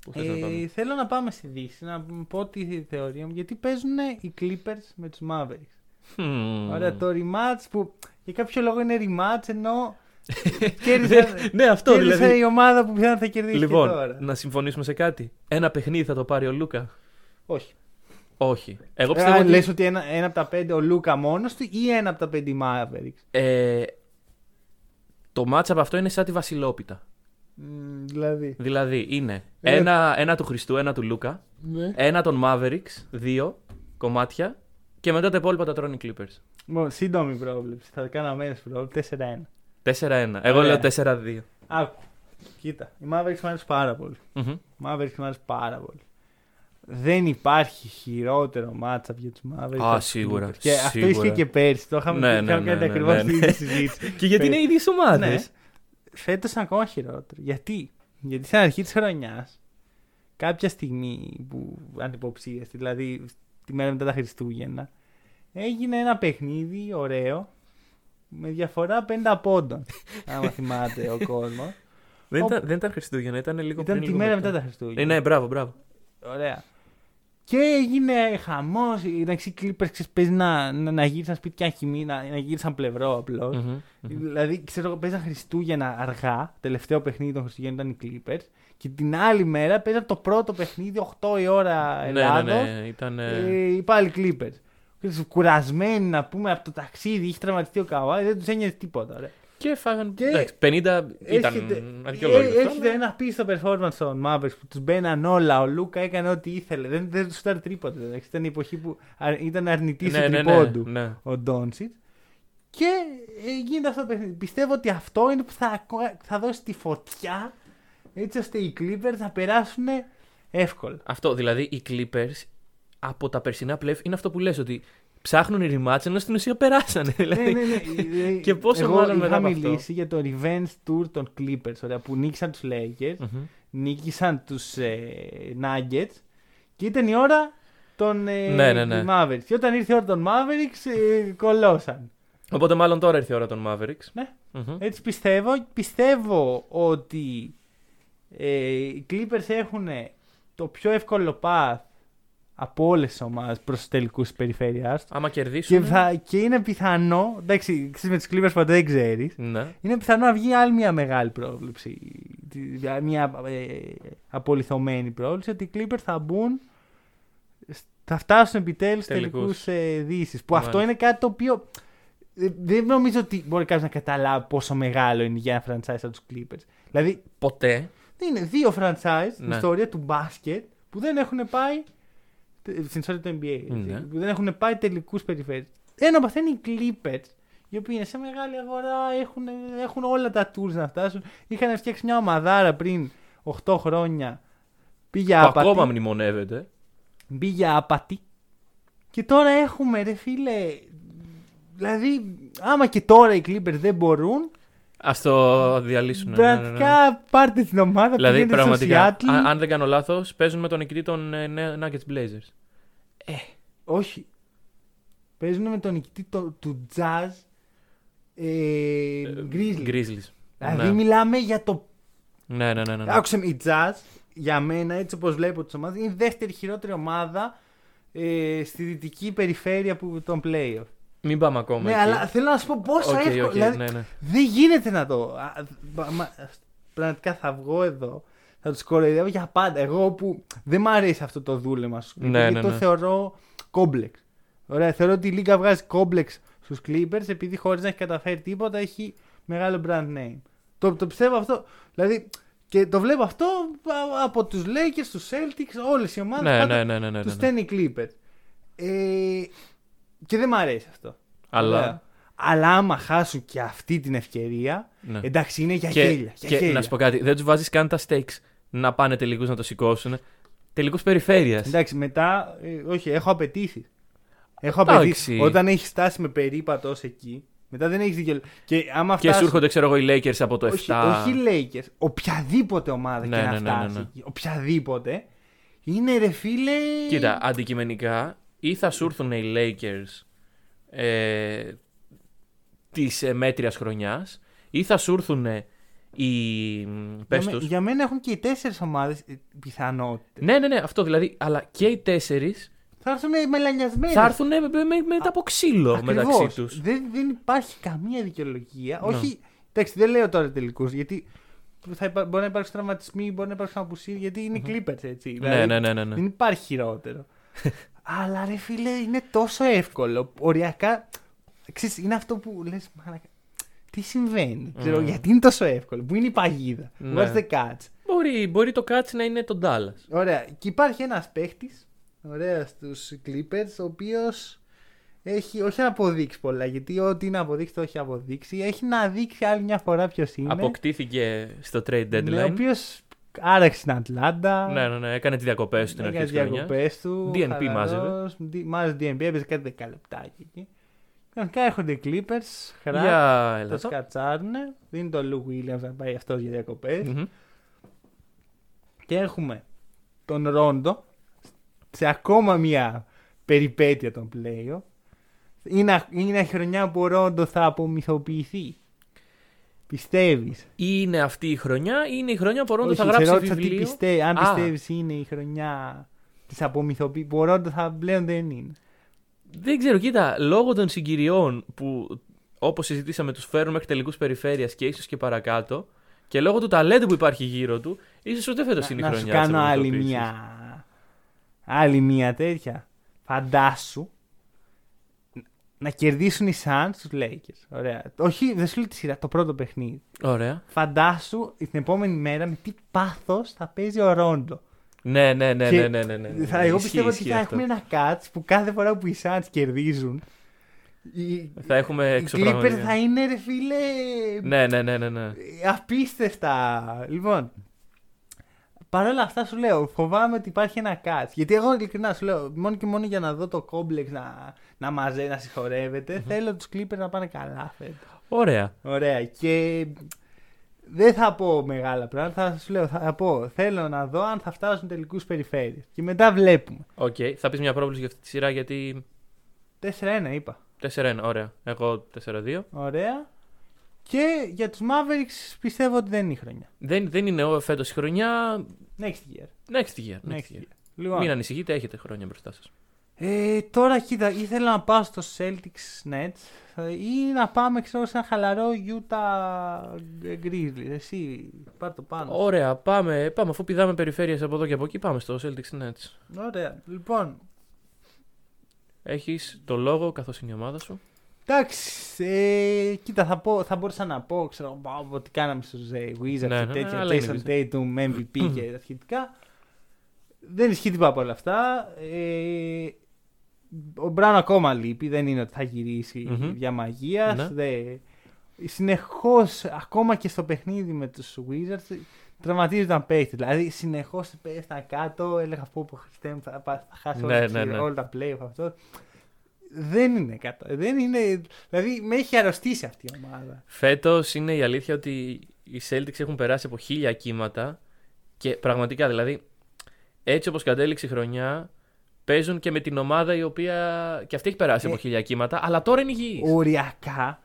[SPEAKER 5] Πού θες να
[SPEAKER 4] Ε,
[SPEAKER 5] πάμε;
[SPEAKER 4] θέλω να πάμε στη Δύση, να πω τη θεωρία μου. Γιατί παίζουν οι Clippers με τους Mavericks.
[SPEAKER 5] Χμ.
[SPEAKER 4] Ωραία, το rematch που για κάποιο λόγο είναι rematch ενώ κέρδισε,
[SPEAKER 5] Ναι, αυτό
[SPEAKER 4] κέρδισε
[SPEAKER 5] δηλαδή.
[SPEAKER 4] η ομάδα που πιθανόν θα κερδίσει
[SPEAKER 5] Λοιπόν,
[SPEAKER 4] και τώρα.
[SPEAKER 5] να συμφωνήσουμε σε κάτι; Ένα παιχνίδι θα το πάρει ο Λούκα;
[SPEAKER 4] Όχι.
[SPEAKER 5] Όχι. Εγώ
[SPEAKER 4] Ε,
[SPEAKER 5] πιστεύω ότι.
[SPEAKER 4] Λες ότι ένα, ένα από τα πέντε ο Λούκα μόνος του ή ένα από τα πέντε οι Mavericks;
[SPEAKER 5] Ε, το match από αυτό είναι σαν τη Βασιλόπιτα.
[SPEAKER 4] Μ, δηλαδή.
[SPEAKER 5] Δηλαδή είναι
[SPEAKER 4] Ε.
[SPEAKER 5] ένα, ένα του Χριστού, ένα του Λούκα,
[SPEAKER 4] Ναι.
[SPEAKER 5] ένα των Mavericks, δύο κομμάτια και μετά τα υπόλοιπα τα τρώνε οι Clippers.
[SPEAKER 4] Λοιπόν, σύντομη πρόβλεψη. Θα κάνω αμέσως πρόβλεψη. 4-1.
[SPEAKER 5] 4-1. Εγώ
[SPEAKER 4] Ωραία.
[SPEAKER 5] λέω 4-2.
[SPEAKER 4] Άκου. Κοίτα. Οι Mavericks μου αρέσουν πάρα πολύ.
[SPEAKER 5] Μμμ.
[SPEAKER 4] Οι Mavericks μου αρέσουν πάρα πολύ. Δεν υπάρχει χειρότερο matchup για τους Mavericks.
[SPEAKER 5] Α,
[SPEAKER 4] από τους
[SPEAKER 5] σίγουρα,
[SPEAKER 4] Clippers. Και αυτό
[SPEAKER 5] σίγουρα.
[SPEAKER 4] ισχύει και πέρσι. Το είχαμε
[SPEAKER 5] Ναι,
[SPEAKER 4] πει,
[SPEAKER 5] ναι,
[SPEAKER 4] είχαμε
[SPEAKER 5] ναι,
[SPEAKER 4] κάνει
[SPEAKER 5] ναι,
[SPEAKER 4] ακριβώς
[SPEAKER 5] ναι,
[SPEAKER 4] την
[SPEAKER 5] ναι.
[SPEAKER 4] ίδια συζήτηση.
[SPEAKER 5] Και γιατί είναι οι ίδιες ομάδες;
[SPEAKER 4] Ναι. Φέτος είναι ακόμα χειρότερο. Γιατί; Γιατί στην αρχή της χρονιάς, κάποια στιγμή που ανυποψίαστη, δηλαδή τη μέρα μετά τα Χριστούγεννα, έγινε ένα παιχνίδι ωραίο με διαφορά 50 πόντων. άμα θυμάται ο κόσμος.
[SPEAKER 5] Δεν,
[SPEAKER 4] Ω-
[SPEAKER 5] ήταν, δεν ήταν Χριστούγεννα, ήταν λίγο
[SPEAKER 4] Ήταν
[SPEAKER 5] πριν.
[SPEAKER 4] τη
[SPEAKER 5] λίγο
[SPEAKER 4] μέρα
[SPEAKER 5] μετά.
[SPEAKER 4] μετά τα Χριστούγεννα.
[SPEAKER 5] Ε, ναι, μπράβο, μπράβο.
[SPEAKER 4] Ωραία. Και έγινε χαμός. Εντάξει, οι Clippers ξέρεις, παίζεις να, να, να γύρισαν σπίτια χυμή, να, να γύρισαν πλευρό απλώς.
[SPEAKER 5] Μμμ, μμμ.
[SPEAKER 4] Δηλαδή, ξέρω εγώ, παίζαν Χριστούγεννα αργά. Τελευταίο παιχνίδι των Χριστουγέννων ήταν οι Clippers. Και την άλλη μέρα παίζαν το πρώτο παιχνίδι 8 η ώρα
[SPEAKER 5] Ναι,
[SPEAKER 4] Ελλάδος.
[SPEAKER 5] ναι, ναι. Ήταν. ε,
[SPEAKER 4] Ε, οι πάλι Clippers. Ξέρεις, Κουρασμένοι να πούμε από το ταξίδι, είχε τραυματιστεί ο Καουάι, δεν τους ένοιαζε τίποτα. Ρε.
[SPEAKER 5] Και φάγαν.
[SPEAKER 4] Και
[SPEAKER 5] Εντάξει, 50 ήταν
[SPEAKER 4] Έρχεται-
[SPEAKER 5] αδικαιολόγητο.
[SPEAKER 4] ε, Έρχεται ένα πίσω performance των Mavericks που τους μπαίναν όλα. Ο Λούκα έκανε ό,τι ήθελε. Δεν, δεν τους ήταν τρίποτε. εντάξει. Ήταν η εποχή που α- ήταν αρνητή
[SPEAKER 5] Ναι,
[SPEAKER 4] του
[SPEAKER 5] ναι, ναι,
[SPEAKER 4] τριπώντου
[SPEAKER 5] ναι.
[SPEAKER 4] ο Ντόνσιτ. Και ε, γίνεται αυτό το παιχνίδι. Πιστεύω ότι αυτό είναι που θα, θα δώσει τη φωτιά έτσι ώστε οι Clippers να περάσουν εύκολα.
[SPEAKER 5] Αυτό, δηλαδή οι Clippers από τα περσινά playoff είναι αυτό που λες ότι ψάχνουν οι rematch ενώ στην ουσία περάσανε.
[SPEAKER 4] ναι,
[SPEAKER 5] Δηλαδή.
[SPEAKER 4] ναι, ναι.
[SPEAKER 5] Και πόσο
[SPEAKER 4] Εγώ
[SPEAKER 5] μάλλον
[SPEAKER 4] είχα
[SPEAKER 5] μετά από αυτό.
[SPEAKER 4] μιλήσει για το revenge tour των Clippers ωραία, που νίκησαν τους Lakers,
[SPEAKER 5] Μμμ.
[SPEAKER 4] νίκησαν τους ε, Nuggets και ήταν η ώρα των ε,
[SPEAKER 5] Ναι, ναι, ναι.
[SPEAKER 4] Mavericks. Και όταν ήρθε η ώρα των Mavericks ε, κολώσαν.
[SPEAKER 5] Οπότε μάλλον τώρα ήρθε η ώρα των Mavericks.
[SPEAKER 4] Ναι.
[SPEAKER 5] Μμμ.
[SPEAKER 4] Έτσι πιστεύω. Πιστεύω ότι ε, οι Clippers έχουν το πιο εύκολο path από όλες τις ομάδες προς του τελικούς της περιφέρεια.
[SPEAKER 5] Άμα
[SPEAKER 4] Και,
[SPEAKER 5] κερδίσουν.
[SPEAKER 4] θα, και είναι πιθανό. Εντάξει, ξέρεις, με του Clippers ποτέ δεν ξέρεις.
[SPEAKER 5] Ναι.
[SPEAKER 4] Είναι πιθανό να βγει άλλη μια μεγάλη πρόβλεψη. Τι- Μια ε, απολυθωμένη πρόβλεψη ότι οι Clippers θα μπουν. Θα φτάσουν επιτέλους στου τελικούς
[SPEAKER 5] Τελικούς.
[SPEAKER 4] ε, Δύσεις. Που αυτό
[SPEAKER 5] Μάλιστα.
[SPEAKER 4] είναι κάτι το οποίο. ε, Δεν νομίζω ότι μπορεί κάποιος να καταλάβει πόσο μεγάλο είναι για ένα franchise από τους Clippers. Δηλαδή,
[SPEAKER 5] Ποτέ.
[SPEAKER 4] είναι δύο franchise στην
[SPEAKER 5] Ναι.
[SPEAKER 4] ιστορία του μπάσκετ που δεν έχουν πάει. Στην ιστορία του NBA. έτσι,
[SPEAKER 5] Ναι.
[SPEAKER 4] Που δεν έχουν πάει τελικούς περιφέρειες. Ένα από αυτά είναι οι Clippers. Οι οποίοι είναι σε μεγάλη αγορά, έχουν, έχουν όλα τα tools να φτάσουν. Είχαν φτιάξει μια ομαδάρα πριν 8 χρόνια. Πήγε
[SPEAKER 5] Που
[SPEAKER 4] άπατη.
[SPEAKER 5] ακόμα μνημονεύεται.
[SPEAKER 4] Πήγε άπατη. Και τώρα έχουμε, ρε φίλε. Δηλαδή, άμα και τώρα οι Clippers δεν μπορούν,
[SPEAKER 5] Α το διαλύσουν. ναι, ναι, ναι.
[SPEAKER 4] πραγματικά πάρτε την ομάδα
[SPEAKER 5] Δηλαδή
[SPEAKER 4] πηγαίνετε στο
[SPEAKER 5] πραγματικά,
[SPEAKER 4] Seattle.
[SPEAKER 5] αν, αν δεν κάνω λάθος, παίζουν με τον νικητή των ε, νέα- Nuggets Blazers.
[SPEAKER 4] Όχι. Παίζουν με τον νικητή το- του Jazz ε, Grizzlies.
[SPEAKER 5] Grizzlies.
[SPEAKER 4] Δηλαδή
[SPEAKER 5] Ναι.
[SPEAKER 4] μιλάμε για το.
[SPEAKER 5] Ναι, ναι, ναι. ναι, ναι.
[SPEAKER 4] Άκουσε με, η Jazz για μένα, έτσι όπως βλέπω τις ομάδες, είναι η δεύτερη χειρότερη ομάδα ε, στη δυτική περιφέρεια που, των playoff.
[SPEAKER 5] Μην πάμε ακόμα.
[SPEAKER 4] Ναι,
[SPEAKER 5] εκεί.
[SPEAKER 4] αλλά θέλω να σου πω πόσο
[SPEAKER 5] Οκ,
[SPEAKER 4] εύκολο.
[SPEAKER 5] οκ,
[SPEAKER 4] δηλαδή,
[SPEAKER 5] ναι, ναι.
[SPEAKER 4] Δεν γίνεται να το. α, μα- μα- Πραγματικά θα βγω εδώ. Θα τους κοροϊδεύω για πάντα. Εγώ που δεν μ' αρέσει αυτό το δούλεμα στους Clippers.
[SPEAKER 5] Ναι,
[SPEAKER 4] γιατί
[SPEAKER 5] ναι,
[SPEAKER 4] το
[SPEAKER 5] ναι.
[SPEAKER 4] θεωρώ κόμπλεξ. Ωραία, θεωρώ ότι η Λίγκα βγάζει κόμπλεξ στους Clippers επειδή χωρίς να έχει καταφέρει τίποτα έχει μεγάλο brand name. Το, το πιστεύω αυτό. Δηλαδή, και το βλέπω αυτό α- από τους Lakers, τους Celtics, όλες οι ομάδες.
[SPEAKER 5] Ναι, ναι, ναι, ναι, ναι,
[SPEAKER 4] Τους
[SPEAKER 5] ναι.
[SPEAKER 4] στέλνει Clippers. Ε, και δεν μ' αρέσει αυτό.
[SPEAKER 5] Αλλά.
[SPEAKER 4] Ωραία. Αλλά άμα χάσουν και αυτή την ευκαιρία,
[SPEAKER 5] Ναι.
[SPEAKER 4] εντάξει είναι για
[SPEAKER 5] Και,
[SPEAKER 4] γέλια. Για
[SPEAKER 5] και
[SPEAKER 4] γέλια.
[SPEAKER 5] να σου πω κάτι, δεν τους βάζεις καν τα stakes να πάνε τελικούς να το σηκώσουν. Τελικούς περιφέρειας.
[SPEAKER 4] Εντάξει, μετά, ε, όχι, έχω απαιτήσει. Έχω
[SPEAKER 5] Εντάξει.
[SPEAKER 4] απαιτήσει. Όταν έχεις φτάσει με περίπατο ως εκεί, μετά δεν έχεις δικαιολογία. Και άμα
[SPEAKER 5] Και
[SPEAKER 4] φτάσεις-
[SPEAKER 5] σου έρχονται, ξέρω εγώ, οι Lakers από το 7.
[SPEAKER 4] όχι, όχι οι Lakers, οποιαδήποτε ομάδα
[SPEAKER 5] Ναι,
[SPEAKER 4] και να
[SPEAKER 5] ναι, ναι, ναι,
[SPEAKER 4] φτάσεις
[SPEAKER 5] ναι.
[SPEAKER 4] εκεί, οποιαδήποτε, είναι ρε φίλε.
[SPEAKER 5] Κοίτα, αντικειμενικά ή θα σου έρθουν οι Lakers ε, της ε, μέτριας χρονιάς, ή θα σου έρθουν οι.
[SPEAKER 4] για,
[SPEAKER 5] Πες
[SPEAKER 4] με-
[SPEAKER 5] τους.
[SPEAKER 4] για μένα έχουν και οι τέσσερις ομάδες πιθανότητες.
[SPEAKER 5] Ναι, ναι, ναι, αυτό δηλαδή. Αλλά και οι τέσσερις
[SPEAKER 4] Θα έρθουν μελανιασμένοι.
[SPEAKER 5] θα έρθουν με, με, με- μετά από ξύλο
[SPEAKER 4] Ακριβώς.
[SPEAKER 5] μεταξύ τους.
[SPEAKER 4] Δεν, δεν υπάρχει καμία δικαιολογία.
[SPEAKER 5] Ναι.
[SPEAKER 4] Όχι. Εντάξει, δεν λέω τώρα τελικούς γιατί θα υπά- μπορεί να υπάρξουν τραυματισμοί, μπορεί να υπάρξουν απουσίες γιατί είναι Clippers έτσι.
[SPEAKER 5] Ναι, ναι, ναι, ναι, ναι.
[SPEAKER 4] Δεν υπάρχει χειρότερο. Αλλά ρε φίλε, είναι τόσο εύκολο. Οριακά. Ξέρεις, είναι αυτό που λες. Τι συμβαίνει, ξέρω,
[SPEAKER 5] Mm.
[SPEAKER 4] γιατί είναι τόσο εύκολο, Πού είναι η παγίδα,
[SPEAKER 5] Ναι.
[SPEAKER 4] What's the catch.
[SPEAKER 5] Μπορεί, μπορεί το catch να είναι το Dallas.
[SPEAKER 4] Ωραία. Και υπάρχει ένας παίχτης, ωραία, στους Clippers, ο οποίος έχει όχι να αποδείξει πολλά, γιατί ό,τι είναι να αποδείξει το έχει αποδείξει. Έχει να δείξει άλλη μια φορά ποιος είναι.
[SPEAKER 5] Αποκτήθηκε στο trade deadline.
[SPEAKER 4] Ναι, ο οποίος άραξε στην Ατλάντα.
[SPEAKER 5] Ναι, ναι, ναι, έκανε τις διακοπές του στην αρχή
[SPEAKER 4] Έκανε
[SPEAKER 5] της χρονιάς.
[SPEAKER 4] διακοπές του.
[SPEAKER 5] DNP
[SPEAKER 4] χαλαρός,
[SPEAKER 5] μάζευε.
[SPEAKER 4] δι- Μάζευε DNP, έπαιζε κάτι δεκαλεπτάκι εκεί. Κανονικά έρχονται οι Clippers, χρά,
[SPEAKER 5] Για
[SPEAKER 4] το
[SPEAKER 5] έλα εδώ.
[SPEAKER 4] σκατσάρουνε. Δίνει το Lou Williams να πάει αυτός για διακοπές.
[SPEAKER 5] Μμμ.
[SPEAKER 4] Και έχουμε τον Ρόντο σε ακόμα μια περιπέτεια των πλέον. Είναι, είναι η χρονιά που ο Ρόντο θα απομυθοποιηθεί. Πιστεύεις;
[SPEAKER 5] Είναι αυτή η χρονιά ή είναι η χρονιά που ο Ρόντο
[SPEAKER 4] Όχι,
[SPEAKER 5] θα
[SPEAKER 4] σε
[SPEAKER 5] γράψει
[SPEAKER 4] ρώτησα τι
[SPEAKER 5] βιβλίο.
[SPEAKER 4] πιστε- αν
[SPEAKER 5] Α.
[SPEAKER 4] πιστεύεις είναι η χρονιά της απομυθοποίησης που ο Ρόντο θα πλέον δεν είναι.
[SPEAKER 5] Δεν ξέρω, κοίτα, λόγω των συγκυριών που όπως συζητήσαμε τους φέρουν μέχρι τελικούς περιφέρειας και ίσως και παρακάτω και λόγω του ταλέντου που υπάρχει γύρω του, ίσως ούτε φέτος είναι η
[SPEAKER 4] να, να
[SPEAKER 5] χρονιά
[SPEAKER 4] σου
[SPEAKER 5] της
[SPEAKER 4] κάνω άλλη
[SPEAKER 5] απομυθοποίησης.
[SPEAKER 4] μια άλλη μια τέτοια. Φαντάσου να κερδίσουν οι Suns τους Lakers. Ωραία. Όχι, δεν σου λέω τη σειρά, το πρώτο παιχνίδι.
[SPEAKER 5] Ωραία.
[SPEAKER 4] Φαντάσου την επόμενη μέρα με τι πάθος θα παίζει ο Ρόντο.
[SPEAKER 5] Ναι, ναι, ναι,
[SPEAKER 4] Και
[SPEAKER 5] ναι, ναι, ναι, ναι, ναι.
[SPEAKER 4] θα, εγώ
[SPEAKER 5] Ισχύει,
[SPEAKER 4] πιστεύω ότι
[SPEAKER 5] ισχύει
[SPEAKER 4] θα
[SPEAKER 5] αυτό.
[SPEAKER 4] έχουμε ένα catch που κάθε φορά που οι Suns κερδίζουν οι,
[SPEAKER 5] Θα έχουμε
[SPEAKER 4] οι Clippers
[SPEAKER 5] εξωπραγματικά.
[SPEAKER 4] θα είναι ρε φίλε
[SPEAKER 5] Ναι, ναι, ναι, ναι, ναι.
[SPEAKER 4] απίστευτα. Λοιπόν, Παρ' όλα αυτά σου λέω, φοβάμαι ότι υπάρχει ένα catch. Γιατί εγώ ειλικρινά σου λέω, μόνο και μόνο για να δω το κόμπλεξ να, να μαζέ, να συγχωρεύεται, θέλω τους Clippers να πάνε καλά φέτος.
[SPEAKER 5] Ωραία.
[SPEAKER 4] Ωραία. Και δεν θα πω μεγάλα πράγματα, θα σου λέω, θα πω, θέλω να δω αν θα φτάσουν τελικούς περιφέρειας. Και μετά βλέπουμε.
[SPEAKER 5] Οκ. Θα πεις μια πρόβλεψη για αυτή τη σειρά γιατί.
[SPEAKER 4] 4-1 είπα.
[SPEAKER 5] 4-1, ωραία. Εγώ 4-2.
[SPEAKER 4] Ωραία. Και για τους Mavericks πιστεύω ότι δεν είναι η χρονιά.
[SPEAKER 5] Δεν, δεν είναι φέτος η χρονιά.
[SPEAKER 4] Next year.
[SPEAKER 5] Next year. Next
[SPEAKER 4] Next
[SPEAKER 5] year.
[SPEAKER 4] year. Λοιπόν,
[SPEAKER 5] Μην ανησυχείτε, έχετε χρόνια μπροστά σας.
[SPEAKER 4] Ε, τώρα κοίτα, ήθελα να πάω στο Celtics Nets ε, ή να πάμε ξέρω, σε ένα χαλαρό Utah Grizzlies. Εσύ, πάρ το πάνω.
[SPEAKER 5] Ωραία, πάμε, πάμε. Αφού πηδάμε περιφέρειες από εδώ και από εκεί, πάμε στο Celtics Nets.
[SPEAKER 4] Ωραία. Λοιπόν,
[SPEAKER 5] Έχεις το λόγο καθώς είναι η ομάδα σου.
[SPEAKER 4] εντάξει, ε, κοίτα, θα, πω, θα μπορούσα να πω, ξέρω, πάω, ότι κάναμε στους ε, Wizards
[SPEAKER 5] Ναι,
[SPEAKER 4] και
[SPEAKER 5] ναι, ναι,
[SPEAKER 4] τέτοια,
[SPEAKER 5] αλλά είναι
[SPEAKER 4] Jason Tatum, MVP και τα σχετικά. Δεν ισχύει τίποτα από όλα αυτά. Ε, ο Μπράουν ακόμα λείπει, δεν είναι ότι θα γυρίσει
[SPEAKER 5] Μμμ.
[SPEAKER 4] για μαγείας.
[SPEAKER 5] Ναι.
[SPEAKER 4] Συνεχώς, ακόμα και στο παιχνίδι με τους Wizards, τραυματίζονταν παίχτε. Δηλαδή, συνεχώς πέφταν κάτω, έλεγα αυτό που Χριστέ μου, θα, πά- θα χάσω
[SPEAKER 5] Ναι,
[SPEAKER 4] όλα,
[SPEAKER 5] ναι, ναι.
[SPEAKER 4] όλα τα playoff αυτό. Δεν είναι κάτω. Δεν είναι, δηλαδή, με έχει αρρωστήσει αυτή η ομάδα.
[SPEAKER 5] Φέτος είναι η αλήθεια ότι οι Celtics έχουν περάσει από χίλια κύματα και πραγματικά δηλαδή έτσι όπως κατέληξε η χρονιά παίζουν και με την ομάδα η οποία και αυτή έχει περάσει
[SPEAKER 4] Ε,
[SPEAKER 5] από χίλια κύματα, αλλά τώρα είναι υγιής.
[SPEAKER 4] Οριακά,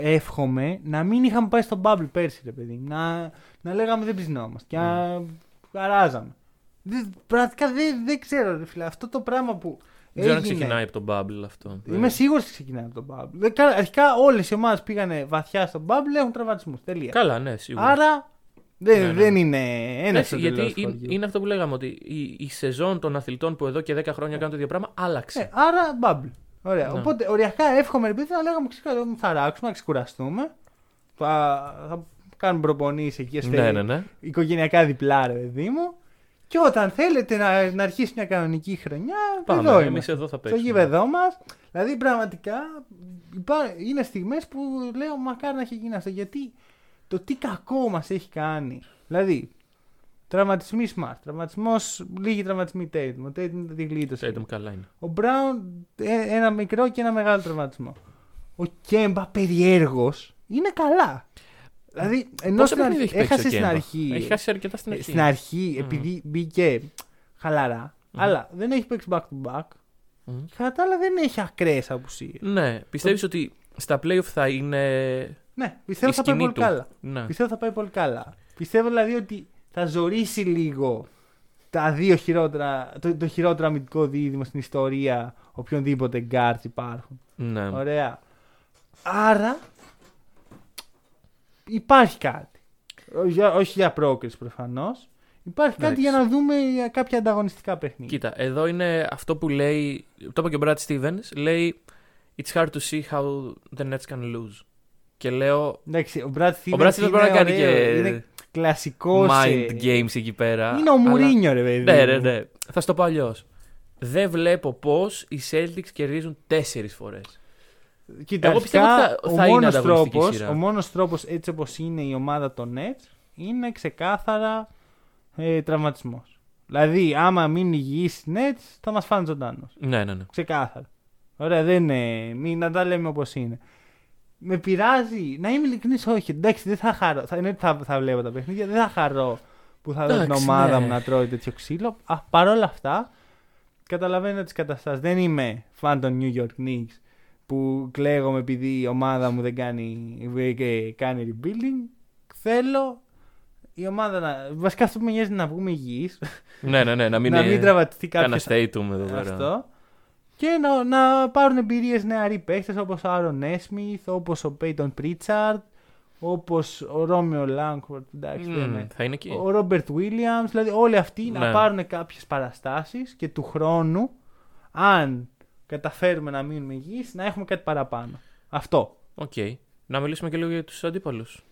[SPEAKER 4] εύχομαι να μην είχαμε πάει στο bubble πέρσι, ρε παιδί. μου. Να, να λέγαμε δεν ψινόμαστε και να χαράζαμε. Δεν- Πραγματικά δεν, δεν ξέρω, ρε φίλε. Αυτό το πράγμα που.
[SPEAKER 5] Δεν ξέρω αν
[SPEAKER 4] έγινε-
[SPEAKER 5] ξεκινάει από τον Bubble αυτό.
[SPEAKER 4] Είμαι σίγουρος ότι ξεκινάει από τον Bubble. Δεν- κα- Αρχικά όλες οι ομάδες πήγανε βαθιά στον Bubble, έχουν τραυματισμούς. Τελεία.
[SPEAKER 5] Καλά, ναι, σίγουρα.
[SPEAKER 4] Άρα δεν,
[SPEAKER 5] Ναι, ναι.
[SPEAKER 4] δεν είναι ένα
[SPEAKER 5] Εντάξει, γιατί είναι, είναι αυτό που λέγαμε ότι η, η σεζόν των αθλητών που εδώ και 10 χρόνια κάνουν το ίδιο πράγμα άλλαξε.
[SPEAKER 4] Ε, άρα Bubble. Ωραία.
[SPEAKER 5] Ναι.
[SPEAKER 4] Οπότε οριακά εύχομαι ρε παιδί να λέγαμε ξεκάθαρα θα ράξουμε, να ξεκουραστούμε. Θα, θα κάνουμε προπονήσεις εκεί ώστε
[SPEAKER 5] ναι, ναι, ναι.
[SPEAKER 4] οικογενειακά διπλά, ρε παιδί μου. Και όταν θέλετε να, να αρχίσει μια κανονική χρονιά,
[SPEAKER 5] Πάμε,
[SPEAKER 4] εδώ
[SPEAKER 5] εμείς
[SPEAKER 4] είμαστε.
[SPEAKER 5] εδώ θα
[SPEAKER 4] Στο
[SPEAKER 5] παίξουμε.
[SPEAKER 4] γήπεδό μας. Δηλαδή πραγματικά υπά- είναι στιγμές που λέω μακάρι να έχει γίνει αυτό. Γιατί το τι κακό μας έχει κάνει. Δηλαδή, τραυματισμοί Smart, τραυματισμός, λίγοι τραυματισμοί Tatum. Ο Tatum δεν τη γλίτωσε.
[SPEAKER 5] Tatum καλά είναι.
[SPEAKER 4] Ο Brown ε, ένα μικρό και ένα μεγάλο τραυματισμό. Ο Κέμπα περιέργως είναι καλά. Δηλαδή, ενώ
[SPEAKER 5] Πόσα
[SPEAKER 4] στην
[SPEAKER 5] παιχνίδια
[SPEAKER 4] αρχή,
[SPEAKER 5] έχει παίξει
[SPEAKER 4] έχασε
[SPEAKER 5] ο
[SPEAKER 4] στην
[SPEAKER 5] Kemba?
[SPEAKER 4] αρχή.
[SPEAKER 5] Έχει χάσει αρκετά στην
[SPEAKER 4] ε,
[SPEAKER 5] αρχή.
[SPEAKER 4] Στην αρχή, επειδή μπήκε χαλαρά, αλλά δεν έχει παίξει back to back.
[SPEAKER 5] Μμμ.
[SPEAKER 4] Κατά τα άλλα δεν έχει ακραίες απουσίες.
[SPEAKER 5] Ναι, πιστεύεις ότι στα playoff θα είναι.
[SPEAKER 4] Ναι, πιστεύω
[SPEAKER 5] η
[SPEAKER 4] θα πάει
[SPEAKER 5] σκηνή
[SPEAKER 4] πολύ
[SPEAKER 5] του.
[SPEAKER 4] καλά.
[SPEAKER 5] Ναι.
[SPEAKER 4] Πιστεύω θα πάει πολύ καλά. Πιστεύω δηλαδή ότι θα ζωρίσει λίγο τα δύο χειρότερα, το, το χειρότερο αμυντικό δίδυμο στην ιστορία οποιονδήποτε guards υπάρχουν.
[SPEAKER 5] ναι.
[SPEAKER 4] Ωραία. Άρα υπάρχει κάτι. Όχι για, όχι για πρόκριση προφανώς. Υπάρχει κάτι
[SPEAKER 5] Εντάξει.
[SPEAKER 4] για να δούμε για κάποια ανταγωνιστικά παιχνίδια.
[SPEAKER 5] Κοίτα, εδώ είναι αυτό που λέει. Το είπε και ο Brad Stevens. Λέει It's hard to see how the Nets can lose. Και λέω.
[SPEAKER 4] Εντάξει, ο Brad Stevens,
[SPEAKER 5] Ο Brad Stevens μπορεί να
[SPEAKER 4] είναι
[SPEAKER 5] κάνει
[SPEAKER 4] ωραίο,
[SPEAKER 5] και
[SPEAKER 4] Είναι κλασικός.
[SPEAKER 5] mind games εκεί πέρα.
[SPEAKER 4] Είναι ο
[SPEAKER 5] αλλά-
[SPEAKER 4] Μουρίνιο, ρε παιδί.
[SPEAKER 5] Ναι,
[SPEAKER 4] μου.
[SPEAKER 5] ναι, ναι. Θα σου το πω αλλιώς. Δεν βλέπω πώς οι Celtics κερδίζουν τέσσερις φορές.
[SPEAKER 4] Κοίτα,
[SPEAKER 5] Εγώ πιστεύω
[SPEAKER 4] αρχικά,
[SPEAKER 5] ότι θα-
[SPEAKER 4] ο
[SPEAKER 5] θα είναι
[SPEAKER 4] μόνος
[SPEAKER 5] ανταγωνιστική
[SPEAKER 4] τρόπος,
[SPEAKER 5] σειρά.
[SPEAKER 4] Ο μόνος τρόπος έτσι όπως είναι η ομάδα των Nets είναι ξεκάθαρα ε, τραυματισμός. Δηλαδή, άμα μείνει υγιής οι Nets, θα μας φάνε ζωντάνος.
[SPEAKER 5] Ναι, ναι, ναι.
[SPEAKER 4] Ξεκάθαρα. Ωραία, δεν είναι. Μην να τα λέμε όπως είναι. Με πειράζει, να είμαι ειλικρινής, όχι. Εντάξει, δεν θα χαρώ. Θα, είναι ότι θα, θα βλέπω τα παιχνίδια, δεν θα χαρώ που θα δω την
[SPEAKER 5] Εντάξει,
[SPEAKER 4] ομάδα
[SPEAKER 5] ναι.
[SPEAKER 4] μου να τρώει τέτοιο ξύλο. Α, Παρ' όλα αυτά, καταλαβαίνω τις καταστάσεις. Δεν είμαι φαν των New York Knicks που κλαίγομαι επειδή η ομάδα μου δεν κάνει, ε, κάνει rebuilding. Θέλω η ομάδα να. Βασικά αυτό που με νοιάζει είναι να βγούμε υγιείς.
[SPEAKER 5] ναι, ναι, ναι. Να μην,
[SPEAKER 4] να μην τραυματιστεί
[SPEAKER 5] Κάνα
[SPEAKER 4] κάποιο
[SPEAKER 5] statum εδώ πέρα.
[SPEAKER 4] αυτό. Και να, να πάρουν εμπειρίες νεαροί παίχτε όπως ο Άρον Νέσμιθ, όπως ο Πέιτον Πρίτσαρτ, όπως ο Ρόμιο Λάγκφορντ. Εντάξει,
[SPEAKER 5] Μμμ,
[SPEAKER 4] δεν είναι.
[SPEAKER 5] θα είναι εκεί.
[SPEAKER 4] Ο Ρόμπερτ Βίλιαμς. Δηλαδή όλοι αυτοί να
[SPEAKER 5] Ναι.
[SPEAKER 4] πάρουν κάποιες παραστάσεις και του χρόνου, αν καταφέρουμε να μείνουμε υγιείς, να έχουμε κάτι παραπάνω. Αυτό.
[SPEAKER 5] Οκ. Να μιλήσουμε και λίγο για τους αντίπαλους.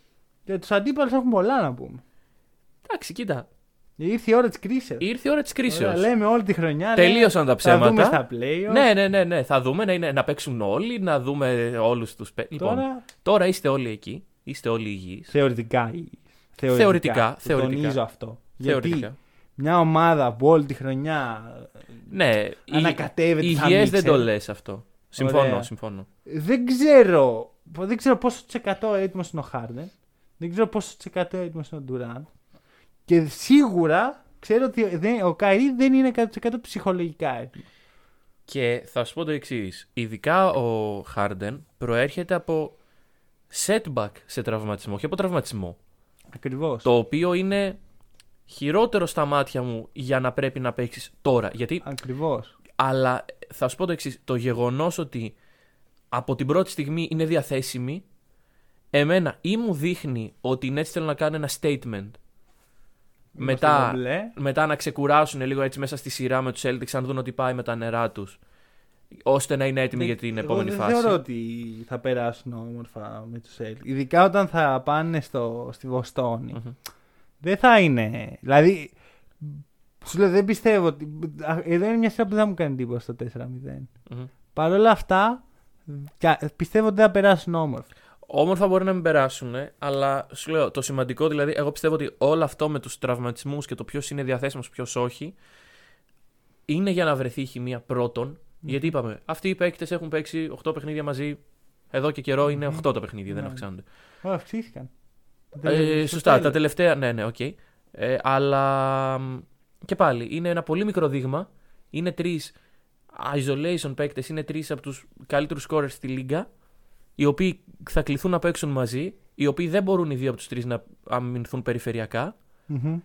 [SPEAKER 4] Για τους αντίπαλους έχουμε πολλά να πούμε.
[SPEAKER 5] Εντάξει, κοίτα.
[SPEAKER 4] Ήρθε η ώρα της κρίσης.
[SPEAKER 5] Ήρθε η ώρα της κρίσεως.
[SPEAKER 4] Λέμε όλη τη χρονιά.
[SPEAKER 5] Τελείωσαν
[SPEAKER 4] λέμε,
[SPEAKER 5] τα
[SPEAKER 4] Θα δούμε
[SPEAKER 5] ψέματα.
[SPEAKER 4] στα playoffs.
[SPEAKER 5] Ναι, ναι, ναι, ναι. Θα δούμε να, είναι, να παίξουν όλοι, να δούμε όλους τους παίκτες. Λοιπόν,
[SPEAKER 4] Τώρα
[SPEAKER 5] τώρα είστε όλοι εκεί. Είστε όλοι υγιείς.
[SPEAKER 4] Θεωρητικά. Θεωρητικά.
[SPEAKER 5] Θεωρητικά,
[SPEAKER 4] Το
[SPEAKER 5] θεωρητικά.
[SPEAKER 4] Τονίζω αυτό.
[SPEAKER 5] Θεωρητικά.
[SPEAKER 4] Γιατί μια ομάδα που όλη τη χρονιά
[SPEAKER 5] Ναι, η-
[SPEAKER 4] ανακατεύεται σαν
[SPEAKER 5] υγιές δεν
[SPEAKER 4] μίξερ.
[SPEAKER 5] το λες αυτό. Συμφωνώ,
[SPEAKER 4] Ωραία.
[SPEAKER 5] συμφωνώ.
[SPEAKER 4] δεν ξέρω, δεν ξέρω πόσο της εκατό έτοιμος είναι ο Χάρντεν. Δεν ξέρω πόσο της εκατό έτοιμος είναι ο Ντουράν. Και σίγουρα ξέρω ότι δεν, ο Καϊρή δεν είναι 100% ψυχολογικά έτοιμος.
[SPEAKER 5] Και θα σου πω το εξής. Ειδικά ο Χάρντεν προέρχεται από setback σε τραυματισμό, όχι από τραυματισμό.
[SPEAKER 4] Ακριβώς.
[SPEAKER 5] Το οποίο είναι χειρότερο στα μάτια μου για να πρέπει να παίξεις τώρα. Γιατί,
[SPEAKER 4] Ακριβώς.
[SPEAKER 5] αλλά θα σου πω το εξής. Το γεγονός ότι από την πρώτη στιγμή είναι διαθέσιμη, εμένα ή μου δείχνει ότι οι Nets θέλουν να κάνουν ένα statement. Μετά, μετά να ξεκουράσουν λίγο έτσι μέσα στη σειρά με τους Celtics, αν δουν ότι πάει με τα νερά τους, ώστε να είναι έτοιμοι για την επόμενη
[SPEAKER 4] εγώ
[SPEAKER 5] φάση.
[SPEAKER 4] Δεν θεωρώ ότι θα περάσουν όμορφα με τους Celtics. Ειδικά όταν θα πάνε στο, στη βοστονη
[SPEAKER 5] Μμμ.
[SPEAKER 4] Δεν θα είναι. Δηλαδή, σου λέω δεν πιστεύω ότι. α, Εδώ είναι μια σειρά που δεν θα μου κάνει τίποτα στο 4-0.
[SPEAKER 5] Μμμ.
[SPEAKER 4] Παρ' όλα αυτά, κα- πιστεύω ότι δεν θα περάσουν όμορφα.
[SPEAKER 5] Όμορφα μπορεί να μην περάσουν, αλλά σου λέω το σημαντικό δηλαδή, εγώ πιστεύω ότι όλο αυτό με τους τραυματισμούς και το ποιος είναι διαθέσιμος, ποιος όχι, είναι για να βρεθεί η χημεία πρώτον. Γιατί είπαμε, αυτοί οι παίκτες έχουν παίξει 8 παιχνίδια μαζί. Εδώ και καιρό είναι 8 τα παιχνίδια, δεν
[SPEAKER 4] Ναι.
[SPEAKER 5] αυξάνονται.
[SPEAKER 4] Ω, αυξήθηκαν.
[SPEAKER 5] Ε,
[SPEAKER 4] Στο
[SPEAKER 5] σωστά, τα
[SPEAKER 4] τέλος.
[SPEAKER 5] τελευταία. Ναι, ναι, οκ. Ε, αλλά μ, και πάλι είναι ένα πολύ μικρό δείγμα. Είναι τρεις isolation παίκτες, είναι τρεις από τους καλύτερους scorers στη λίγκα. Οι οποίοι θα κληθούν να παίξουν μαζί. Οι οποίοι δεν μπορούν οι δύο από τους τρεις να αμυνθούν περιφερειακά.
[SPEAKER 4] Μμμ.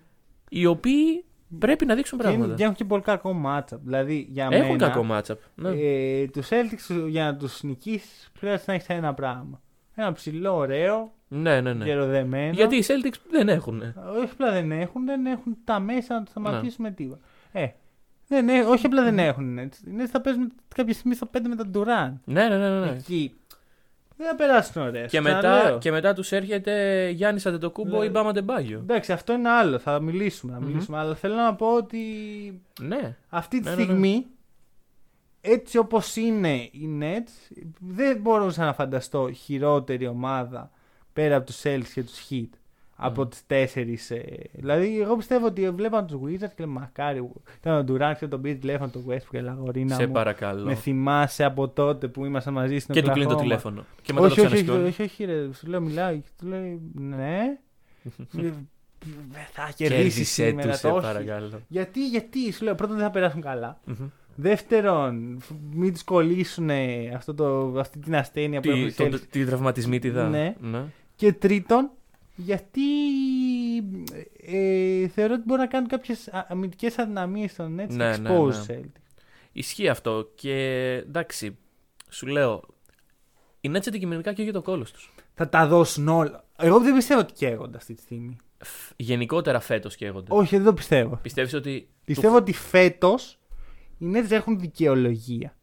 [SPEAKER 5] Οι οποίοι πρέπει να δείξουν
[SPEAKER 4] Και, είναι-
[SPEAKER 5] πράγματα.
[SPEAKER 4] και έχουν και πολύ κακό matchup. Δηλαδή, για
[SPEAKER 5] Έχουν
[SPEAKER 4] μένα,
[SPEAKER 5] κακό matchup. Ναι.
[SPEAKER 4] Ε, τους Celtics για να τους νικήσεις χρειάζεται να έχεις ένα πράγμα. Ένα ψηλό, ωραίο,
[SPEAKER 5] ναι, ναι, ναι.
[SPEAKER 4] γεροδεμένο.
[SPEAKER 5] Γιατί οι Celtics δεν έχουν.
[SPEAKER 4] Όχι απλά δεν έχουν, δεν έχουν τα μέσα να το
[SPEAKER 5] Ναι.
[SPEAKER 4] σταματήσουν με τίποτα. Ε, δεν, έ- όχι απλά δεν έχουν. Έτσι. Είναι θα παίζουν κάποια στιγμή στο 5 με τον Ντουράν.
[SPEAKER 5] Ναι, ναι, ναι. ναι, ναι.
[SPEAKER 4] Εκεί. Δεν θα περάσουν ωραία.
[SPEAKER 5] Και
[SPEAKER 4] σου
[SPEAKER 5] μετά,
[SPEAKER 4] ξαναλέω.
[SPEAKER 5] και μετά τους έρχεται Γιάννης Αντετοκούμπο
[SPEAKER 4] Ναι.
[SPEAKER 5] ή Μπάμα Ντεμπάγιο.
[SPEAKER 4] Εντάξει, αυτό είναι άλλο. Θα μιλήσουμε. Θα
[SPEAKER 5] Μμμ.
[SPEAKER 4] μιλήσουμε Αλλά θέλω να πω ότι
[SPEAKER 5] Ναι.
[SPEAKER 4] αυτή τη
[SPEAKER 5] Ναι, ναι, ναι.
[SPEAKER 4] στιγμή, έτσι όπως είναι οι Nets, δεν μπορούσα να φανταστώ χειρότερη ομάδα πέρα από τους Celtics και τους Heat. Από τις τέσσερις. ε, δηλαδή, εγώ πιστεύω ότι βλέπαν τους Wizards και λέμε μακάρι. Ήταν ο Durant και τον πήρε τηλέφωνο του Westbrook και λέει αγορίνα
[SPEAKER 5] Σε
[SPEAKER 4] μου.
[SPEAKER 5] παρακαλώ.
[SPEAKER 4] Με θυμάσαι από τότε που ήμασταν μαζί στην
[SPEAKER 5] Και του κλείνει το
[SPEAKER 4] Oklahoma».
[SPEAKER 5] τηλέφωνο. Και μετά
[SPEAKER 4] όχι,
[SPEAKER 5] το
[SPEAKER 4] όχι, όχι,
[SPEAKER 5] ξανασκώνει.
[SPEAKER 4] όχι, όχι, ρε. Σου λέω, μιλάω. Και του λέει, ναι. Ε, θα κερδίσεις
[SPEAKER 5] Κέρδισε
[SPEAKER 4] σήμερα
[SPEAKER 5] τους, σε
[SPEAKER 4] το όχι.
[SPEAKER 5] παρακαλώ.
[SPEAKER 4] Γιατί, γιατί, σου λέω, πρώτον δεν θα περάσουν καλά.
[SPEAKER 5] Μμμ.
[SPEAKER 4] Δεύτερον, φ- μην τους κολλήσουν αυτό το, αυτή την ασθένεια που έχουν οι
[SPEAKER 5] Τι- το-
[SPEAKER 4] Celtics.
[SPEAKER 5] Τη τραυματισμίτιδα.
[SPEAKER 4] Ναι. Και τρίτον, γιατί ε, θεωρώ ότι μπορούν να κάνουν κάποιες αμυντικές αδυναμίες στο Nets και
[SPEAKER 5] Ναι, ναι,
[SPEAKER 4] expose
[SPEAKER 5] ναι.
[SPEAKER 4] τους Celtics.
[SPEAKER 5] Ισχύει αυτό. Και εντάξει, σου λέω. Οι Nets αντικειμενικά και για το κόλος τους.
[SPEAKER 4] Θα τα δώσουν όλα. Εγώ δεν πιστεύω ότι καίγονται αυτή τη στιγμή.
[SPEAKER 5] φ- γενικότερα φέτος καίγονται.
[SPEAKER 4] Όχι, δεν το πιστεύω.
[SPEAKER 5] Πιστεύεις ότι.
[SPEAKER 4] Πιστεύω ότι φέτος οι Nets έχουν δικαιολογία.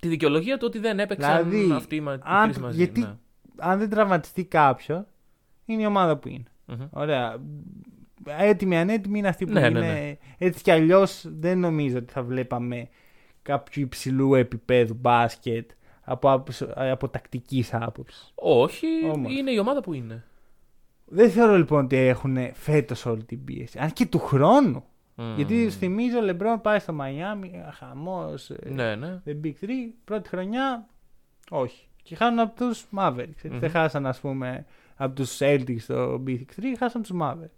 [SPEAKER 5] Τη δικαιολογία του ότι δεν έπαιξαν
[SPEAKER 4] Δηλαδή,
[SPEAKER 5] αυτοί οι μα- οι
[SPEAKER 4] αν-
[SPEAKER 5] τρεις μαζί.
[SPEAKER 4] γιατί-
[SPEAKER 5] ναι.
[SPEAKER 4] Αν δεν τραυματιστεί κάποιος, είναι η ομάδα που είναι.
[SPEAKER 5] Μμμ.
[SPEAKER 4] Ωραία. Έτοιμοι ανέτοιμοι είναι αυτοί που
[SPEAKER 5] Ναι, ναι,
[SPEAKER 4] είναι.
[SPEAKER 5] ναι.
[SPEAKER 4] Έτσι κι αλλιώς δεν νομίζω ότι θα βλέπαμε κάποιο υψηλού επίπεδου μπάσκετ από, άποψη- από τακτικής άποψης.
[SPEAKER 5] Όχι,
[SPEAKER 4] Όμως.
[SPEAKER 5] είναι η ομάδα που είναι.
[SPEAKER 4] Δεν θεωρώ λοιπόν ότι έχουν φέτος όλη την πίεση. Αν και του χρόνου.
[SPEAKER 5] Μμ.
[SPEAKER 4] Γιατί θυμίζω ο Λεμπρόν πάει στο Μαϊάμι, χαμός.
[SPEAKER 5] Ναι, ναι.
[SPEAKER 4] The Big Three, πρώτη χρονιά, όχι. Και χάνουν από τους Mavericks. έτσι.
[SPEAKER 5] Μμμ.
[SPEAKER 4] Δεν χάσαν, ας πούμε, από τους Celtics στο Big 3, χάσαν τους Mavericks.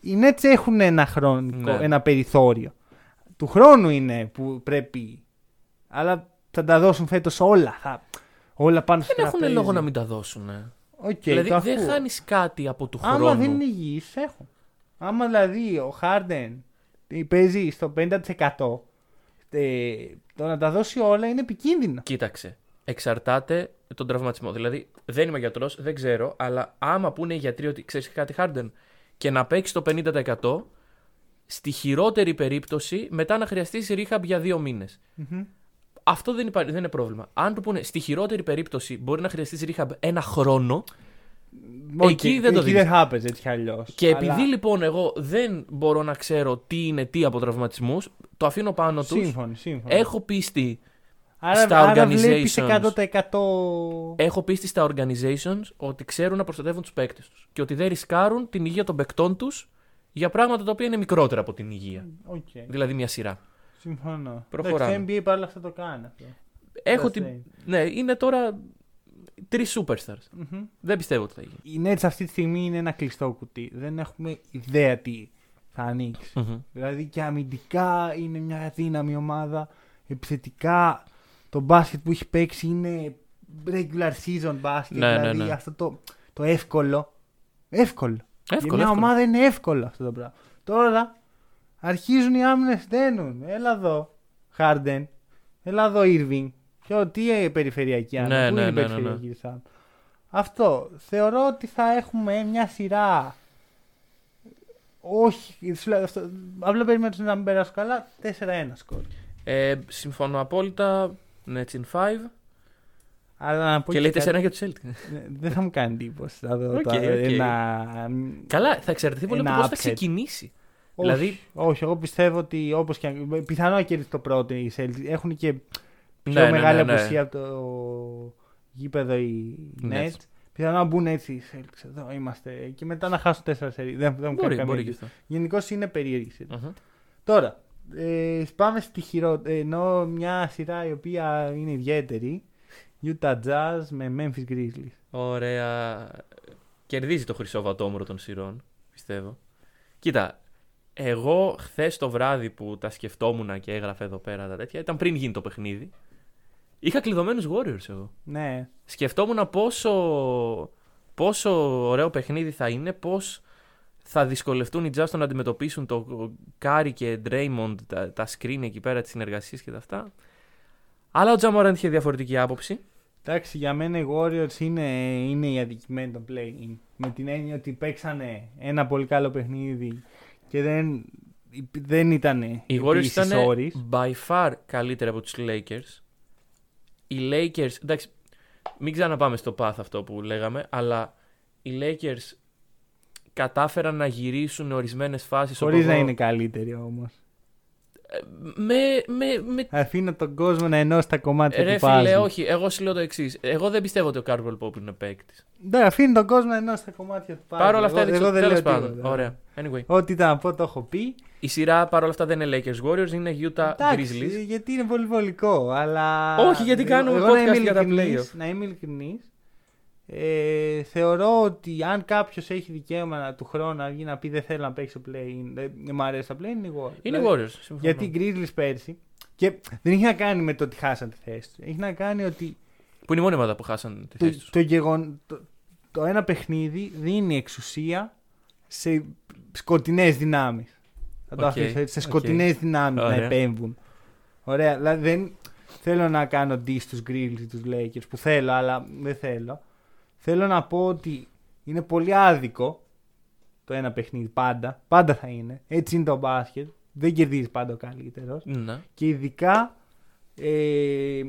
[SPEAKER 4] Οι Nets έχουν ένα χρονικό,
[SPEAKER 5] Ναι.
[SPEAKER 4] ένα περιθώριο. Του χρόνου είναι που πρέπει. Αλλά θα τα δώσουν φέτος όλα. Θα, όλα πάνω στο
[SPEAKER 5] Δεν έχουν
[SPEAKER 4] τραπέζι.
[SPEAKER 5] λόγο να μην τα δώσουν. ε.
[SPEAKER 4] Οκ,
[SPEAKER 5] δηλαδή
[SPEAKER 4] το
[SPEAKER 5] δεν
[SPEAKER 4] ακούω.
[SPEAKER 5] χάνεις κάτι από του
[SPEAKER 4] Άμα
[SPEAKER 5] χρόνου.
[SPEAKER 4] δεν είναι υγιείς, έχουν. Άμα δηλαδή ο Χάρντεν παίζει στο 50% ε, το να τα δώσει όλα είναι επικίνδυνο.
[SPEAKER 5] Κοίταξε. Εξαρτάται τον τραυματισμό. Δηλαδή, δεν είμαι γιατρός, δεν ξέρω, αλλά άμα πούνε οι γιατροί ότι ξέρεις κάτι, Χάρντεν, και να παίξει το 50%, στη χειρότερη περίπτωση μετά να χρειαστεί rehab για δύο μήνες. Αυτό δεν, υπάρχει, δεν είναι πρόβλημα. Αν του πούνε στη χειρότερη περίπτωση μπορεί να χρειαστεί rehab ένα χρόνο.
[SPEAKER 4] Οκ,
[SPEAKER 5] Εκεί δεν το
[SPEAKER 4] εκεί
[SPEAKER 5] δίνεις.
[SPEAKER 4] δεν θα έπαιζε έτσι κι αλλιώς.
[SPEAKER 5] Και επειδή λοιπόν εγώ δεν μπορώ να ξέρω τι είναι τι από τραυματισμούς, το αφήνω πάνω τους.
[SPEAKER 4] Σύμφωνοι, σύμφωνοι.
[SPEAKER 5] Έχω πίστη
[SPEAKER 4] άρα,
[SPEAKER 5] στα
[SPEAKER 4] άρα βλέπεις
[SPEAKER 5] organizations.
[SPEAKER 4] 100%.
[SPEAKER 5] Έχω πίστη στα organizations ότι ξέρουν να προστατεύουν τους παίκτες τους. Και ότι δεν ρισκάρουν την υγεία των παικτών τους για πράγματα τα οποία είναι μικρότερα από την υγεία.
[SPEAKER 4] Οκ,
[SPEAKER 5] Δηλαδή μια σειρά.
[SPEAKER 4] συμφωνώ.
[SPEAKER 5] Προχωράμε.
[SPEAKER 4] Εντάξει, Το NBA παρόλα αυτά το κάνει αυτό.
[SPEAKER 5] Έχω
[SPEAKER 4] Just
[SPEAKER 5] την.
[SPEAKER 4] saying.
[SPEAKER 5] Ναι, είναι τώρα τρεις superstars.
[SPEAKER 4] Μμμ.
[SPEAKER 5] Δεν πιστεύω ότι θα γίνει.
[SPEAKER 4] Οι Nets αυτή τη στιγμή είναι ένα κλειστό κουτί. Δεν έχουμε ιδέα τι θα ανοίξει.
[SPEAKER 5] Μμμ.
[SPEAKER 4] Δηλαδή και αμυντικά είναι μια αδύναμη ομάδα. Επιθετικά το μπάσκετ που έχει παίξει είναι regular season μπάσκετ.
[SPEAKER 5] Ναι, ναι,
[SPEAKER 4] δηλαδή
[SPEAKER 5] ναι.
[SPEAKER 4] αυτό το, το εύκολο. Εύκολο. Για
[SPEAKER 5] Εύκολο.
[SPEAKER 4] μια
[SPEAKER 5] εύκολο.
[SPEAKER 4] ομάδα είναι εύκολο αυτό το πράγμα. Τώρα αρχίζουν οι άμυνες στέλνουν. Έλα εδώ, Χάρντεν. Έλα εδώ, Irving. Ποιο, τι ε, περιφερειακή άμυνα.
[SPEAKER 5] Ναι,
[SPEAKER 4] Πού
[SPEAKER 5] ναι,
[SPEAKER 4] είναι η
[SPEAKER 5] ναι, ναι,
[SPEAKER 4] περιφερειακή της άμυνας; Αυτό. Θεωρώ ότι θα έχουμε μια σειρά. Όχι, σου λέω αυτό, απλά περιμένω να μην περάσω καλά. 4-1 σκορ.
[SPEAKER 5] Ε, συμφωνώ απόλυτα. Nets in 5.
[SPEAKER 4] Αλλά να πω
[SPEAKER 5] Και λέει
[SPEAKER 4] κάτι-
[SPEAKER 5] 4 για τους Celtics.
[SPEAKER 4] Ναι, Δεν θα μου κάνει εντύπωση. Θα δω
[SPEAKER 5] Οκ,
[SPEAKER 4] τώρα
[SPEAKER 5] οκ.
[SPEAKER 4] ένα.
[SPEAKER 5] Καλά, θα εξαρτηθεί πολύ από
[SPEAKER 4] Ένα
[SPEAKER 5] το πώς θα
[SPEAKER 4] upset.
[SPEAKER 5] ξεκινήσει.
[SPEAKER 4] Όχι,
[SPEAKER 5] Δηλαδή-
[SPEAKER 4] όχι, εγώ πιστεύω ότι όπως και αν. Πιθανό να κερδίσει το πρώτο οι Celtics. Έχουν και πιο
[SPEAKER 5] Ναι, ναι,
[SPEAKER 4] μεγάλη
[SPEAKER 5] ναι, ναι.
[SPEAKER 4] απουσία από το γήπεδο οι
[SPEAKER 5] Nets.
[SPEAKER 4] Nets. Πιθανό να μπουν έτσι οι Celtics. Εδώ είμαστε. Και μετά να χάσουν 4 σερί. Δεν, δεν μου κάνει
[SPEAKER 5] Μπορεί,
[SPEAKER 4] καμία
[SPEAKER 5] μπορεί και
[SPEAKER 4] εντύπωση.
[SPEAKER 5] αυτό.
[SPEAKER 4] Γενικώς είναι περίεργη.
[SPEAKER 5] Μμμ.
[SPEAKER 4] Τώρα, ε, πάμε στη χειρότερη. Ενώ μια σειρά η οποία είναι ιδιαίτερη. Utah Jazz με Memphis Grizzlies.
[SPEAKER 5] Ωραία. Κερδίζει το χρυσό βατόμουρο των σειρών, πιστεύω. Κοίτα, εγώ χθες το βράδυ που τα σκεφτόμουν και έγραφα εδώ πέρα τα τέτοια, ήταν πριν γίνει το παιχνίδι. Είχα κλειδωμένους Warriors εγώ.
[SPEAKER 4] Ναι.
[SPEAKER 5] Σκεφτόμουν πόσο, πόσο ωραίο παιχνίδι θα είναι, πώς θα δυσκολευτούν οι Jazz στο να αντιμετωπίσουν το Κάρι και Draymond, τα, τα screen εκεί πέρα, τις συνεργασίες και τα αυτά. Αλλά ο Ja Morant είχε διαφορετική άποψη.
[SPEAKER 4] Εντάξει, για μένα οι Warriors είναι, είναι οι αδικημένοι των playoff. Με την έννοια ότι παίξανε ένα πολύ καλό παιχνίδι και δεν, δεν ήταν
[SPEAKER 5] Οι Warriors ήταν
[SPEAKER 4] Warriors
[SPEAKER 5] by far καλύτεροι από τους Lakers. Οι Lakers, εντάξει, μην ξαναπάμε στο path αυτό που λέγαμε, αλλά οι Lakers κατάφεραν να γυρίσουν ορισμένες φάσεις
[SPEAKER 4] Χωρίς
[SPEAKER 5] όπου
[SPEAKER 4] να
[SPEAKER 5] εγώ-
[SPEAKER 4] είναι καλύτεροι όμως.
[SPEAKER 5] με, με, με
[SPEAKER 4] Αφήνω τον κόσμο να ενώσει τα κομμάτια
[SPEAKER 5] Ρε
[SPEAKER 4] του
[SPEAKER 5] φίλε,
[SPEAKER 4] puzzle.
[SPEAKER 5] όχι. Εγώ σου λέω το εξής. Εγώ δεν πιστεύω ότι ο Κάρβελ Πόπ είναι παίκτης.
[SPEAKER 4] Ναι, αφήνει τον κόσμο να ενώσει τα κομμάτια του puzzle.
[SPEAKER 5] Παρ' όλα αυτά
[SPEAKER 4] εγώ,
[SPEAKER 5] έδειξε
[SPEAKER 4] εγώ δεν
[SPEAKER 5] τέλος
[SPEAKER 4] λέω
[SPEAKER 5] πάντων.
[SPEAKER 4] τίποτα.
[SPEAKER 5] Ωραία. Anyway.
[SPEAKER 4] Ό,τι ήταν να πω το έχω πει.
[SPEAKER 5] Η σειρά παρ' όλα αυτά δεν είναι Lakers Warriors, είναι Utah
[SPEAKER 4] Εντάξει,
[SPEAKER 5] Grizzlies.
[SPEAKER 4] γιατί είναι πολύ βολικό, αλλά...
[SPEAKER 5] Όχι, γιατί κάνουμε
[SPEAKER 4] εγώ, να
[SPEAKER 5] podcast
[SPEAKER 4] είμαι
[SPEAKER 5] για τα
[SPEAKER 4] ειλικρινής-
[SPEAKER 5] playoff.
[SPEAKER 4] Να είμαι ειλικρινής, ε, θεωρώ ότι αν κάποιος έχει δικαίωμα να- του χρόνου να βγει να πει δεν θέλω να παίξει το play-in, δεν δεν μου αρέσει το play-in, είναι οι Warriors.
[SPEAKER 5] Είναι
[SPEAKER 4] Δηλαδή,
[SPEAKER 5] Warriors. συμφωνώ.
[SPEAKER 4] Γιατί οι Grizzlies πέρσι, και δεν έχει να κάνει με το ότι χάσαν τη θέση τους. Έχει να κάνει ότι
[SPEAKER 5] Που είναι η μόνη ομάδα που χάσαν τη
[SPEAKER 4] το,
[SPEAKER 5] θέση τους.
[SPEAKER 4] το, γεγον, το, το ένα παιχνίδι δίνει εξουσία σε σκοτεινές δυνάμεις. Θα το
[SPEAKER 5] Οκ,
[SPEAKER 4] αφήσω έτσι. Σε
[SPEAKER 5] οκ.
[SPEAKER 4] σκοτεινές δυνάμεις να
[SPEAKER 5] Ωραία.
[SPEAKER 4] επέμβουν. Ωραία. Δηλαδή δεν θέλω να κάνω diss στους Grizzlies ή τους Lakers που θέλω, αλλά δεν θέλω. Θέλω να πω ότι είναι πολύ άδικο το ένα παιχνίδι. Πάντα. Πάντα θα είναι. Έτσι είναι το μπάσκετ. Δεν κερδίζεις πάντα ο καλύτερος.
[SPEAKER 5] Ναι.
[SPEAKER 4] Και ειδικά. Ε,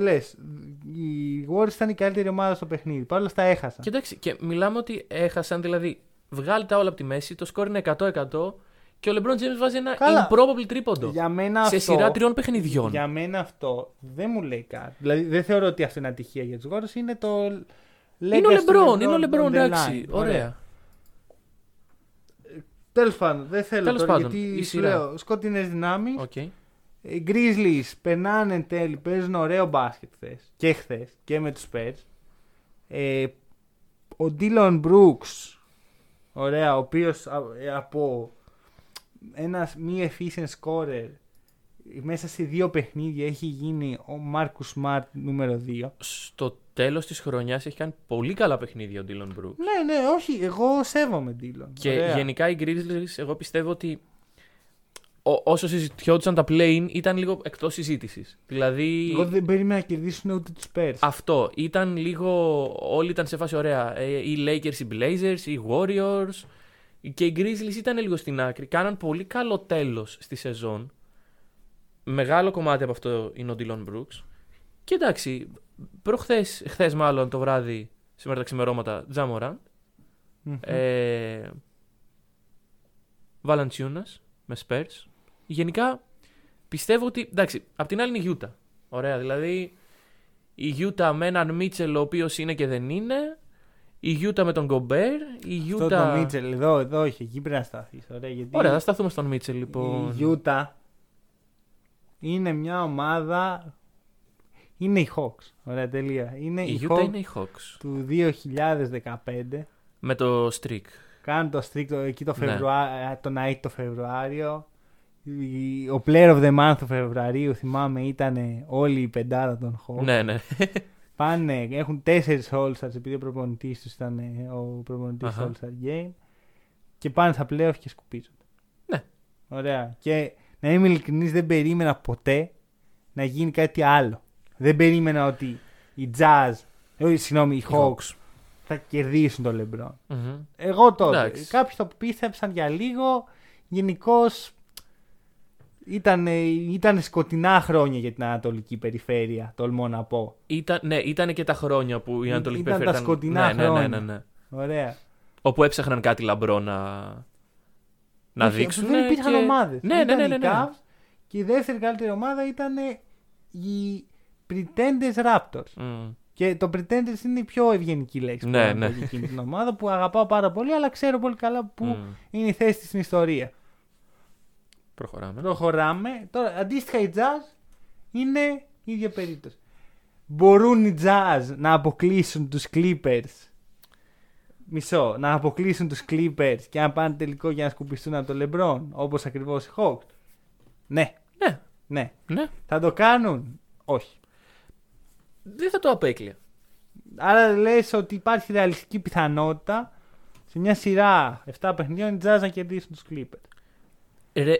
[SPEAKER 4] Λες, οι Warriors ήταν η καλύτερη ομάδα στο παιχνίδι. Παρ' όλα αυτά έχασαν.
[SPEAKER 5] Και εντάξει, και μιλάμε ότι έχασαν, δηλαδή βγάλει τα όλα από τη μέση, το σκόρ είναι 100% και ο LeBron James βάζει ένα
[SPEAKER 4] Καλά.
[SPEAKER 5] improbable τρίποντο.
[SPEAKER 4] Για μένα
[SPEAKER 5] σε
[SPEAKER 4] αυτό,
[SPEAKER 5] σειρά τριών παιχνιδιών.
[SPEAKER 4] Για μένα αυτό δεν μου λέει κάτι. Δηλαδή δεν θεωρώ ότι αυτό είναι ατυχία για τους Warriors. Είναι το.
[SPEAKER 5] Είναι ο
[SPEAKER 4] legacy του
[SPEAKER 5] LeBron, είναι ο LeBron, on
[SPEAKER 4] the
[SPEAKER 5] εντάξει.
[SPEAKER 4] line.
[SPEAKER 5] Ωραία.
[SPEAKER 4] Τέλος πάντων, δεν θέλω
[SPEAKER 5] Τέλος
[SPEAKER 4] τώρα
[SPEAKER 5] πάντων, η
[SPEAKER 4] γιατί σου
[SPEAKER 5] σειρά.
[SPEAKER 4] λέω σκοτεινέ δυνάμεις.
[SPEAKER 5] Οκ.
[SPEAKER 4] Οι Grizzlies περνάνε εν τέλει, παίζουν ωραίο μπάσκετ χθες και χθες και με τους Spurs. Ε, ο Dylan Brooks, ωραία, ο οποίος από ένα μη efficient scorer μέσα σε δύο παιχνίδια έχει γίνει ο Marcus Smart νούμερο 2.
[SPEAKER 5] Στο τέλος της χρονιάς έχει κάνει πολύ καλά παιχνίδια ο Dylan Brooks.
[SPEAKER 4] Ναι, ναι, όχι, εγώ σέβομαι Dylan.
[SPEAKER 5] Και
[SPEAKER 4] Ωραία.
[SPEAKER 5] γενικά οι Grizzlies, εγώ πιστεύω ότι ό- όσο συζητιόντουσαν τα play-in ήταν λίγο εκτός συζήτησης. Δηλαδή.
[SPEAKER 4] Εγώ δεν περίμενα να κερδίσουν ούτε τους Spurs.
[SPEAKER 5] Αυτό ήταν λίγο. Όλοι ήταν σε φάση ωραία. Ε, Οι Lakers, οι Blazers, οι Warriors. Και οι Grizzlies ήταν λίγο στην άκρη. Κάναν πολύ καλό τέλος στη σεζόν. Μεγάλο κομμάτι από αυτό είναι ο Dylan Brooks. Και εντάξει, προχθές, χθες μάλλον το βράδυ, σήμερα τα ξημερώματα, Τζάμοραν.
[SPEAKER 4] Μμμ.
[SPEAKER 5] Ε, Valanciunas με Spurs. Γενικά πιστεύω ότι. Εντάξει, απ' την άλλη είναι η Utah. Ωραία, δηλαδή η Utah με έναν Μίτσελ ο οποίος είναι και δεν είναι. Η Utah με τον Γκομπέρ. Η
[SPEAKER 4] Αυτό
[SPEAKER 5] Utah.
[SPEAKER 4] το Μίτσελ, εδώ, εδώ, όχι, εκεί πρέπει να σταθεί. Ωραία, γιατί
[SPEAKER 5] Ωραία, θα σταθούμε στον Μίτσελ λοιπόν.
[SPEAKER 4] η Utah είναι μια ομάδα. Είναι οι Hawks. Ωραία, τελεία. Είναι
[SPEAKER 5] Η
[SPEAKER 4] οι
[SPEAKER 5] Utah
[SPEAKER 4] Hawks
[SPEAKER 5] είναι οι Hawks.
[SPEAKER 4] του 2015.
[SPEAKER 5] Με το streak.
[SPEAKER 4] Κάνουν το streak το, εκεί το
[SPEAKER 5] Ναι.
[SPEAKER 4] Φεβρουάριο, τον ΑΕΚ το Φεβρουάριο. Η- Ο player of the month του Φεβρουαρίου, θυμάμαι, ήταν όλη η πεντάδα των Hawks.
[SPEAKER 5] Ναι, ναι.
[SPEAKER 4] Πάνε, έχουν τέσσερις All-Stars επειδή ο προπονητής τους ήταν ε, ο προπονητής
[SPEAKER 5] Αχα.
[SPEAKER 4] του All-Star Game. Και πάνε στα playoff και σκουπίζονται.
[SPEAKER 5] Ναι.
[SPEAKER 4] Ωραία. Και να είμαι ειλικρινής, δεν περίμενα ποτέ να γίνει κάτι άλλο. Δεν περίμενα ότι οι Jazz, όχι, συγγνώμη, οι Hawks θα κερδίσουν τον LeBron.
[SPEAKER 5] Μμμ.
[SPEAKER 4] Εγώ τότε.
[SPEAKER 5] Εντάξει.
[SPEAKER 4] Κάποιοι το πίστεψαν για λίγο. Γενικώς ήταν, ήταν σκοτεινά χρόνια για την Ανατολική Περιφέρεια, τολμώ να πω.
[SPEAKER 5] Ήταν, ναι, ήταν και τα χρόνια που η Ανατολική
[SPEAKER 4] Ήταν τα
[SPEAKER 5] Περιφέρεια
[SPEAKER 4] σκοτεινά
[SPEAKER 5] ναι, ναι, ναι,
[SPEAKER 4] χρόνια.
[SPEAKER 5] ναι, ναι.
[SPEAKER 4] Ωραία.
[SPEAKER 5] Όπου έψαχναν κάτι λαμπρό να, να
[SPEAKER 4] Όχι,
[SPEAKER 5] δείξουν.
[SPEAKER 4] Δεν υπήρχαν
[SPEAKER 5] και...
[SPEAKER 4] ομάδες.
[SPEAKER 5] Ναι, ναι, ναι, ναι, ναι.
[SPEAKER 4] Και η δεύτερη καλύτερη ομάδα ήταν οι Pretenders Raptors.
[SPEAKER 5] Μμ.
[SPEAKER 4] Και το Pretenders είναι η πιο ευγενική λέξη
[SPEAKER 5] Ναι,
[SPEAKER 4] που έχω
[SPEAKER 5] ναι.
[SPEAKER 4] για εκείνη την ομάδα που αγαπάω πάρα πολύ, αλλά ξέρω πολύ καλά που
[SPEAKER 5] Μμ.
[SPEAKER 4] είναι η θέση της στην ιστορία.
[SPEAKER 5] Προχωράμε.
[SPEAKER 4] Προχωράμε. Τώρα, αντίστοιχα οι Jazz είναι η ίδια περίπτωση. Μπορούν οι Jazz να αποκλείσουν τους Clippers; Μισό. Να αποκλείσουν τους Clippers και να πάνε τελικό για να σκουπιστούν από το LeBron. Όπως ακριβώς οι Hawks; Ναι.
[SPEAKER 5] Ναι,
[SPEAKER 4] Ναι.
[SPEAKER 5] ναι.
[SPEAKER 4] Θα το κάνουν; Όχι.
[SPEAKER 5] Δεν θα το απέκλεια.
[SPEAKER 4] Άρα λες ότι υπάρχει ρεαλιστική πιθανότητα σε μια σειρά 7 παιχνιδιών οι Jazz να κερδίσουν τους Clippers.
[SPEAKER 5] Ρε,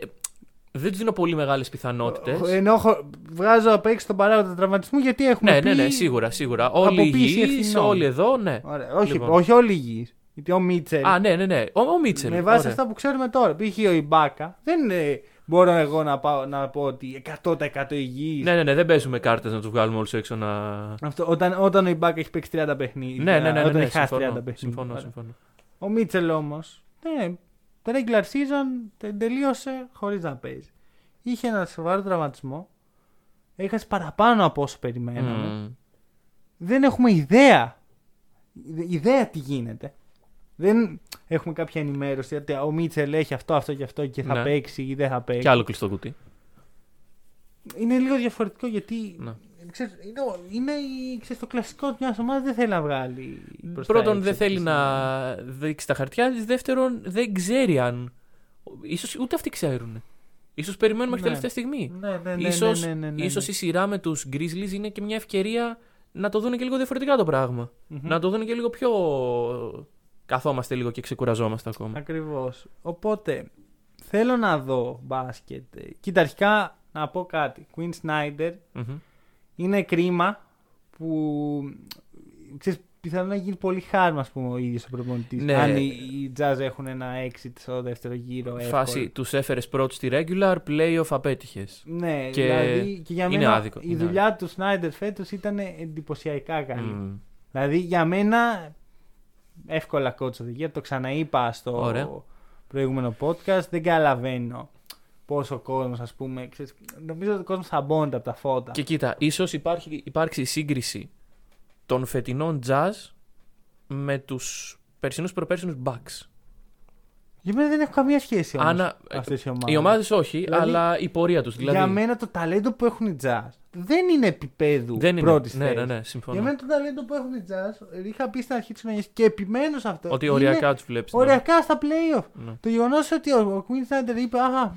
[SPEAKER 5] δεν τους δίνω πολύ μεγάλες πιθανότητες.
[SPEAKER 4] Ενώ χω- βγάζω απ' έξω τον παράγοντα τραυματισμού γιατί έχουμε
[SPEAKER 5] Ναι,
[SPEAKER 4] πει...
[SPEAKER 5] ναι, ναι, σίγουρα, σίγουρα. Όλοι
[SPEAKER 4] αποποίηση
[SPEAKER 5] υγιείς,
[SPEAKER 4] ευθυνών.
[SPEAKER 5] όλοι εδώ, ναι.
[SPEAKER 4] Ωραία. Όχι,
[SPEAKER 5] Λοιπόν.
[SPEAKER 4] όχι όλοι υγιείς. Γιατί ο Μίτσελ,
[SPEAKER 5] Α, ναι, ναι, ναι. Ο, ο Μίτσελ.
[SPEAKER 4] με βάση
[SPEAKER 5] ωραία.
[SPEAKER 4] αυτά που ξέρουμε τώρα, π.χ. ο Ιμπάκα, δεν είναι, μπορώ εγώ να, πάω, να πω ότι 100% υγιής.
[SPEAKER 5] Ναι, ναι, ναι, δεν παίζουμε κάρτες να τους βγάλουμε όλους έξω να.
[SPEAKER 4] Αυτό, όταν, όταν ο Ιμπάκα έχει παίξει 30 παιχνίδια.
[SPEAKER 5] Ναι, ναι, ναι. ναι,
[SPEAKER 4] όταν
[SPEAKER 5] ναι,
[SPEAKER 4] έχει χάσει 30
[SPEAKER 5] συμφωνώ,
[SPEAKER 4] παιχνίδια.
[SPEAKER 5] συμφωνώ,
[SPEAKER 4] Ωραία.
[SPEAKER 5] συμφωνώ.
[SPEAKER 4] Ο Μίτσελ όμως, ναι, το regular season τε- τελείωσε χωρίς να παίζει. Είχε ένα σοβαρό τραυματισμό. Έχασε παραπάνω από όσο περιμέναμε.
[SPEAKER 5] Μμ.
[SPEAKER 4] δεν έχουμε ιδέα. Ιδέα τι γίνεται. Δεν έχουμε κάποια ενημέρωση ότι ο Μίτσελ έχει αυτό, αυτό και αυτό και θα
[SPEAKER 5] Ναι.
[SPEAKER 4] παίξει ή δεν θα παίξει.
[SPEAKER 5] Και άλλο κλειστό κουτί.
[SPEAKER 4] Είναι λίγο διαφορετικό γιατί.
[SPEAKER 5] Ναι.
[SPEAKER 4] Ξέρεις, είναι, ο- είναι η- ξέρεις, το κλασικό μιας ομάδας δεν θέλει να βγάλει. προς τα
[SPEAKER 5] Πρώτον,
[SPEAKER 4] έξω
[SPEAKER 5] δεν θέλει
[SPEAKER 4] τις-
[SPEAKER 5] να δείξει τα χαρτιά τη. Δεύτερον, δεν ξέρει αν. Ίσως ούτε αυτοί ξέρουν. Ίσως περιμένουμε μέχρι
[SPEAKER 4] Ναι.
[SPEAKER 5] τελευταία στιγμή.
[SPEAKER 4] Ναι, ναι, ναι,
[SPEAKER 5] ίσως,
[SPEAKER 4] ναι, ναι, ναι, ναι.
[SPEAKER 5] ίσως η σειρά με τους Grizzlies είναι και μια ευκαιρία να το δουν και λίγο διαφορετικά το πράγμα.
[SPEAKER 4] Μμμ.
[SPEAKER 5] Να το δουν και λίγο πιο. Καθόμαστε λίγο και ξεκουραζόμαστε ακόμα.
[SPEAKER 4] Ακριβώς. Οπότε θέλω να δω μπάσκετ. Ε, Κοίτα, αρχικά να πω κάτι. Queen Snyder
[SPEAKER 5] Μμμ.
[SPEAKER 4] Είναι κρίμα που ξέρεις, πιθανόν να γίνει πολύ χάρμα, ας πούμε, ο ίδιος ο προπονητής.
[SPEAKER 5] Ναι.
[SPEAKER 4] Αν οι, οι Jazz έχουν ένα exit στο δεύτερο γύρο. εύκολο.
[SPEAKER 5] Φάση τους έφερες πρώτους στη regular, playoff απέτυχες.
[SPEAKER 4] Ναι,
[SPEAKER 5] Και
[SPEAKER 4] δηλαδή και για
[SPEAKER 5] είναι
[SPEAKER 4] μένα
[SPEAKER 5] άδικο,
[SPEAKER 4] η
[SPEAKER 5] είναι
[SPEAKER 4] δουλειά του Σνάιντερ φέτος ήταν εντυπωσιακά καλή. Δηλαδή για μένα εύκολα coach of the year. Το ξαναείπα στο
[SPEAKER 5] Ωραία.
[SPEAKER 4] προηγούμενο podcast. Δεν καταλαβαίνω πόσο ο κόσμος, ας πούμε. Ξέρεις, νομίζω ότι ο κόσμος αμπώνεται από τα φώτα.
[SPEAKER 5] Και κοίτα, ίσως υπάρξει σύγκριση των φετινών jazz με τους περσινούς προπέρσινους Bucks.
[SPEAKER 4] Για μένα δεν έχω καμία σχέση όμως
[SPEAKER 5] Άνα-
[SPEAKER 4] αυτές οι ομάδες.
[SPEAKER 5] Οι ομάδες όχι,
[SPEAKER 4] Δηλαδή,
[SPEAKER 5] αλλά η πορεία τους. Δηλαδή,
[SPEAKER 4] Για μένα το ταλέντο που έχουν οι Jazz δεν είναι επίπεδου
[SPEAKER 5] δεν είναι.
[SPEAKER 4] πρώτης
[SPEAKER 5] Ναι,
[SPEAKER 4] θέσης.
[SPEAKER 5] ναι, ναι, συμφωνώ.
[SPEAKER 4] Για μένα το ταλέντο που έχουν οι Jazz, είχα πει στην αρχή της χρονιάς και επιμένως σε αυτό.
[SPEAKER 5] Ότι
[SPEAKER 4] είναι
[SPEAKER 5] οριακά τους βλέπεις.
[SPEAKER 4] Οριακά στα playoff.
[SPEAKER 5] Ναι.
[SPEAKER 4] Το γεγονός ότι ο, ο Queen Snyder είπε, Αχ,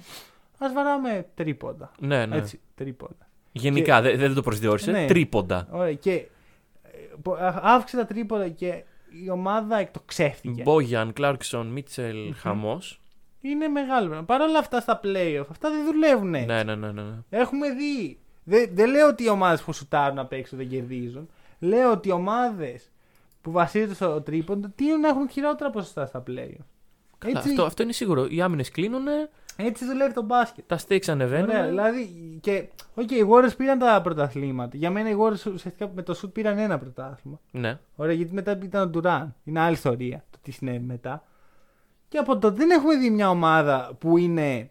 [SPEAKER 4] ας βαράμε τρίποντα.
[SPEAKER 5] Ναι, ναι.
[SPEAKER 4] Έτσι, τρίποντα.
[SPEAKER 5] Γενικά δεν δεν το προσδιορίσε.
[SPEAKER 4] Ναι.
[SPEAKER 5] Τρίποντα.
[SPEAKER 4] Ωραία, και ε, πο- α- αύξησε τα τρίποντα και η ομάδα εκτοξεύτηκε.
[SPEAKER 5] Μπόγιαν, Κλάρκσον, Μίτσελ, χαμός.
[SPEAKER 4] Είναι μεγάλο. Παρ' όλα αυτά στα playoff, αυτά δεν δουλεύουν έτσι.
[SPEAKER 5] Ναι, ναι, ναι, ναι. ναι.
[SPEAKER 4] Έχουμε δει. Δεν, δεν λέω ότι οι ομάδες που σουτάρουν απ' έξω δεν κερδίζουν. Λέω ότι οι ομάδες που βασίζονται στο τρίποντο τείνουν να έχουν χειρότερα ποσοστά στα playoff.
[SPEAKER 5] Καλά,
[SPEAKER 4] Έτσι,
[SPEAKER 5] αυτό, αυτό είναι σίγουρο. Οι άμυνες κλείνουν,
[SPEAKER 4] έτσι δουλεύει το μπάσκετ.
[SPEAKER 5] τα stakes ανεβαίνουν.
[SPEAKER 4] Ωραία, δηλαδή και. Οκ, οι Warriors πήραν τα πρωταθλήματα. Για μένα οι Warriors ουσιαστικά με το σουτ πήραν ένα πρωτάθλημα.
[SPEAKER 5] Ναι.
[SPEAKER 4] Ωραία, γιατί μετά ήταν ο Durant. Είναι άλλη ιστορία το τι συνέβη μετά. Και από τότε δεν έχουμε δει μια ομάδα που είναι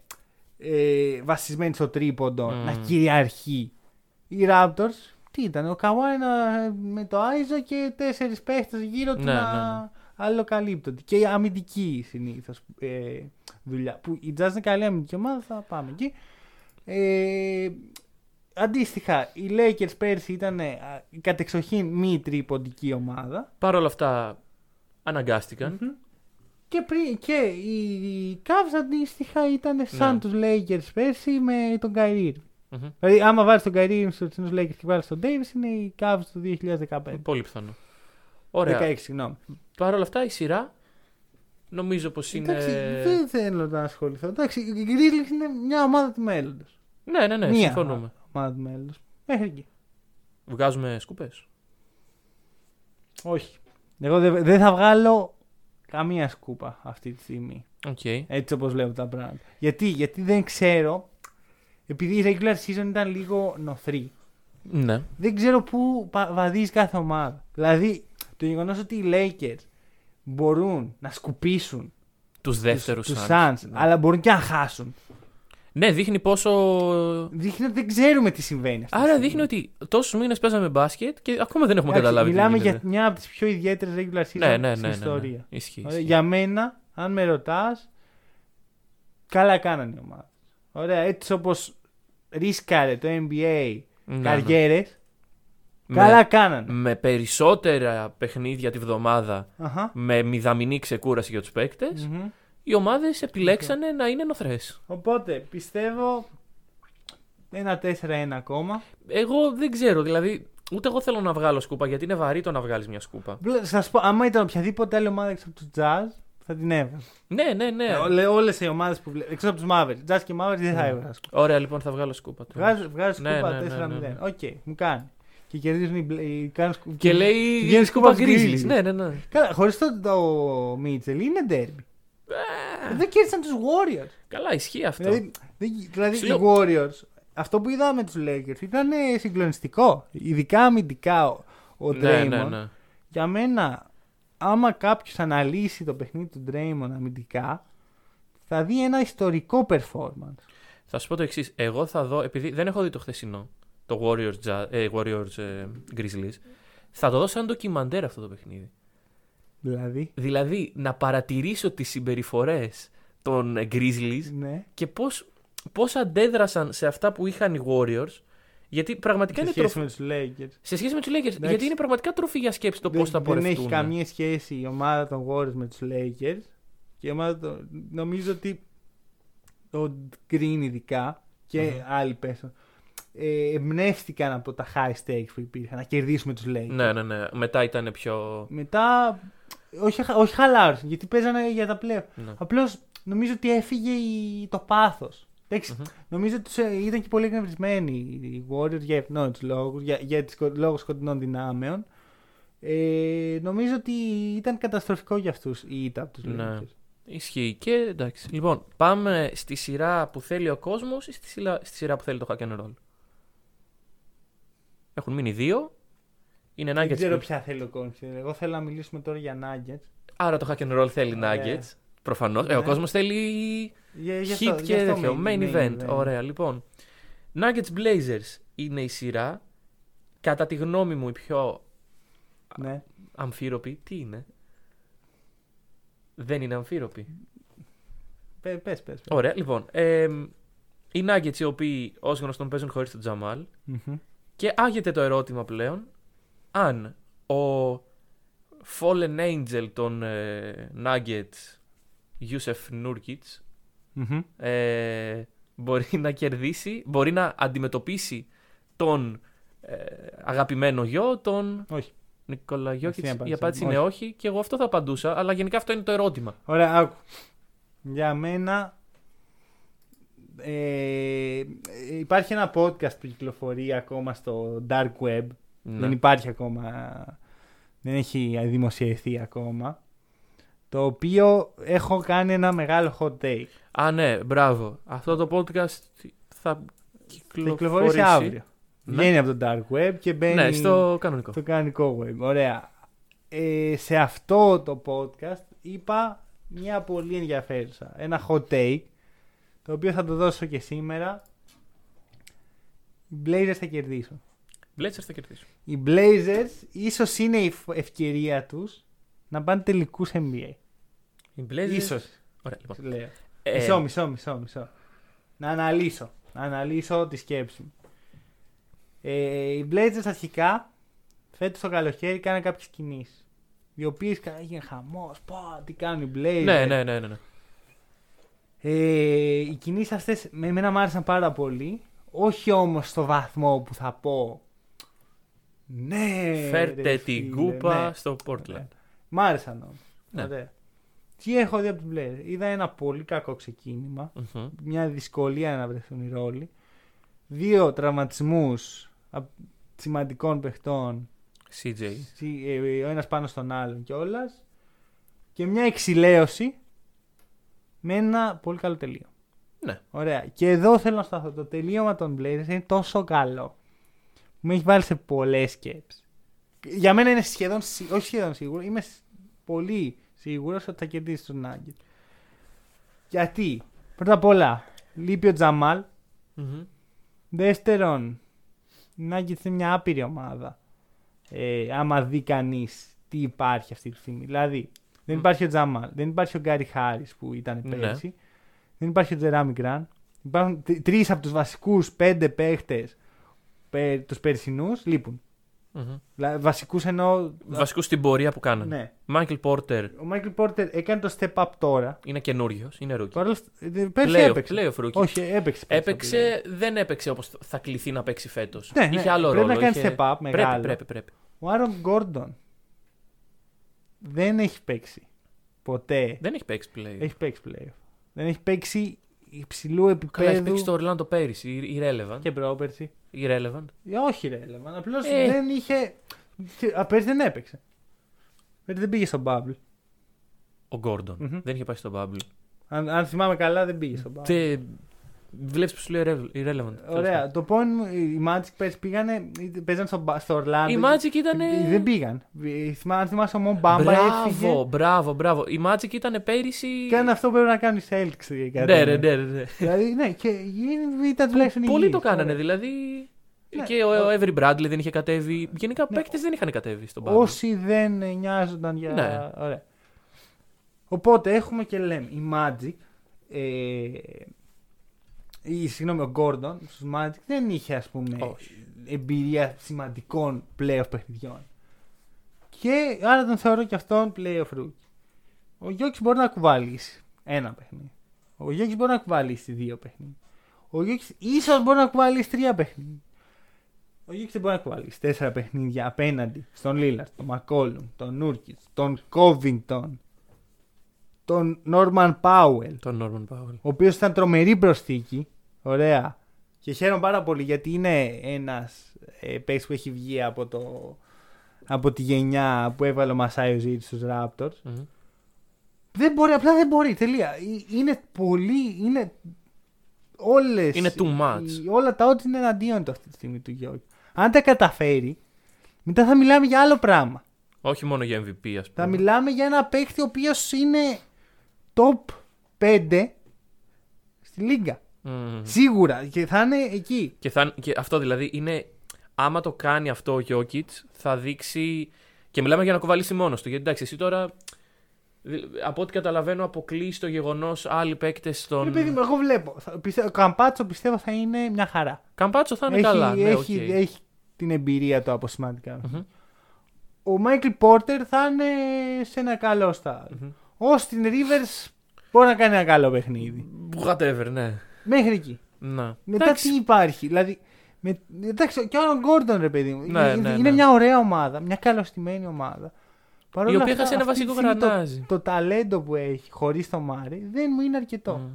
[SPEAKER 4] ε, βασισμένη στο τρίποντο
[SPEAKER 5] Μμμ.
[SPEAKER 4] να κυριαρχεί. Οι Raptors, τι ήταν, ο Καουάι να- με το Άιζο και τέσσερις παίχτες γύρω του
[SPEAKER 5] Ναι,
[SPEAKER 4] να
[SPEAKER 5] ναι, ναι.
[SPEAKER 4] Αλλοκαλύπτονται. Και η αμυντική συνήθως ε, δουλειά. Που η Jazz είναι καλή αμυντική ομάδα, θα πάμε εκεί. Ε, αντίστοιχα, οι Lakers πέρσι ήταν ε, η κατεξοχήν μη τρίποντική ομάδα.
[SPEAKER 5] Παρ' όλα αυτά αναγκάστηκαν.
[SPEAKER 4] Και, πριν, και οι Cavs αντίστοιχα ήταν σαν
[SPEAKER 5] Ναι.
[SPEAKER 4] τους Lakers πέρσι με τον Kyrie. Irving.
[SPEAKER 5] Μμμ.
[SPEAKER 4] Δηλαδή, άμα βάλεις τον Kyrie Irving στους τους Lakers και βάλεις τον Davis, είναι οι Cavs του 2015.
[SPEAKER 5] Πολύ πιθανό. Ωραία.
[SPEAKER 4] 16, συγγνώμη.
[SPEAKER 5] Παρ' όλα αυτά η σειρά νομίζω πως είναι.
[SPEAKER 4] Εντάξει, δεν θέλω να ασχοληθώ. Εντάξει, οι Grizzlies είναι μια ομάδα του μέλλοντος.
[SPEAKER 5] Ναι, ναι, ναι,
[SPEAKER 4] Μία
[SPEAKER 5] συμφωνούμε.
[SPEAKER 4] ομάδα του μέλλοντος. Μέχρι εκεί.
[SPEAKER 5] Βγάζουμε σκούπες.
[SPEAKER 4] Όχι. Εγώ δεν δεν θα βγάλω καμία σκούπα αυτή τη στιγμή.
[SPEAKER 5] Οκ.
[SPEAKER 4] Έτσι όπως βλέπω τα πράγματα. Γιατί, γιατί δεν ξέρω. Επειδή η regular season ήταν λίγο νοθρή.
[SPEAKER 5] Ναι.
[SPEAKER 4] δεν ξέρω πού πα- βαδίζει κάθε ομάδα. Δηλαδή, το γεγονός ότι οι Lakers μπορούν να σκουπίσουν
[SPEAKER 5] Τους δεύτερους
[SPEAKER 4] τους Suns, αλλά μπορούν και να χάσουν.
[SPEAKER 5] Ναι, δείχνει πόσο.
[SPEAKER 4] Δείχνει ότι δεν ξέρουμε τι συμβαίνει. αυτή τη
[SPEAKER 5] Άρα
[SPEAKER 4] στιγμή.
[SPEAKER 5] δείχνει ότι τόσους μήνες παίζαμε μπάσκετ και ακόμα δεν έχουμε
[SPEAKER 4] Εντάξει,
[SPEAKER 5] καταλάβει. τι
[SPEAKER 4] Μιλάμε για
[SPEAKER 5] γίνεται.
[SPEAKER 4] μια από τις πιο ιδιαίτερες regular season
[SPEAKER 5] Ναι, ναι, ναι,
[SPEAKER 4] στην
[SPEAKER 5] ναι, ναι.
[SPEAKER 4] ιστορία.
[SPEAKER 5] Ισχύει.
[SPEAKER 4] Ωραία,
[SPEAKER 5] ισχύει.
[SPEAKER 4] Για μένα, αν με ρωτάς, καλά κάνανε οι ομάδες. Ωραία, έτσι όπως ρίσκαρε το NBA
[SPEAKER 5] Ναι, ναι.
[SPEAKER 4] καριέρε,
[SPEAKER 5] Με-
[SPEAKER 4] καλά κάνανε.
[SPEAKER 5] Με περισσότερα παιχνίδια τη βδομάδα,
[SPEAKER 4] Αχα.
[SPEAKER 5] με μηδαμινή ξεκούραση για τους παίκτες,
[SPEAKER 4] Μμμ.
[SPEAKER 5] οι ομάδες επιλέξανε να είναι νοθρές.
[SPEAKER 4] Οπότε πιστεύω ένα 4-1 ακόμα.
[SPEAKER 5] Εγώ δεν ξέρω, δηλαδή. Ούτε εγώ θέλω να βγάλω σκούπα γιατί είναι βαρύ το να βγάλεις μια σκούπα.
[SPEAKER 4] Θα σου πω, άμα ήταν οποιαδήποτε άλλη ομάδα έξω από τους Jazz, θα την έβγαζα.
[SPEAKER 5] Ναι, ναι, ναι.
[SPEAKER 4] Όλες οι ομάδες που βλέπω. Έξω από τους Mavericks. Jazz και Mavericks δεν θα έβγαζα.
[SPEAKER 5] Ωραία, λοιπόν, θα βγάλω σκούπα. τώρα.
[SPEAKER 4] Βγάζει, βγάζει
[SPEAKER 5] Ναι,
[SPEAKER 4] σκούπα
[SPEAKER 5] ναι, ναι,
[SPEAKER 4] 4-0.
[SPEAKER 5] ναι, ναι.
[SPEAKER 4] Οκ, μου κάνει. Και κερδίζουν οι. μπλε- οι- κάνουν σκου-
[SPEAKER 5] Και λέει.
[SPEAKER 4] βγαίνει
[SPEAKER 5] σκούπα
[SPEAKER 4] στους
[SPEAKER 5] Grizzlies.
[SPEAKER 4] Grizzlies.
[SPEAKER 5] Ναι, ναι, ναι.
[SPEAKER 4] Καλά, χωρίς το, το Mitchell είναι ντέρμπι. Δεν κέρδισαν τους Warriors.
[SPEAKER 5] Καλά, ισχύει αυτό.
[SPEAKER 4] Δηλαδή, δεν- δηλαδή
[SPEAKER 5] Σου
[SPEAKER 4] οι
[SPEAKER 5] λέω-
[SPEAKER 4] Warriors, αυτό που είδαμε με τους Lakers ήταν ε, συγκλονιστικό. Ειδικά αμυντικά ο, ο
[SPEAKER 5] ναι,
[SPEAKER 4] Draymond.
[SPEAKER 5] ναι, ναι.
[SPEAKER 4] Για μένα, άμα κάποιος αναλύσει το παιχνίδι του Draymond αμυντικά, θα δει ένα ιστορικό performance.
[SPEAKER 5] Θα σου πω το εξής. Εγώ θα δω, επειδή δεν έχω δει το χθεσινό, το Warriors, Ja- ε, Warriors ε, Grizzlies, θα το δω σαν ντοκιμαντέρ αυτό το παιχνίδι.
[SPEAKER 4] Δηλαδή,
[SPEAKER 5] Δηλαδή, να παρατηρήσω τις συμπεριφορές των ε, Grizzlies
[SPEAKER 4] ναι.
[SPEAKER 5] και πώς, πώς αντέδρασαν σε αυτά που είχαν οι Warriors, γιατί πραγματικά
[SPEAKER 4] Σε
[SPEAKER 5] είναι
[SPEAKER 4] σχέση
[SPEAKER 5] τροφή.
[SPEAKER 4] με τους Lakers.
[SPEAKER 5] Σε σχέση με τους Lakers,
[SPEAKER 4] Εντάξει.
[SPEAKER 5] γιατί είναι πραγματικά τροφή για σκέψη το
[SPEAKER 4] δεν,
[SPEAKER 5] πώς θα
[SPEAKER 4] δεν
[SPEAKER 5] πορευτούν.
[SPEAKER 4] έχει καμία σχέση η ομάδα των Warriors με τους Lakers. Και η ομάδα των... νομίζω ότι ο Green ειδικά και
[SPEAKER 5] Μμμ.
[SPEAKER 4] άλλοι πέσουν ε, εμπνεύστηκαν από τα high stakes που υπήρχαν να κερδίσουμε τους Lakers.
[SPEAKER 5] Ναι, ναι, ναι. Μετά ήταν πιο...
[SPEAKER 4] Μετά, όχι, όχι χαλάρωσαν γιατί παίζανε για τα πλέον.
[SPEAKER 5] Ναι.
[SPEAKER 4] Απλώς νομίζω ότι έφυγε η... το πάθος.
[SPEAKER 5] Μμμ.
[SPEAKER 4] Νομίζω ότι τους, ε, ήταν και πολύ εκνευρισμένοι οι Warriors για ευνόητου λόγους, για, για του λόγους σκοτεινών δυνάμεων. Ε, νομίζω ότι ήταν καταστροφικό για αυτούς η ήττα από τους
[SPEAKER 5] Ναι.
[SPEAKER 4] Lakers.
[SPEAKER 5] Ισχύει και εντάξει. Λοιπόν, πάμε στη σειρά που θέλει ο κόσμος ή στη σειρά, στη σειρά που θέλει το hack and roll; Έχουν μείνει δύο. Είναι
[SPEAKER 4] Δεν
[SPEAKER 5] Nuggets.
[SPEAKER 4] ξέρω
[SPEAKER 5] που-
[SPEAKER 4] ποια θέλει ο Κόνφι. Εγώ θέλω να μιλήσουμε τώρα για Nuggets.
[SPEAKER 5] Άρα το hack and roll θέλει
[SPEAKER 4] Ωραία.
[SPEAKER 5] Nuggets. Προφανώς.
[SPEAKER 4] Ναι.
[SPEAKER 5] Ε, ο κόσμος θέλει
[SPEAKER 4] Για, γι'
[SPEAKER 5] hit
[SPEAKER 4] αυτό-
[SPEAKER 5] και
[SPEAKER 4] γι' αυτό
[SPEAKER 5] τέτοιο. Main, event.
[SPEAKER 4] event.
[SPEAKER 5] Ωραία, λοιπόν. Nuggets Blazers είναι η σειρά. Κατά τη γνώμη μου η πιο
[SPEAKER 4] Ναι.
[SPEAKER 5] αμφίροπη. Τι είναι; Δεν είναι αμφίροπη.
[SPEAKER 4] Πε, πες, πες. πες.
[SPEAKER 5] Ωραία, λοιπόν. Ε, οι Nuggets οι οποίοι ως γνωστόν παίζουν χωρίς τον Τζαμάλ.
[SPEAKER 4] Μμμ.
[SPEAKER 5] Και άγεται το ερώτημα πλέον αν ο Fallen Angel των ε, Nuggets, Yusef Nurkic,
[SPEAKER 4] Μμμ.
[SPEAKER 5] ε, μπορεί να κερδίσει, μπορεί να αντιμετωπίσει τον ε, αγαπημένο γιο, τον
[SPEAKER 4] Όχι.
[SPEAKER 5] Νικόλα
[SPEAKER 4] Αυτή είναι
[SPEAKER 5] Γιώκητς.
[SPEAKER 4] η
[SPEAKER 5] Η
[SPEAKER 4] απάντηση.
[SPEAKER 5] απάντηση είναι όχι και εγώ αυτό θα απαντούσα, αλλά γενικά αυτό είναι το ερώτημα.
[SPEAKER 4] Ωραία, άκου. Για μένα ε, υπάρχει ένα podcast που κυκλοφορεί ακόμα στο Dark Web.
[SPEAKER 5] Ναι.
[SPEAKER 4] Δεν υπάρχει ακόμα. Δεν έχει δημοσιευθεί ακόμα. Το οποίο έχω κάνει ένα μεγάλο hot take.
[SPEAKER 5] Α, ναι, μπράβο. Αυτό το podcast θα
[SPEAKER 4] Θα
[SPEAKER 5] κυκλοφορήσει,
[SPEAKER 4] κυκλοφορήσει αύριο.
[SPEAKER 5] Ναι.
[SPEAKER 4] Βγαίνει από το Dark Web και μπαίνει
[SPEAKER 5] Ναι, στο κανονικό.
[SPEAKER 4] στο κανονικό web. Ωραία. Ε, σε αυτό το podcast είπα μια πολύ ενδιαφέρουσα. Ένα hot take το οποίο θα το δώσω και σήμερα. Οι Blazers θα κερδίσουν.
[SPEAKER 5] Blazers θα κερδίσουν.
[SPEAKER 4] Οι Blazers ίσως είναι η φ- ευκαιρία τους να πάνε τελικούς NBA.
[SPEAKER 5] Οι Blazers...
[SPEAKER 4] Ίσως.
[SPEAKER 5] Ωραία, λοιπόν.
[SPEAKER 4] Λέω.
[SPEAKER 5] Ε,
[SPEAKER 4] Μισό, μισό, μισό, μισό. Να αναλύσω. Να αναλύσω τη σκέψη μου. Ε, οι Blazers αρχικά φέτος το καλοκαίρι κάνανε κάποιες κινήσεις. Οι οποίες κα- έγινε χαμός. Πω, τι κάνουν οι Blazers.
[SPEAKER 5] Ναι, ναι, ναι, ναι. Ναι.
[SPEAKER 4] Ε, οι κινήσεις αυτές με εμένα μου άρεσαν πάρα πολύ. Όχι όμως στο βαθμό που θα πω. Ναι.
[SPEAKER 5] Φέρτε
[SPEAKER 4] ρε
[SPEAKER 5] την
[SPEAKER 4] φίλε,
[SPEAKER 5] κούπα
[SPEAKER 4] ναι.
[SPEAKER 5] στο Portland.
[SPEAKER 4] Ναι. Μ' άρεσαν όμως.
[SPEAKER 5] Ναι.
[SPEAKER 4] Ωραία. Τι έχω δει από τους Blazers. Είδα ένα πολύ κακό ξεκίνημα.
[SPEAKER 5] Μμμ.
[SPEAKER 4] Μια δυσκολία να βρεθούν οι ρόλοι. Δύο τραυματισμούς απ- σημαντικών παιχτών.
[SPEAKER 5] CJ.
[SPEAKER 4] σι- ε, Ο ένας πάνω στον άλλον κιόλας. Και μια εξηλαίωση με ένα πολύ καλό τελείο.
[SPEAKER 5] Ναι.
[SPEAKER 4] Ωραία. Και εδώ θέλω να σταθώ. Το τελείωμα των Blazers είναι τόσο καλό. Που με έχει βάλει σε πολλές σκέψεις. Για μένα είναι σχεδόν, σι- όχι σχεδόν σίγουρο, είμαι σ- πολύ σίγουρος ότι θα κερδίσει τον Νάγκετ. Γιατί, πρώτα απ' όλα, λείπει ο Jamal.
[SPEAKER 5] Μμμ.
[SPEAKER 4] Δεύτερον, η Nuggets είναι μια άπειρη ομάδα. Ε, άμα δει κανείς τι υπάρχει αυτή τη στιγμή. Δηλαδή, δεν
[SPEAKER 5] Μμ.
[SPEAKER 4] υπάρχει ο Jamal, δεν υπάρχει ο Gary Harris που ήταν
[SPEAKER 5] Ναι.
[SPEAKER 4] πέρσι, δεν υπάρχει ο Jerami Grant. Υπάρχουν τρεις από τους βασικούς πέντε παίχτες τους περσινούς λείπουν.
[SPEAKER 5] Μμμ.
[SPEAKER 4] Δηλαδή, βασικούς εννοώ.
[SPEAKER 5] Βασικούς στην πορεία που κάνανε.
[SPEAKER 4] Ναι.
[SPEAKER 5] Michael Porter
[SPEAKER 4] Ο Michael Porter έκανε το step up τώρα.
[SPEAKER 5] είναι καινούριος, είναι rookie.
[SPEAKER 4] Παρ' όλα αυτά, ε, πέρσι
[SPEAKER 5] Playoff,
[SPEAKER 4] έπαιξε.
[SPEAKER 5] playoff rookie.
[SPEAKER 4] Όχι, έπαιξε. πέρσι,
[SPEAKER 5] Έπαιξε, δεν έπαιξε όπως θα κληθεί να παίξει φέτος.
[SPEAKER 4] Ναι, ναι,
[SPEAKER 5] είχε άλλο
[SPEAKER 4] πρέπει
[SPEAKER 5] ρόλο.
[SPEAKER 4] να κάνει
[SPEAKER 5] είχε-
[SPEAKER 4] step up μεγάλο.
[SPEAKER 5] Πρέπει, πρέπει, πρέπει.
[SPEAKER 4] Ο Άρον Γκόρντον δεν έχει παίξει ποτέ.
[SPEAKER 5] Δεν έχει παίξει play.
[SPEAKER 4] Έχει παίξει playoff. Δεν έχει παίξει υψηλού
[SPEAKER 5] Καλά, έχει
[SPEAKER 4] επίπεδου
[SPEAKER 5] παίξει στο Orlando πέρυσι. Irrelevant.
[SPEAKER 4] και πρόπερση.
[SPEAKER 5] Irrelevant.
[SPEAKER 4] Ε, όχι ρε, Λεβάν. Απλώς
[SPEAKER 5] Ε.
[SPEAKER 4] δεν είχε. και- Α, πέρσι δεν έπαιξε. Πέρσι δεν πήγε στο Bubble.
[SPEAKER 5] Ο Gordon.
[SPEAKER 4] Μμμ.
[SPEAKER 5] Δεν είχε πάει στο Bubble.
[SPEAKER 4] Αν, αν θυμάμαι καλά, δεν πήγε στο Bubble.
[SPEAKER 5] Τε... Βλέπεις που σου λέει irre- irrelevant.
[SPEAKER 4] Ωραία. Το point μου, οι Magic πέρσι πήγανε, παίζαν στο, Ba- στο Orlando.
[SPEAKER 5] Η Magic ήταν.
[SPEAKER 4] Ε, Δεν πήγαν. Ε, θυμά- Αν θυμάσαι, ο Μον Μπάμπα έφυγε.
[SPEAKER 5] Μπράβο, μπράβο, μπράβο. Η Magic ήταν πέρυσι.
[SPEAKER 4] Κάνε αυτό που πρέπει να κάνει οι Celtics. ε, κατά
[SPEAKER 5] Ναι,
[SPEAKER 4] με.
[SPEAKER 5] ρε, ναι, ρε, ναι.
[SPEAKER 4] Δηλαδή, ναι, και ήταν τουλάχιστον
[SPEAKER 5] Πολλοί
[SPEAKER 4] υγιείς.
[SPEAKER 5] το κάνανε.
[SPEAKER 4] Ωραία.
[SPEAKER 5] Δηλαδή.
[SPEAKER 4] Ναι.
[SPEAKER 5] Και ο, ο Avery Bradley δεν είχε κατέβει. Γενικά
[SPEAKER 4] Ναι.
[SPEAKER 5] παίκτες δεν είχαν κατέβει στον Bubble.
[SPEAKER 4] Όσοι δεν ε, νοιάζονταν για.
[SPEAKER 5] Ναι.
[SPEAKER 4] Ωραία. Οπότε έχουμε και λέμε η Magic. Ε, ή, συγγνώμη, ο Gordon στους Magic δεν είχε ας πούμε
[SPEAKER 5] Όχι.
[SPEAKER 4] εμπειρία σημαντικών playoff παιχνιδιών. Και άρα τον θεωρώ και αυτόν playoff rookie. Ο Γιώκης μπορεί να κουβαλήσει ένα παιχνίδι. Ο Γιώκης μπορεί να κουβαλήσει δύο παιχνίδια. Ο Γιώκης ίσως μπορεί να κουβαλήσει τρία παιχνίδια. Ο Γιώκης δεν μπορεί να κουβαλήσει τέσσερα παιχνίδια απέναντι στον Λίλαρτ, τον Μακόλουμ, τον Νούρκιτ, τον Κόβινγκτον, τον Νόρμαν Πάουελ,
[SPEAKER 5] Τον Norman Powell.
[SPEAKER 4] ο οποίος ήταν τρομερή προσθήκη. Ωραία. Και χαίρομαι πάρα πολύ γιατί είναι ένας ε, παίκτης που έχει βγει από το από τη γενιά που έβαλε ο Μασάιο Ζήτη στους Raptors.
[SPEAKER 5] Μμμ.
[SPEAKER 4] Δεν μπορεί, απλά δεν μπορεί. Τελεία. Ε, Είναι πολύ. Είναι όλες,
[SPEAKER 5] Είναι too much.
[SPEAKER 4] οι- όλα τα ό,τι είναι εναντίον του αυτή τη στιγμή του Γιώργη. Αν τα καταφέρει, μετά θα μιλάμε για άλλο πράγμα.
[SPEAKER 5] Όχι μόνο για MVP, ας
[SPEAKER 4] Θα
[SPEAKER 5] πούμε.
[SPEAKER 4] μιλάμε για ένα παίκτη ο οποίος είναι top 5 στη λίγα.
[SPEAKER 5] Μμμ.
[SPEAKER 4] Σίγουρα. Και θα είναι εκεί.
[SPEAKER 5] Και, θα, και αυτό δηλαδή είναι. Άμα το κάνει αυτό ο Jokic, θα δείξει. Και μιλάμε για να κοβαλήσει μόνος του. Γιατί εντάξει, εσύ τώρα. δη- Από ό,τι καταλαβαίνω, αποκλεί το γεγονός άλλοι παίκτες
[SPEAKER 4] Ρε
[SPEAKER 5] στον.
[SPEAKER 4] παιδί μου, εγώ βλέπω. Θα- πιστεύω- Ο Campazzo πιστεύω θα είναι μια χαρά.
[SPEAKER 5] Campazzo θα είναι
[SPEAKER 4] έχει,
[SPEAKER 5] καλά. Ναι,
[SPEAKER 4] έχει,
[SPEAKER 5] οκ.
[SPEAKER 4] έχει την εμπειρία του από σημαντικά.
[SPEAKER 5] Μμμ.
[SPEAKER 4] Ο Michael Porter θα είναι σε ένα καλό στάδιο. Ο Austin Rivers μπορεί να κάνει ένα καλό παιχνίδι.
[SPEAKER 5] Whatever, ναι.
[SPEAKER 4] Μέχρι εκεί.
[SPEAKER 5] Να.
[SPEAKER 4] Μετά
[SPEAKER 5] Εντάξει.
[SPEAKER 4] τι υπάρχει. Δηλαδή, με, εντάξει, και ο Aaron Gordon, ρε παιδί μου.
[SPEAKER 5] Ναι,
[SPEAKER 4] είναι,
[SPEAKER 5] ναι,
[SPEAKER 4] είναι
[SPEAKER 5] ναι.
[SPEAKER 4] μια ωραία ομάδα, μια καλωστημένη ομάδα. Παρ'
[SPEAKER 5] Η
[SPEAKER 4] όλα
[SPEAKER 5] οποία
[SPEAKER 4] αυτά,
[SPEAKER 5] έχασε ένα
[SPEAKER 4] αυτή τη
[SPEAKER 5] βασικό
[SPEAKER 4] στιγμή
[SPEAKER 5] γρανάζι.
[SPEAKER 4] Το, το ταλέντο που έχει χωρίς το Μάρι δεν μου είναι αρκετό.
[SPEAKER 5] Μμ.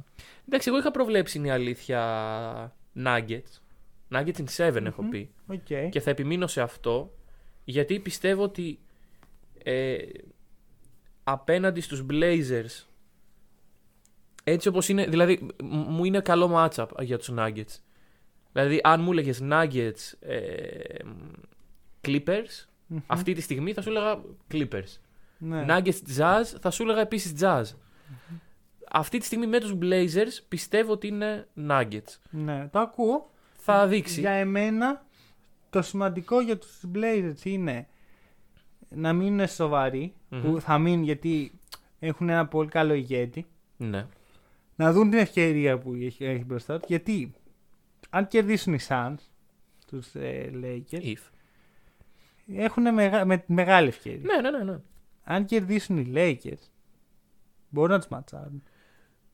[SPEAKER 5] Εντάξει, εγώ είχα προβλέψει είναι η αλήθεια Nuggets. Nuggets in 7 έχω πει.
[SPEAKER 4] Οκ.
[SPEAKER 5] Και θα επιμείνω σε αυτό γιατί πιστεύω ότι ε, απέναντι στους Blazers έτσι όπως είναι, δηλαδή μ- μου είναι καλό matchup για τους Nuggets. Δηλαδή αν μου έλεγες Nuggets ε, Clippers αυτή τη στιγμή θα σου έλεγα Clippers.
[SPEAKER 4] Ναι.
[SPEAKER 5] Nuggets Jazz θα σου έλεγα επίσης Jazz. Αυτή τη στιγμή με τους Blazers πιστεύω ότι είναι Nuggets.
[SPEAKER 4] ναι, το ακούω.
[SPEAKER 5] Θα δείξει.
[SPEAKER 4] Για εμένα το σημαντικό για τους Blazers είναι να μείνουν σοβαροί,
[SPEAKER 5] Μμμ.
[SPEAKER 4] που θα μείνουν γιατί έχουν ένα πολύ καλό ηγέτη,
[SPEAKER 5] Ναι.
[SPEAKER 4] να δουν την ευκαιρία που έχει, έχει μπροστά τους, γιατί αν κερδίσουν οι Suns, τους ε, Lakers,
[SPEAKER 5] If.
[SPEAKER 4] έχουν μεγα, με, μεγάλη ευκαιρία.
[SPEAKER 5] Ναι, ναι, ναι. ναι.
[SPEAKER 4] Αν κερδίσουν οι Lakers, μπορούν να τους ματσάρουν.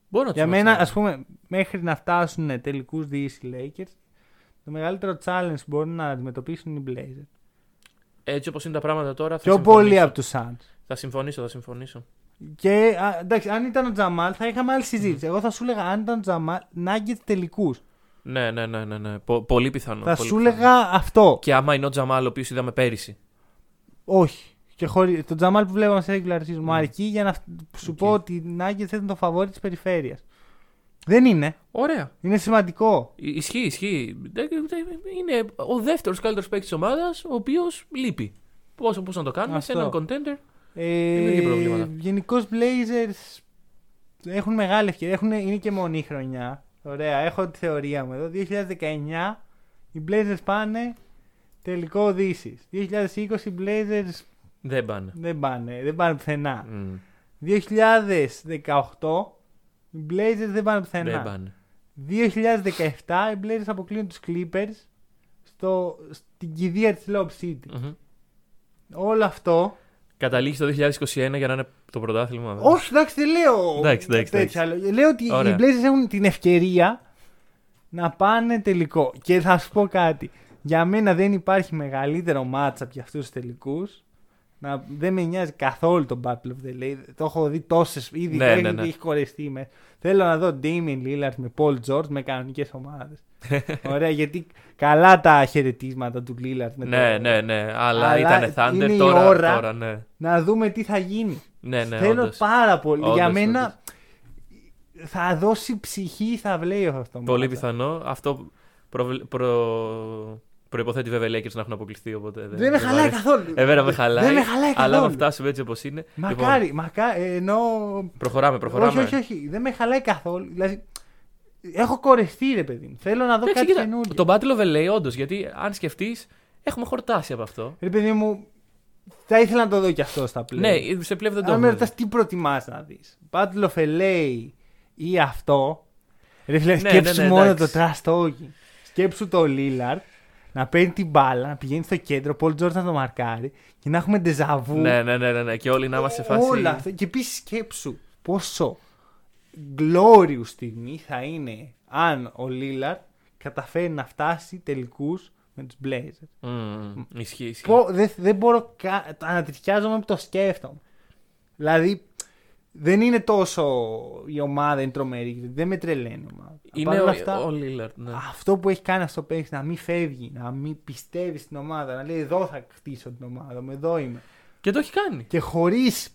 [SPEAKER 5] Μπορώ να τους
[SPEAKER 4] Για μένα,
[SPEAKER 5] ματσάρω.
[SPEAKER 4] ας πούμε, μέχρι να φτάσουν τελικούς δύο οι Lakers, το μεγαλύτερο challenge που μπορούν να αντιμετωπίσουν οι Blazers.
[SPEAKER 5] Έτσι όπως είναι τα πράγματα τώρα. Θα
[SPEAKER 4] Πιο
[SPEAKER 5] συμφωνήσω.
[SPEAKER 4] πολύ από τους Suns.
[SPEAKER 5] Θα συμφωνήσω, θα συμφωνήσω.
[SPEAKER 4] Και α, εντάξει, αν ήταν ο Τζαμάλ θα είχαμε άλλη συζήτηση. Εγώ θα σου έλεγα αν ήταν ο Τζαμάλ, Nuggets τελικούς.
[SPEAKER 5] Ναι, ναι, ναι, ναι. ναι. Πο- πολύ πιθανό.
[SPEAKER 4] Θα
[SPEAKER 5] πολύ
[SPEAKER 4] σου
[SPEAKER 5] πιθανό.
[SPEAKER 4] έλεγα αυτό.
[SPEAKER 5] Και άμα είναι ο Jamal, ο οποίος είδαμε πέρυσι.
[SPEAKER 4] Όχι. Και χωρίς... Το Jamal που βλέπαμε σε regular season μου αρκεί για να σου
[SPEAKER 5] Οκ.
[SPEAKER 4] πω ότι οι Nuggets ήταν το φαβόρι της περιφέρειας. Δεν είναι.
[SPEAKER 5] Ωραία.
[SPEAKER 4] Είναι σημαντικό.
[SPEAKER 5] Ι- Ισχύει, ισχύει. Δε- δε- Είναι ο δεύτερος καλύτερος παίκτης της ομάδας, ο οποίος λείπει. Πώς πώς να το κάνουμε, σε
[SPEAKER 4] Αυτό.
[SPEAKER 5] έναν contender.
[SPEAKER 4] Ε,
[SPEAKER 5] Δημιουργεί προβλήματα.
[SPEAKER 4] Γενικώς Blazers έχουν μεγάλη ευκαιρία. Έχουν, είναι και μονή χρονιά. Ωραία, έχω τη θεωρία μου εδώ. 2019 οι Blazers πάνε τελικό Δύση. 2020 οι Blazers
[SPEAKER 5] Δεν πάνε.
[SPEAKER 4] δεν πάνε, δεν πάνε πουθενά.
[SPEAKER 5] Μμ,
[SPEAKER 4] 2018 οι Blazers δεν πάνε
[SPEAKER 5] Δεν
[SPEAKER 4] πουθενά.
[SPEAKER 5] πάνε.
[SPEAKER 4] 2017 οι Blazers αποκλείουν τους Clippers στο, στην κηδεία της Lob City.
[SPEAKER 5] Μμμ.
[SPEAKER 4] Όλο αυτό
[SPEAKER 5] Καταλήγει το 2021 για να είναι το πρωτάθλημα. βέβαια.
[SPEAKER 4] Όχι, εντάξει, δεν λέω.
[SPEAKER 5] Εντάξει, εντάξει,
[SPEAKER 4] τέτοια λόγια. Λέω ότι
[SPEAKER 5] Ωραία.
[SPEAKER 4] οι Blazers έχουν την ευκαιρία να πάνε τελικό. Και θα σου πω κάτι. Για μένα δεν υπάρχει μεγαλύτερο matchup για αυτούς τους τελικούς. Να, δεν με νοιάζει καθόλου το Battle of the Lake. Το έχω δει τόσες ήδη.
[SPEAKER 5] Ναι,
[SPEAKER 4] έχει,
[SPEAKER 5] ναι, ναι.
[SPEAKER 4] έχει κορεστεί με. Θέλω να δω Damien Lillard με Paul George με κανονικές ομάδες. Ωραία, γιατί καλά τα χαιρετίσματα του Lillard. Με
[SPEAKER 5] Ναι,
[SPEAKER 4] το-
[SPEAKER 5] ναι, ναι. Αλλά,
[SPEAKER 4] Αλλά
[SPEAKER 5] ήταν Thunder
[SPEAKER 4] είναι η
[SPEAKER 5] τώρα.
[SPEAKER 4] ώρα.
[SPEAKER 5] τώρα ναι.
[SPEAKER 4] Να δούμε τι θα γίνει.
[SPEAKER 5] Ναι, ναι,
[SPEAKER 4] Θέλω
[SPEAKER 5] όντως.
[SPEAKER 4] πάρα πολύ.
[SPEAKER 5] Όντως,
[SPEAKER 4] Για
[SPEAKER 5] όντως.
[SPEAKER 4] μένα θα δώσει ψυχή στα βλέπει αυτό. το
[SPEAKER 5] Πολύ
[SPEAKER 4] μάτσα.
[SPEAKER 5] πιθανό. Αυτό προβλε- προ... προποθέτει βέβαια οι Lakers να έχουν αποκλειστεί. Οπότε δεν,
[SPEAKER 4] Δεν με
[SPEAKER 5] μ'
[SPEAKER 4] χαλάει
[SPEAKER 5] αρέσει.
[SPEAKER 4] καθόλου.
[SPEAKER 5] Εμένα με χαλάει.
[SPEAKER 4] Δεν με χαλάει
[SPEAKER 5] Αλλά
[SPEAKER 4] καθόλου.
[SPEAKER 5] να φτάσουμε έτσι όπως είναι.
[SPEAKER 4] Μακάρι, μακάρι. ε, Ενώ.
[SPEAKER 5] Λοιπόν, προχωράμε, προχωράμε.
[SPEAKER 4] Όχι, όχι, όχι. Δεν με χαλάει καθόλου. Δηλαδή. Έχω κορεστεί, ρε παιδί μου. Θέλω να δω
[SPEAKER 5] Εντάξει,
[SPEAKER 4] κάτι
[SPEAKER 5] κοίτα,
[SPEAKER 4] καινούργιο.
[SPEAKER 5] το Battle of LA, όντως, γιατί αν σκεφτείς, έχουμε χορτάσει από αυτό.
[SPEAKER 4] Ρε παιδί μου, θα ήθελα να το δω κι αυτό στα πλέον.
[SPEAKER 5] Ναι, σε πλέον δεν το
[SPEAKER 4] Αν με
[SPEAKER 5] έχουμε
[SPEAKER 4] ρωτάς τι προτιμάς να δεις. Battle of LA ή αυτό. Ρε φίλε,
[SPEAKER 5] Ναι,
[SPEAKER 4] σκέψου
[SPEAKER 5] ναι, ναι,
[SPEAKER 4] μόνο το
[SPEAKER 5] εντάξει.
[SPEAKER 4] trash talking. Σκέψου το Lillard να παίρνει την μπάλα, να πηγαίνει στο κέντρο, Paul George να το μαρκάρει και να έχουμε ντεζαβού.
[SPEAKER 5] Ναι, ναι, ναι, ναι, ναι, και όλοι να είμαστε σε φάση.
[SPEAKER 4] Όλα αυτά. Και επίσης σκέψου πόσο glorious στιγμή θα είναι αν ο Lillard καταφέρει να φτάσει τελικούς με τους Blazers.
[SPEAKER 5] Μμμ, ισχύει, ισχύει.
[SPEAKER 4] Πω, δεν, δεν μπορώ καν. Ανατριχιάζομαι που το σκέφτομαι. Δηλαδή, δεν είναι τόσο η ομάδα είναι τρομερή. Δεν με τρελαίνει η ομάδα.
[SPEAKER 5] Είναι
[SPEAKER 4] Παρ'
[SPEAKER 5] ο,
[SPEAKER 4] όλα αυτά,
[SPEAKER 5] ο Lillard, ναι.
[SPEAKER 4] αυτό που έχει κάνει αυτό το παίχτη να μην φεύγει, να μην πιστεύει στην ομάδα, να λέει εδώ θα χτίσω την ομάδα μου, εδώ είμαι.
[SPEAKER 5] Και το έχει κάνει.
[SPEAKER 4] Και χωρίς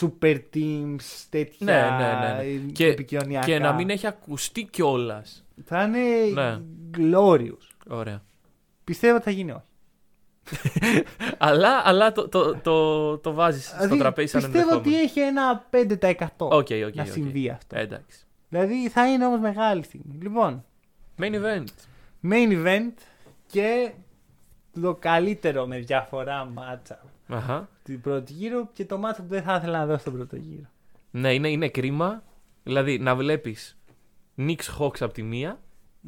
[SPEAKER 4] super teams, τέτοια
[SPEAKER 5] Ναι, ναι, ναι. ναι. Και,
[SPEAKER 4] επικοινωνιακά.
[SPEAKER 5] και να μην έχει ακουστεί κιόλας.
[SPEAKER 4] Θα είναι
[SPEAKER 5] Ναι.
[SPEAKER 4] glorious.
[SPEAKER 5] Ωραία.
[SPEAKER 4] Πιστεύω ότι θα γίνει όχι.
[SPEAKER 5] αλλά αλλά το, το, το, το βάζεις στο
[SPEAKER 4] Δηλαδή,
[SPEAKER 5] τραπέζι σαν
[SPEAKER 4] πιστεύω
[SPEAKER 5] ενδεχόμενο.
[SPEAKER 4] ότι έχει ένα 5%
[SPEAKER 5] Οκ, οκ,
[SPEAKER 4] να
[SPEAKER 5] οκ.
[SPEAKER 4] συμβεί αυτό.
[SPEAKER 5] Ε, εντάξει.
[SPEAKER 4] Δηλαδή θα είναι όμως μεγάλη στιγμή. Λοιπόν,
[SPEAKER 5] Main event.
[SPEAKER 4] main event και το καλύτερο με διαφορά μάτσα
[SPEAKER 5] Αχα.
[SPEAKER 4] την πρώτη γύρο και το μάτσα που δεν θα ήθελα να δω στον πρώτο γύρο.
[SPEAKER 5] Ναι, είναι, είναι κρίμα. Δηλαδή να βλέπεις Knicks Hawks από τη μία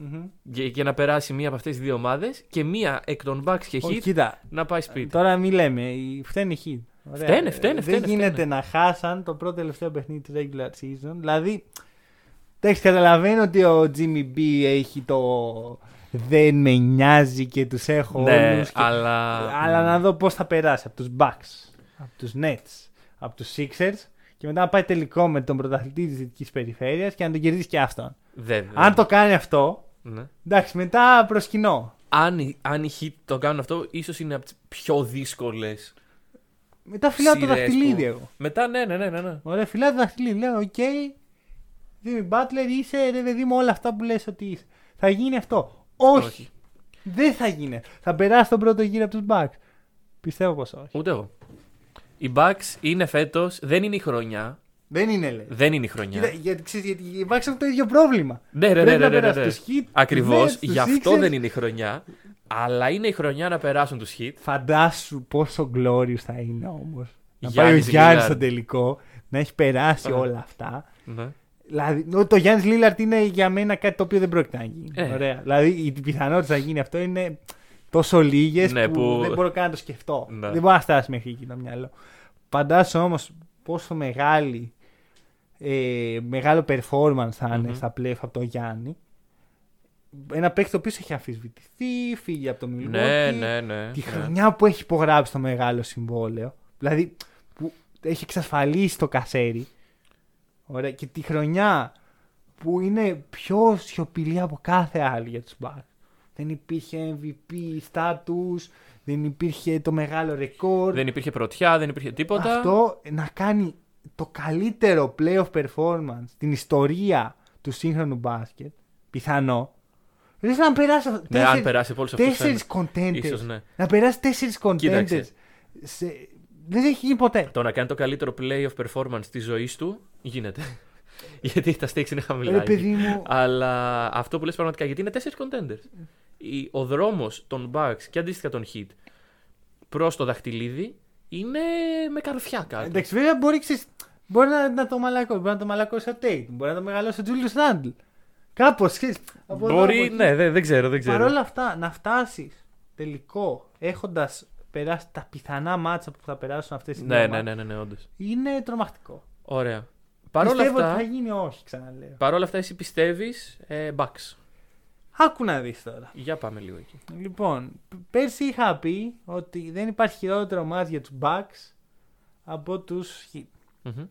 [SPEAKER 4] Μμμ.
[SPEAKER 5] και, και να περάσει μία από αυτές τις δύο ομάδες και μία εκ των Bucks και
[SPEAKER 4] Όχι,
[SPEAKER 5] Heat
[SPEAKER 4] κοίτα,
[SPEAKER 5] να πάει σπίτι.
[SPEAKER 4] τώρα μην λέμε, οι- φταίνει η Heat. Ωραία.
[SPEAKER 5] Φταίνε, φταίνε,
[SPEAKER 4] Δεν
[SPEAKER 5] φταίνε,
[SPEAKER 4] γίνεται
[SPEAKER 5] φταίνε.
[SPEAKER 4] να χάσαν το πρώτο τελευταίο παιχνίδι του regular season. Δηλαδή, εντάξει, καταλαβαίνω ότι ο Jimmy B έχει το δεν με νοιάζει και τους έχω
[SPEAKER 5] ναι,
[SPEAKER 4] όλους. Και...
[SPEAKER 5] αλλά.
[SPEAKER 4] Αλλά να δω πώς θα περάσει από τους Bucks, από τους Nets, από τους Sixers και μετά να πάει τελικό με τον πρωταθλητή της δυτικής περιφέρειας και να τον κερδίσει και αυτόν.
[SPEAKER 5] Δεν, δεν.
[SPEAKER 4] Αν το κάνει αυτό,
[SPEAKER 5] Ναι.
[SPEAKER 4] εντάξει, μετά προσκυνώ.
[SPEAKER 5] Αν, οι- αν οι Heat το κάνουν αυτό, ίσως είναι από τις πιο δύσκολες.
[SPEAKER 4] Μετά φυλάω το
[SPEAKER 5] Σειρές
[SPEAKER 4] δαχτυλίδι
[SPEAKER 5] που-
[SPEAKER 4] εγώ.
[SPEAKER 5] Μετά, ναι, ναι, ναι. ναι, ναι.
[SPEAKER 4] Ωραία, φυλάω το δαχτυλίδι. Λέω, οκ, Jimmy Butler είσαι ρε παιδί μου όλα αυτά που λες ότι είσαι. Θα γίνει αυτό. Όχι.
[SPEAKER 5] Όχι.
[SPEAKER 4] Δεν θα γίνει. Θα περάσει τον πρώτο γύρο από τους Bucks. Πιστεύω πως όχι.
[SPEAKER 5] Ούτε εγώ. Οι Bucks είναι φέτος, δεν είναι η χρονιά.
[SPEAKER 4] Δεν είναι λέει.
[SPEAKER 5] Δεν είναι η χρονιά.
[SPEAKER 4] Κοίτα, γιατί, ξέρεις, γιατί οι Bucks έχουν το ίδιο πρόβλημα.
[SPEAKER 5] Ναι, ναι, ναι,
[SPEAKER 4] Πρέπει
[SPEAKER 5] ναι,
[SPEAKER 4] να
[SPEAKER 5] ναι, ναι,
[SPEAKER 4] περάσει
[SPEAKER 5] ναι.
[SPEAKER 4] τους Heat, τους
[SPEAKER 5] Ακριβώς.
[SPEAKER 4] Nets, τους
[SPEAKER 5] Γι' αυτό
[SPEAKER 4] Sixers.
[SPEAKER 5] δεν είναι η χρονιά. Αλλά είναι η χρονιά να περάσουν τους Heat.
[SPEAKER 4] Φαντάσου πόσο glorious θα είναι όμως. Να
[SPEAKER 5] Γιάννης
[SPEAKER 4] πάει ο Γιάννης
[SPEAKER 5] Lillard.
[SPEAKER 4] στο τελικό, να έχει περάσει
[SPEAKER 5] Α.
[SPEAKER 4] όλα αυτά.
[SPEAKER 5] Ναι.
[SPEAKER 4] Δηλαδή, ο- το Γιάννης Λίλαρτ είναι για μένα κάτι το οποίο δεν πρόκειται να γίνει.
[SPEAKER 5] Ε.
[SPEAKER 4] Ωραία. Δηλαδή, η πιθανότητα να γίνει αυτό είναι τόσο λίγες
[SPEAKER 5] Ναι,
[SPEAKER 4] που,
[SPEAKER 5] που-
[SPEAKER 4] δεν μπορώ καν να το σκεφτώ.
[SPEAKER 5] Ναι.
[SPEAKER 4] Δεν μπορώ να φτάσει μέχρι εκεί το μυαλό. Φαντάσου όμως πόσο μεγάλη, ε, μεγάλο performance θα ειναι
[SPEAKER 5] Μμμ.
[SPEAKER 4] στα playoff από το Γιάννη. Ένα παίκτη ο οποίος έχει αμφισβητηθεί, φύγει από το Milwaukee.
[SPEAKER 5] Ναι, ναι, ναι.
[SPEAKER 4] Τη
[SPEAKER 5] ναι.
[SPEAKER 4] χρονιά που έχει υπογράψει το μεγάλο συμβόλαιο. Δηλαδή που έχει εξασφαλίσει το κασέρι. Ωραία. Και τη χρονιά που είναι πιο σιωπηλή από κάθε άλλη για τους Bucks. Δεν υπήρχε MVP status, δεν υπήρχε το μεγάλο ρεκόρ.
[SPEAKER 5] Δεν υπήρχε πρωτιά, δεν υπήρχε τίποτα.
[SPEAKER 4] Αυτό να κάνει το καλύτερο playoff performance στην ιστορία του σύγχρονου μπάσκετ, πιθανό. Δεν να περάσει
[SPEAKER 5] Ναι,
[SPEAKER 4] τέσσερις-
[SPEAKER 5] αν περάσει από όλους αυτούς.
[SPEAKER 4] τέσσερις contenders.
[SPEAKER 5] Ίσως ναι.
[SPEAKER 4] Να περάσει τέσσερις contenders.
[SPEAKER 5] Κοίταξε.
[SPEAKER 4] Σε... Δεν έχει γίνει ποτέ.
[SPEAKER 5] Το να κάνει το καλύτερο play of performance της ζωής του γίνεται. γιατί τα stakes είναι χαμηλά.
[SPEAKER 4] Ρε
[SPEAKER 5] εκεί.
[SPEAKER 4] παιδί μου,
[SPEAKER 5] Αλλά αυτό που λες πραγματικά γιατί είναι τέσσερις contenders. Η- Ο δρόμος των Bucks και αντίστοιχα των Heat προς το δαχτυλίδι είναι με καρφιά κάτω.
[SPEAKER 4] εντάξει, βέβαια μπορεί, ξέρεις, μπορεί να, να το μαλακώσει. Μπορεί να το μαλακώσει ο Tate. Μπορεί να το μεγαλώσει ο Julius Randle. Κάπως, ξέρεις.
[SPEAKER 5] Μπορεί, ναι, δεν, δεν ξέρω, δεν ξέρω.
[SPEAKER 4] Παρ' όλα αυτά, να φτάσεις τελικό έχοντας περάσει τα πιθανά μάτσα που θα περάσουν αυτές οι
[SPEAKER 5] ναι,
[SPEAKER 4] δύο
[SPEAKER 5] ναι,
[SPEAKER 4] ομάδες,
[SPEAKER 5] ναι, ναι, ναι, όντως.
[SPEAKER 4] είναι τρομακτικό.
[SPEAKER 5] Ωραία. Παρ' όλα
[SPEAKER 4] Πιστεύω
[SPEAKER 5] αυτά,
[SPEAKER 4] ότι θα γίνει όχι, ξαναλέω.
[SPEAKER 5] παρ' όλα αυτά εσύ πιστεύεις ε, Bucks.
[SPEAKER 4] Άκου να δεις τώρα.
[SPEAKER 5] Για πάμε λίγο εκεί.
[SPEAKER 4] Λοιπόν, π- πέρσι είχα πει ότι δεν υπάρχει χειρότερο μάτς για τους Bucks από τους Heat.
[SPEAKER 5] Μμμ.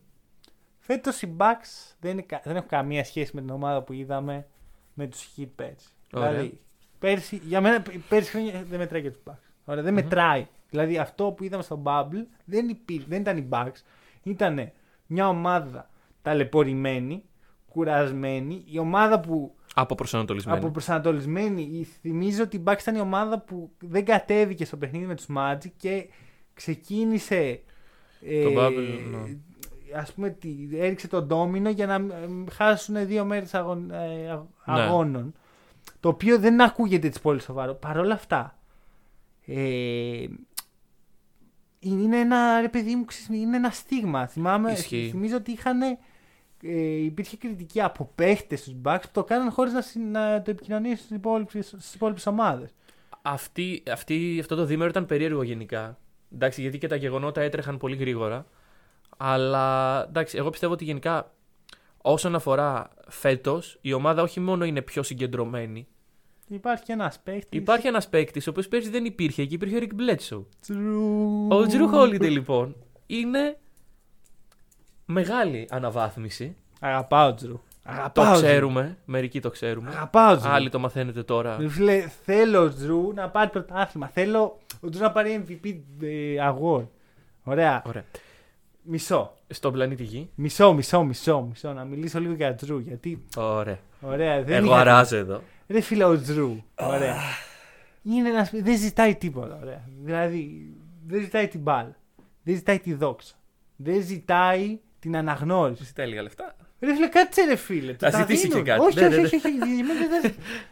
[SPEAKER 4] Φέτος οι Bucks δεν, είναι, κα- δεν έχουν καμία σχέση με την ομάδα που είδαμε με τους Heat πέρσι.
[SPEAKER 5] Ωραία.
[SPEAKER 4] Δηλαδή, πέρσι, για μένα π- πέρσι χρόνια δεν μετράει για τους Bucks. Ωραία, δεν
[SPEAKER 5] Μμμ.
[SPEAKER 4] μετράει. Δηλαδή αυτό που είδαμε στο Bubble δεν, υπήρ, δεν ήταν οι Bucks. Ήταν μια ομάδα ταλαιπωρημένη, κουρασμένη. Η ομάδα που
[SPEAKER 5] Από προσανατολισμένο.
[SPEAKER 4] από προσανατολισμένη. Θυμίζω ότι η Bucks ήταν η ομάδα που δεν κατέβηκε στο παιχνίδι με τους Magic και ξεκίνησε. ε,
[SPEAKER 5] Το bubble, ναι.
[SPEAKER 4] Ας πούμε, τι- έριξε τον ντόμινο για να ε, χάσουν δύο μέρες αγων, ε, αγ-
[SPEAKER 5] Ναι.
[SPEAKER 4] αγώνων. Το οποίο δεν ακούγεται έτσι πολύ σοβαρό. Παρ' όλα αυτά, ε, είναι ένα, ρε παιδί μου, ξέρεις, είναι ένα στίγμα. Θυμάμαι,
[SPEAKER 5] Ισχύει.
[SPEAKER 4] θυμίζω ότι είχαν, ε, υπήρχε κριτική από παίχτες στους Bucks που το κάναν χωρίς να, συ- να το επικοινωνήσουν στις υπόλοιπες, στις υπόλοιπες ομάδες.
[SPEAKER 5] Αυτή, αυτή, αυτό το δίμερο ήταν περίεργο γενικά. Εντάξει, γιατί και τα γεγονότα έτρεχαν πολύ γρήγορα. Αλλά εντάξει, εγώ πιστεύω ότι γενικά όσον αφορά φέτος, η ομάδα όχι μόνο είναι πιο συγκεντρωμένη.
[SPEAKER 4] Υπάρχει και ένας παίχτης.
[SPEAKER 5] Υπάρχει ένας παίκτης, ο οποίος πέρσι δεν υπήρχε και υπήρχε ο Rick Bledsoe.
[SPEAKER 4] Drew...
[SPEAKER 5] Ο Drew Holiday λοιπόν είναι μεγάλη αναβάθμιση.
[SPEAKER 4] Αγαπάω Τζρου.
[SPEAKER 5] Το
[SPEAKER 4] Αγαπάω Τζρου.
[SPEAKER 5] ξέρουμε. Μερικοί το ξέρουμε.
[SPEAKER 4] Αγαπάω Τζρου.
[SPEAKER 5] Άλλοι το μαθαίνετε τώρα.
[SPEAKER 4] Ρε Φίλε, θέλω ο Τζρου να πάρει πρωτάθλημα. Θέλω ο Τζρου να πάρει MVP ε, αγόρ. Ωραία.
[SPEAKER 5] Ωραία.
[SPEAKER 4] Μισό.
[SPEAKER 5] Στον πλανήτη Γη.
[SPEAKER 4] Μισό, μισό, μισό, μισό. Να μιλήσω λίγο για Τζρου. Γιατί.
[SPEAKER 5] Ωραία.
[SPEAKER 4] Ωραία, δεν
[SPEAKER 5] Εγώ
[SPEAKER 4] είχα-
[SPEAKER 5] αράζω εδώ.
[SPEAKER 4] Ρε φίλε, ο Τζρου. Ωραία. Είναι ένας... Δεν ζητάει τίποτα. Ωραία. Δηλαδή, δεν ζητάει την μπάλα. Δεν ζητάει τη δόξα. Δεν ζητάει την αναγνώριση.
[SPEAKER 5] Ζητάει λίγα λεφτά.
[SPEAKER 4] Ρε φίλε, κάτσε ρε φίλε.
[SPEAKER 5] Θα
[SPEAKER 4] Τα
[SPEAKER 5] ζητήσει
[SPEAKER 4] δίνουν.
[SPEAKER 5] και κάτι.
[SPEAKER 4] Όχι,
[SPEAKER 5] Ναι,
[SPEAKER 4] όχι,
[SPEAKER 5] ναι,
[SPEAKER 4] όχι, όχι, όχι, εμένα δεν θα-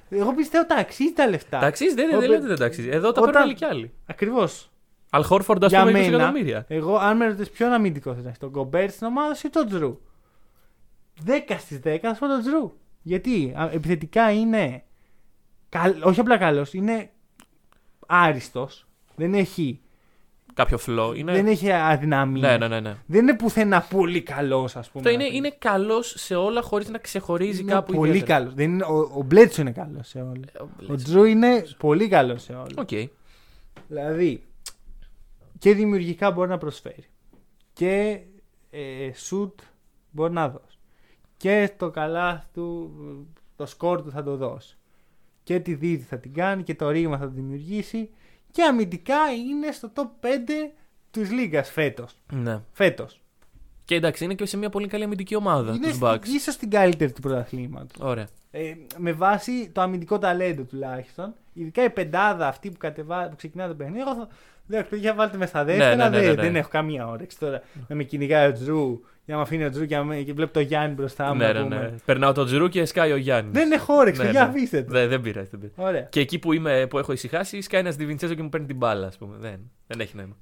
[SPEAKER 4] Εγώ πιστεύω τα αξίζει τα λεφτά.
[SPEAKER 5] Τα αξίζει, δεν, δεν
[SPEAKER 4] Όταν-
[SPEAKER 5] λέτε δεν τα αξίζει. Εδώ τα
[SPEAKER 4] όταν-
[SPEAKER 5] παίρνουν άλλοι κι άλλοι.
[SPEAKER 4] Ακριβώς.
[SPEAKER 5] Αλ Χόρφορντ, ας
[SPEAKER 4] Για
[SPEAKER 5] πούμε, 20
[SPEAKER 4] μένα,
[SPEAKER 5] εκατομμύρια.
[SPEAKER 4] εγώ αν με ρωτήσεις ποιον αμυντικός θα έχει, τον Γκομπέρ στην ομάδα σου ή τον Τζρου; 10 στις 10 θα σου πω τον Τζρου. Γιατί α, επιθετικά είναι. καλ- όχι απλά καλός, είναι άριστος. Δεν έχει,
[SPEAKER 5] Κάποιο flow. Είναι...
[SPEAKER 4] δεν έχει αδυναμία.
[SPEAKER 5] Ναι, ναι, ναι. ναι.
[SPEAKER 4] Δεν είναι πουθενά πολύ καλός, ας πούμε.
[SPEAKER 5] Αυτό είναι,
[SPEAKER 4] να πεις.
[SPEAKER 5] είναι καλός σε όλα χωρίς να ξεχωρίζει
[SPEAKER 4] Είναι
[SPEAKER 5] κάπου
[SPEAKER 4] πολύ
[SPEAKER 5] ιδιαίτερα.
[SPEAKER 4] καλός. Δεν είναι, ο, ο Bledsoe είναι καλός σε όλα.
[SPEAKER 5] Ε, ο
[SPEAKER 4] Ο
[SPEAKER 5] Bledsoe.
[SPEAKER 4] Jrue είναι πολύ καλός σε όλα.
[SPEAKER 5] Οκ.
[SPEAKER 4] Δηλαδή, και δημιουργικά μπορεί να προσφέρει. Και ε, σουτ μπορεί να δώσει. Και το καλάθι του, το σκορ του θα το δώσει. Και τη διείσδυση θα την κάνει και το ρήγμα θα το δημιουργήσει. Και αμυντικά είναι στο top 5 της λίγας φέτος.
[SPEAKER 5] Ναι.
[SPEAKER 4] Φέτος.
[SPEAKER 5] Και εντάξει, είναι και σε μια πολύ καλή αμυντική ομάδα
[SPEAKER 4] είναι
[SPEAKER 5] τους Bucks.
[SPEAKER 4] ίσως την καλύτερη του πρωταθλήματος.
[SPEAKER 5] Ωραία.
[SPEAKER 4] Ε, με βάση το αμυντικό ταλέντο τουλάχιστον. Ειδικά η πεντάδα αυτή που, κατεβά, που ξεκινά το παιχνίδι. Εγώ θα. Δεν παιδιά, βάλτε με στα δεύτερα.
[SPEAKER 5] ναι, ναι,
[SPEAKER 4] δεν,
[SPEAKER 5] ναι, ναι.
[SPEAKER 4] δεν έχω καμία όρεξη τώρα να με κυνηγάει ο Τζρου για να με αφήνει ο Τζρου και, να με- και βλέπω το Γιάννη μπροστά μου.
[SPEAKER 5] ναι,
[SPEAKER 4] να
[SPEAKER 5] ναι,
[SPEAKER 4] πούμε.
[SPEAKER 5] ναι. Περνάω το Τζρου και σκάει ο Γιάννης.
[SPEAKER 4] Δεν έχω όρεξη,
[SPEAKER 5] Ναι,
[SPEAKER 4] παιδιά,
[SPEAKER 5] ναι.
[SPEAKER 4] αφήστε το.
[SPEAKER 5] Δεν, δεν πειράζει, δεν πειράζει.
[SPEAKER 4] Ωραία.
[SPEAKER 5] Και εκεί που, είμαι, που έχω ησυχάσει, σκάει ένας Διβιντσέζο και μου παίρνει την μπάλα, ας πούμε. Δεν, δεν έχει νόημα.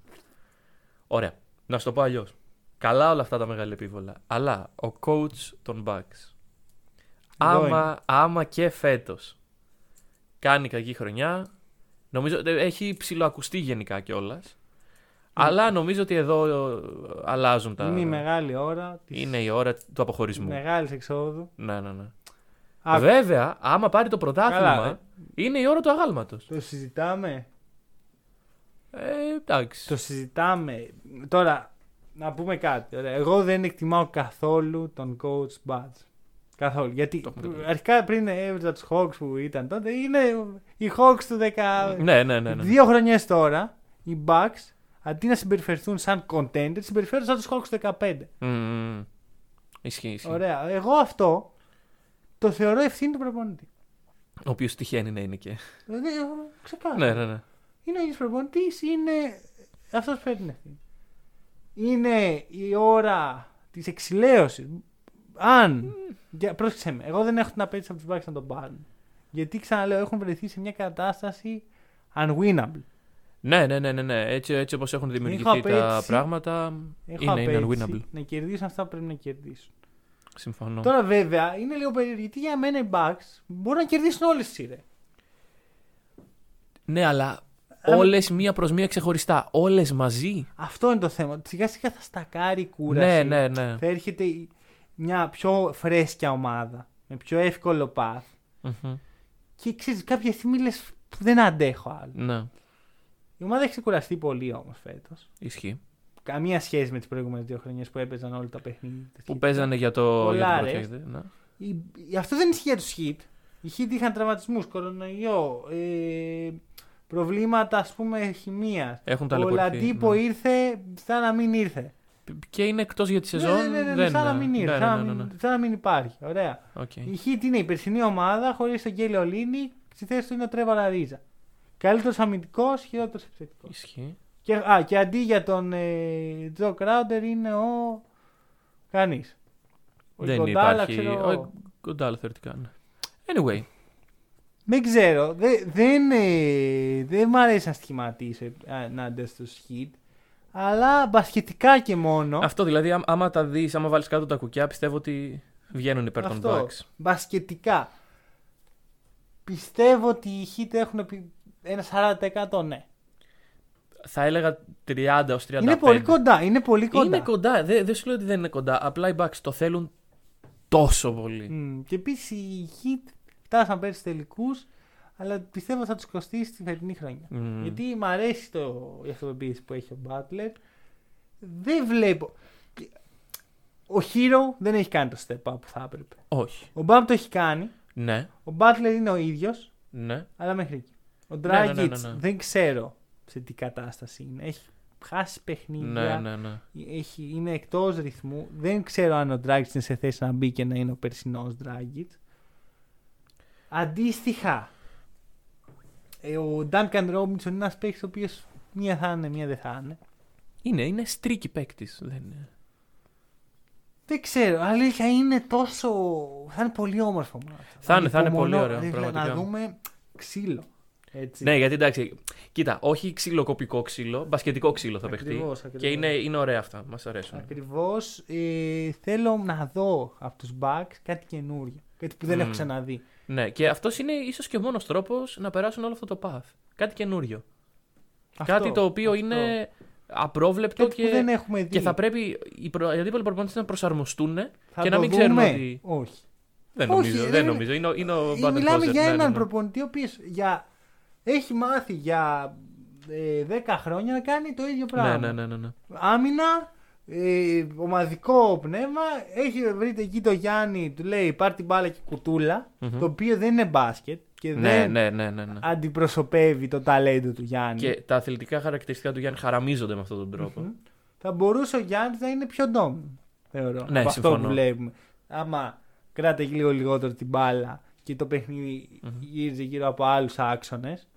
[SPEAKER 5] Ωραία. Να σου το πω αλλιώς. Καλά όλα αυτά τα μεγάλα επίβολα. Αλλά ο coach των Bucks.
[SPEAKER 4] Εδώ
[SPEAKER 5] Άμα, άμα και φέτος κάνει κακή χρονιά. Νομίζω ε, έχει ψηλοακουστεί γενικά κιόλας. Αλλά νομίζω ότι εδώ ε, αλλάζουν τα.
[SPEAKER 4] Είναι η μεγάλη ώρα τη
[SPEAKER 5] Είναι η ώρα του αποχωρισμού.
[SPEAKER 4] μεγάλης εξόδου.
[SPEAKER 5] Ναι, ναι, ναι.
[SPEAKER 4] Α,
[SPEAKER 5] Βέβαια, άμα πάρει το πρωτάθλημα,
[SPEAKER 4] Καλά,
[SPEAKER 5] είναι η ώρα του αγάλματος.
[SPEAKER 4] Το συζητάμε.
[SPEAKER 5] Ε, εντάξει.
[SPEAKER 4] Το συζητάμε. Τώρα, να πούμε κάτι. Ωραία. Εγώ δεν εκτιμάω καθόλου τον coach Budge. Καθόλου. Γιατί
[SPEAKER 5] Το έχουμε πει.
[SPEAKER 4] αρχικά πριν έβριζα τους Hawks που ήταν τότε, είναι οι Hawks του 10.
[SPEAKER 5] Ναι, ναι, ναι. ναι.
[SPEAKER 4] Δύο χρονιές τώρα, οι Bucks αντί να συμπεριφερθούν σαν contender, συμπεριφέρουν σαν τους Hawks του 15.
[SPEAKER 5] Μμμ. Ισχύει, ισχύει.
[SPEAKER 4] Ωραία. Εγώ αυτό το θεωρώ ευθύνη του προπονητή.
[SPEAKER 5] Ο οποίος τυχαίνει να είναι και.
[SPEAKER 4] Δηλαδή, εγώ, ξεκάθαρα.
[SPEAKER 5] ναι, ναι, ναι.
[SPEAKER 4] Είναι ο ίδιος προπονητής, είναι αυτός που φέρνει την ευθύνη. Είναι η ώρα της εξηλαίωσης. Αν. Για, πρόσεξε με, εγώ δεν έχω την απέτηση από τους Bucks να τον πάρουν. Γιατί ξαναλέω, έχουν βρεθεί σε μια κατάσταση unwinnable.
[SPEAKER 5] Ναι, ναι, ναι, ναι, ναι. Έτσι, έτσι όπως έχουν δημιουργηθεί τα
[SPEAKER 4] απέτηση-
[SPEAKER 5] πράγματα.
[SPEAKER 4] Έχω
[SPEAKER 5] Είναι, είναι
[SPEAKER 4] απέτηση
[SPEAKER 5] unwinnable.
[SPEAKER 4] να κερδίσουν αυτά που πρέπει να κερδίσουν.
[SPEAKER 5] Συμφωνώ.
[SPEAKER 4] Τώρα βέβαια είναι λίγο περίεργο γιατί για μένα οι Bucks μπορούν να κερδίσουν όλες τις σειρές.
[SPEAKER 5] Ναι, αλλά
[SPEAKER 4] Αν-
[SPEAKER 5] όλες μία προς μία ξεχωριστά. Όλες μαζί.
[SPEAKER 4] Αυτό είναι το θέμα. Σιγά σιγά θα στακάρει η κούραση.
[SPEAKER 5] Ναι, ναι, ναι.
[SPEAKER 4] Θα έρχεται η- μια πιο φρέσκια ομάδα. Με πιο εύκολο path.
[SPEAKER 5] Μμμ.
[SPEAKER 4] Και ξέρεις, κάποια στιγμή λες δεν αντέχω άλλο.
[SPEAKER 5] Ναι,
[SPEAKER 4] Η ομάδα έχει ξεκουραστεί πολύ όμως φέτος.
[SPEAKER 5] ισχύει.
[SPEAKER 4] Καμία σχέση με τις προηγούμενες δύο χρονιές που έπαιζαν όλα τα παιχνίδια.
[SPEAKER 5] Που παίζανε για το,
[SPEAKER 4] Πολλά,
[SPEAKER 5] για το
[SPEAKER 4] ρε.
[SPEAKER 5] project. Ναι.
[SPEAKER 4] Η- η- Αυτό δεν ισχύει για τους Heat. Οι Heat είχαν τραυματισμούς, κορονοϊό, ε, προβλήματα ας πούμε χημείας.
[SPEAKER 5] Έχουν
[SPEAKER 4] Ο
[SPEAKER 5] ταλαιπωρηθεί.
[SPEAKER 4] Ολαντίπο
[SPEAKER 5] ναι.
[SPEAKER 4] ήρθε σαν να μην ήρθε.
[SPEAKER 5] Και είναι εκτός για τη σεζόν.
[SPEAKER 4] Ναι, ναι, ναι, ναι,
[SPEAKER 5] δεν
[SPEAKER 4] σαν να μην ήρθε.
[SPEAKER 5] Ναι,
[SPEAKER 4] σαν,
[SPEAKER 5] ναι,
[SPEAKER 4] να
[SPEAKER 5] ναι,
[SPEAKER 4] μην,
[SPEAKER 5] ναι.
[SPEAKER 4] σαν να μην υπάρχει. Ωραία.
[SPEAKER 5] Οκ.
[SPEAKER 4] Η Heat είναι η περσινή ομάδα χωρίς τον Kelly Olynyk. Στη θέση του είναι ο Trevor Ariza. Καλύτερος αμυντικός, χειρότερος επιθετικός.
[SPEAKER 5] Ισχύει.
[SPEAKER 4] Και, α, και αντί για τον ε, Τζο Κράουντερ είναι ο. Κανείς. Ο
[SPEAKER 5] Δεν
[SPEAKER 4] Γκοντάλα,
[SPEAKER 5] υπάρχει.
[SPEAKER 4] ξέρω.
[SPEAKER 5] Ο Γκοντάλα θεωρητικά. ναι. Anyway.
[SPEAKER 4] Δεν ξέρω. Δε- δεν, ε, δεν μ' αρέσει να στοιχηματίσω ενάντια στου Heat. Αλλά μπασχετικά και μόνο.
[SPEAKER 5] Αυτό δηλαδή, άμ- άμα τα δεις, άμα βάλεις κάτω τα κουκιά, πιστεύω ότι βγαίνουν υπέρ των
[SPEAKER 4] Αυτό.
[SPEAKER 5] Bucks.
[SPEAKER 4] Μπασκετικά. Πιστεύω ότι οι Heat έχουν επι- ένα 40% ναι.
[SPEAKER 5] Θα έλεγα 30 ω 35.
[SPEAKER 4] Είναι πολύ κοντά. Είναι πολύ κοντά.
[SPEAKER 5] Είναι κοντά. Δεν, δεν σου λέω ότι δεν είναι κοντά. Απλά οι Bucks το θέλουν τόσο πολύ.
[SPEAKER 4] Μμ, Και επίσης οι Heat φτάσαν πέρσι τελικούς, αλλά πιστεύω θα τους κοστίσει τη φετινή χρονιά.
[SPEAKER 5] Μμ.
[SPEAKER 4] Γιατί μου αρέσει το, η αυτοπεποίθηση που έχει ο Butler. Δεν βλέπω. Ο Hero δεν έχει κάνει το step up που θα έπρεπε.
[SPEAKER 5] Όχι.
[SPEAKER 4] Ο Μπαμ το έχει κάνει.
[SPEAKER 5] Ναι,
[SPEAKER 4] Ο Butler είναι ο ίδιος,
[SPEAKER 5] ναι.
[SPEAKER 4] αλλά μέχρι εκεί. Ο
[SPEAKER 5] Ναι, ναι,
[SPEAKER 4] Dragic
[SPEAKER 5] ναι, ναι, ναι.
[SPEAKER 4] δεν ξέρω σε τι κατάσταση είναι. Έχει χάσει παιχνίδια.
[SPEAKER 5] Ναι, ναι, ναι.
[SPEAKER 4] Έχει, είναι εκτός ρυθμού. Δεν ξέρω αν ο Dragic είναι σε θέση να μπει και να είναι ο περσινός Dragic. Αντίστοιχα, ε, ο Duncan Robinson είναι ένας παίκτης ο οποίος μία θα είναι, μία δεν θα είναι.
[SPEAKER 5] Είναι, είναι στρίκι παίκτης. Δεν είναι.
[SPEAKER 4] Δεν ξέρω, αλήθεια είναι τόσο. Θα είναι πολύ όμορφο μάτι.
[SPEAKER 5] Θα είναι, θα είναι
[SPEAKER 4] Υπομονώ,
[SPEAKER 5] πολύ ωραίο,
[SPEAKER 4] δηλαδή,
[SPEAKER 5] πραγματικά.
[SPEAKER 4] Να δούμε ξύλο. Έτσι.
[SPEAKER 5] Ναι, γιατί εντάξει. Κοίτα, όχι ξυλοκοπικό ξύλο, μπασκετικό ξύλο θα παιχτεί.
[SPEAKER 4] Ακριβώς, ακριβώς.
[SPEAKER 5] Και είναι, είναι ωραία αυτά. Μας αρέσουν.
[SPEAKER 4] Ακριβώς. Ε, θέλω να δω από τους Bucks κάτι καινούριο. Κάτι που δεν έχω
[SPEAKER 5] Μμμ.
[SPEAKER 4] ξαναδεί.
[SPEAKER 5] Ναι, και αυτός είναι ίσως και ο μόνος τρόπος να περάσουν όλο αυτό το path. Κάτι καινούριο.
[SPEAKER 4] Αυτό,
[SPEAKER 5] Κάτι το οποίο
[SPEAKER 4] αυτό.
[SPEAKER 5] είναι απρόβλεπτο
[SPEAKER 4] Κάτι
[SPEAKER 5] και,
[SPEAKER 4] που δεν έχουμε δει.
[SPEAKER 5] και θα πρέπει οι, προ... οι αντίπαλοι προπονητές να προσαρμοστούν
[SPEAKER 4] Θα
[SPEAKER 5] και
[SPEAKER 4] το
[SPEAKER 5] να μην
[SPEAKER 4] δούμε.
[SPEAKER 5] ξέρουν ότι.
[SPEAKER 4] Όχι.
[SPEAKER 5] Δεν
[SPEAKER 4] Όχι,
[SPEAKER 5] νομίζω.
[SPEAKER 4] δεν
[SPEAKER 5] δεν
[SPEAKER 4] είναι-
[SPEAKER 5] νομίζω. Είναι, ο- είναι ο
[SPEAKER 4] Ε,
[SPEAKER 5] Baden
[SPEAKER 4] Μιλάμε
[SPEAKER 5] Hauser.
[SPEAKER 4] για
[SPEAKER 5] Ναι,
[SPEAKER 4] έναν
[SPEAKER 5] ναι, ναι.
[SPEAKER 4] προπονητή ο οποίος για... έχει μάθει για ε, 10 χρόνια να κάνει το ίδιο πράγμα.
[SPEAKER 5] Ναι, ναι, ναι, ναι, ναι.
[SPEAKER 4] Άμυνα, ε, ομαδικό πνεύμα. Έχει βρείτε εκεί το Γιάννη, του λέει πάρ την μπάλα και κουτουλα
[SPEAKER 5] Μμμ.
[SPEAKER 4] Το οποίο δεν είναι μπάσκετ και
[SPEAKER 5] Ναι,
[SPEAKER 4] δεν
[SPEAKER 5] ναι, ναι, ναι, ναι.
[SPEAKER 4] αντιπροσωπεύει το ταλέντο του Γιάννη.
[SPEAKER 5] Και τα αθλητικά χαρακτηριστικά του Γιάννη χαραμίζονται με αυτόν τον τρόπο.
[SPEAKER 4] Μμμ. Θα μπορούσε ο Γιάννης να είναι πιο ντόμινο. Θεωρώ.
[SPEAKER 5] Ναι,
[SPEAKER 4] από αυτό
[SPEAKER 5] συμφωνώ.
[SPEAKER 4] που βλέπουμε. Άμα κράταγε λίγο λιγότερο την μπάλα και το παιχνιδι
[SPEAKER 5] Μμμ.
[SPEAKER 4] γύριζε γύρω από άλλους άξονες.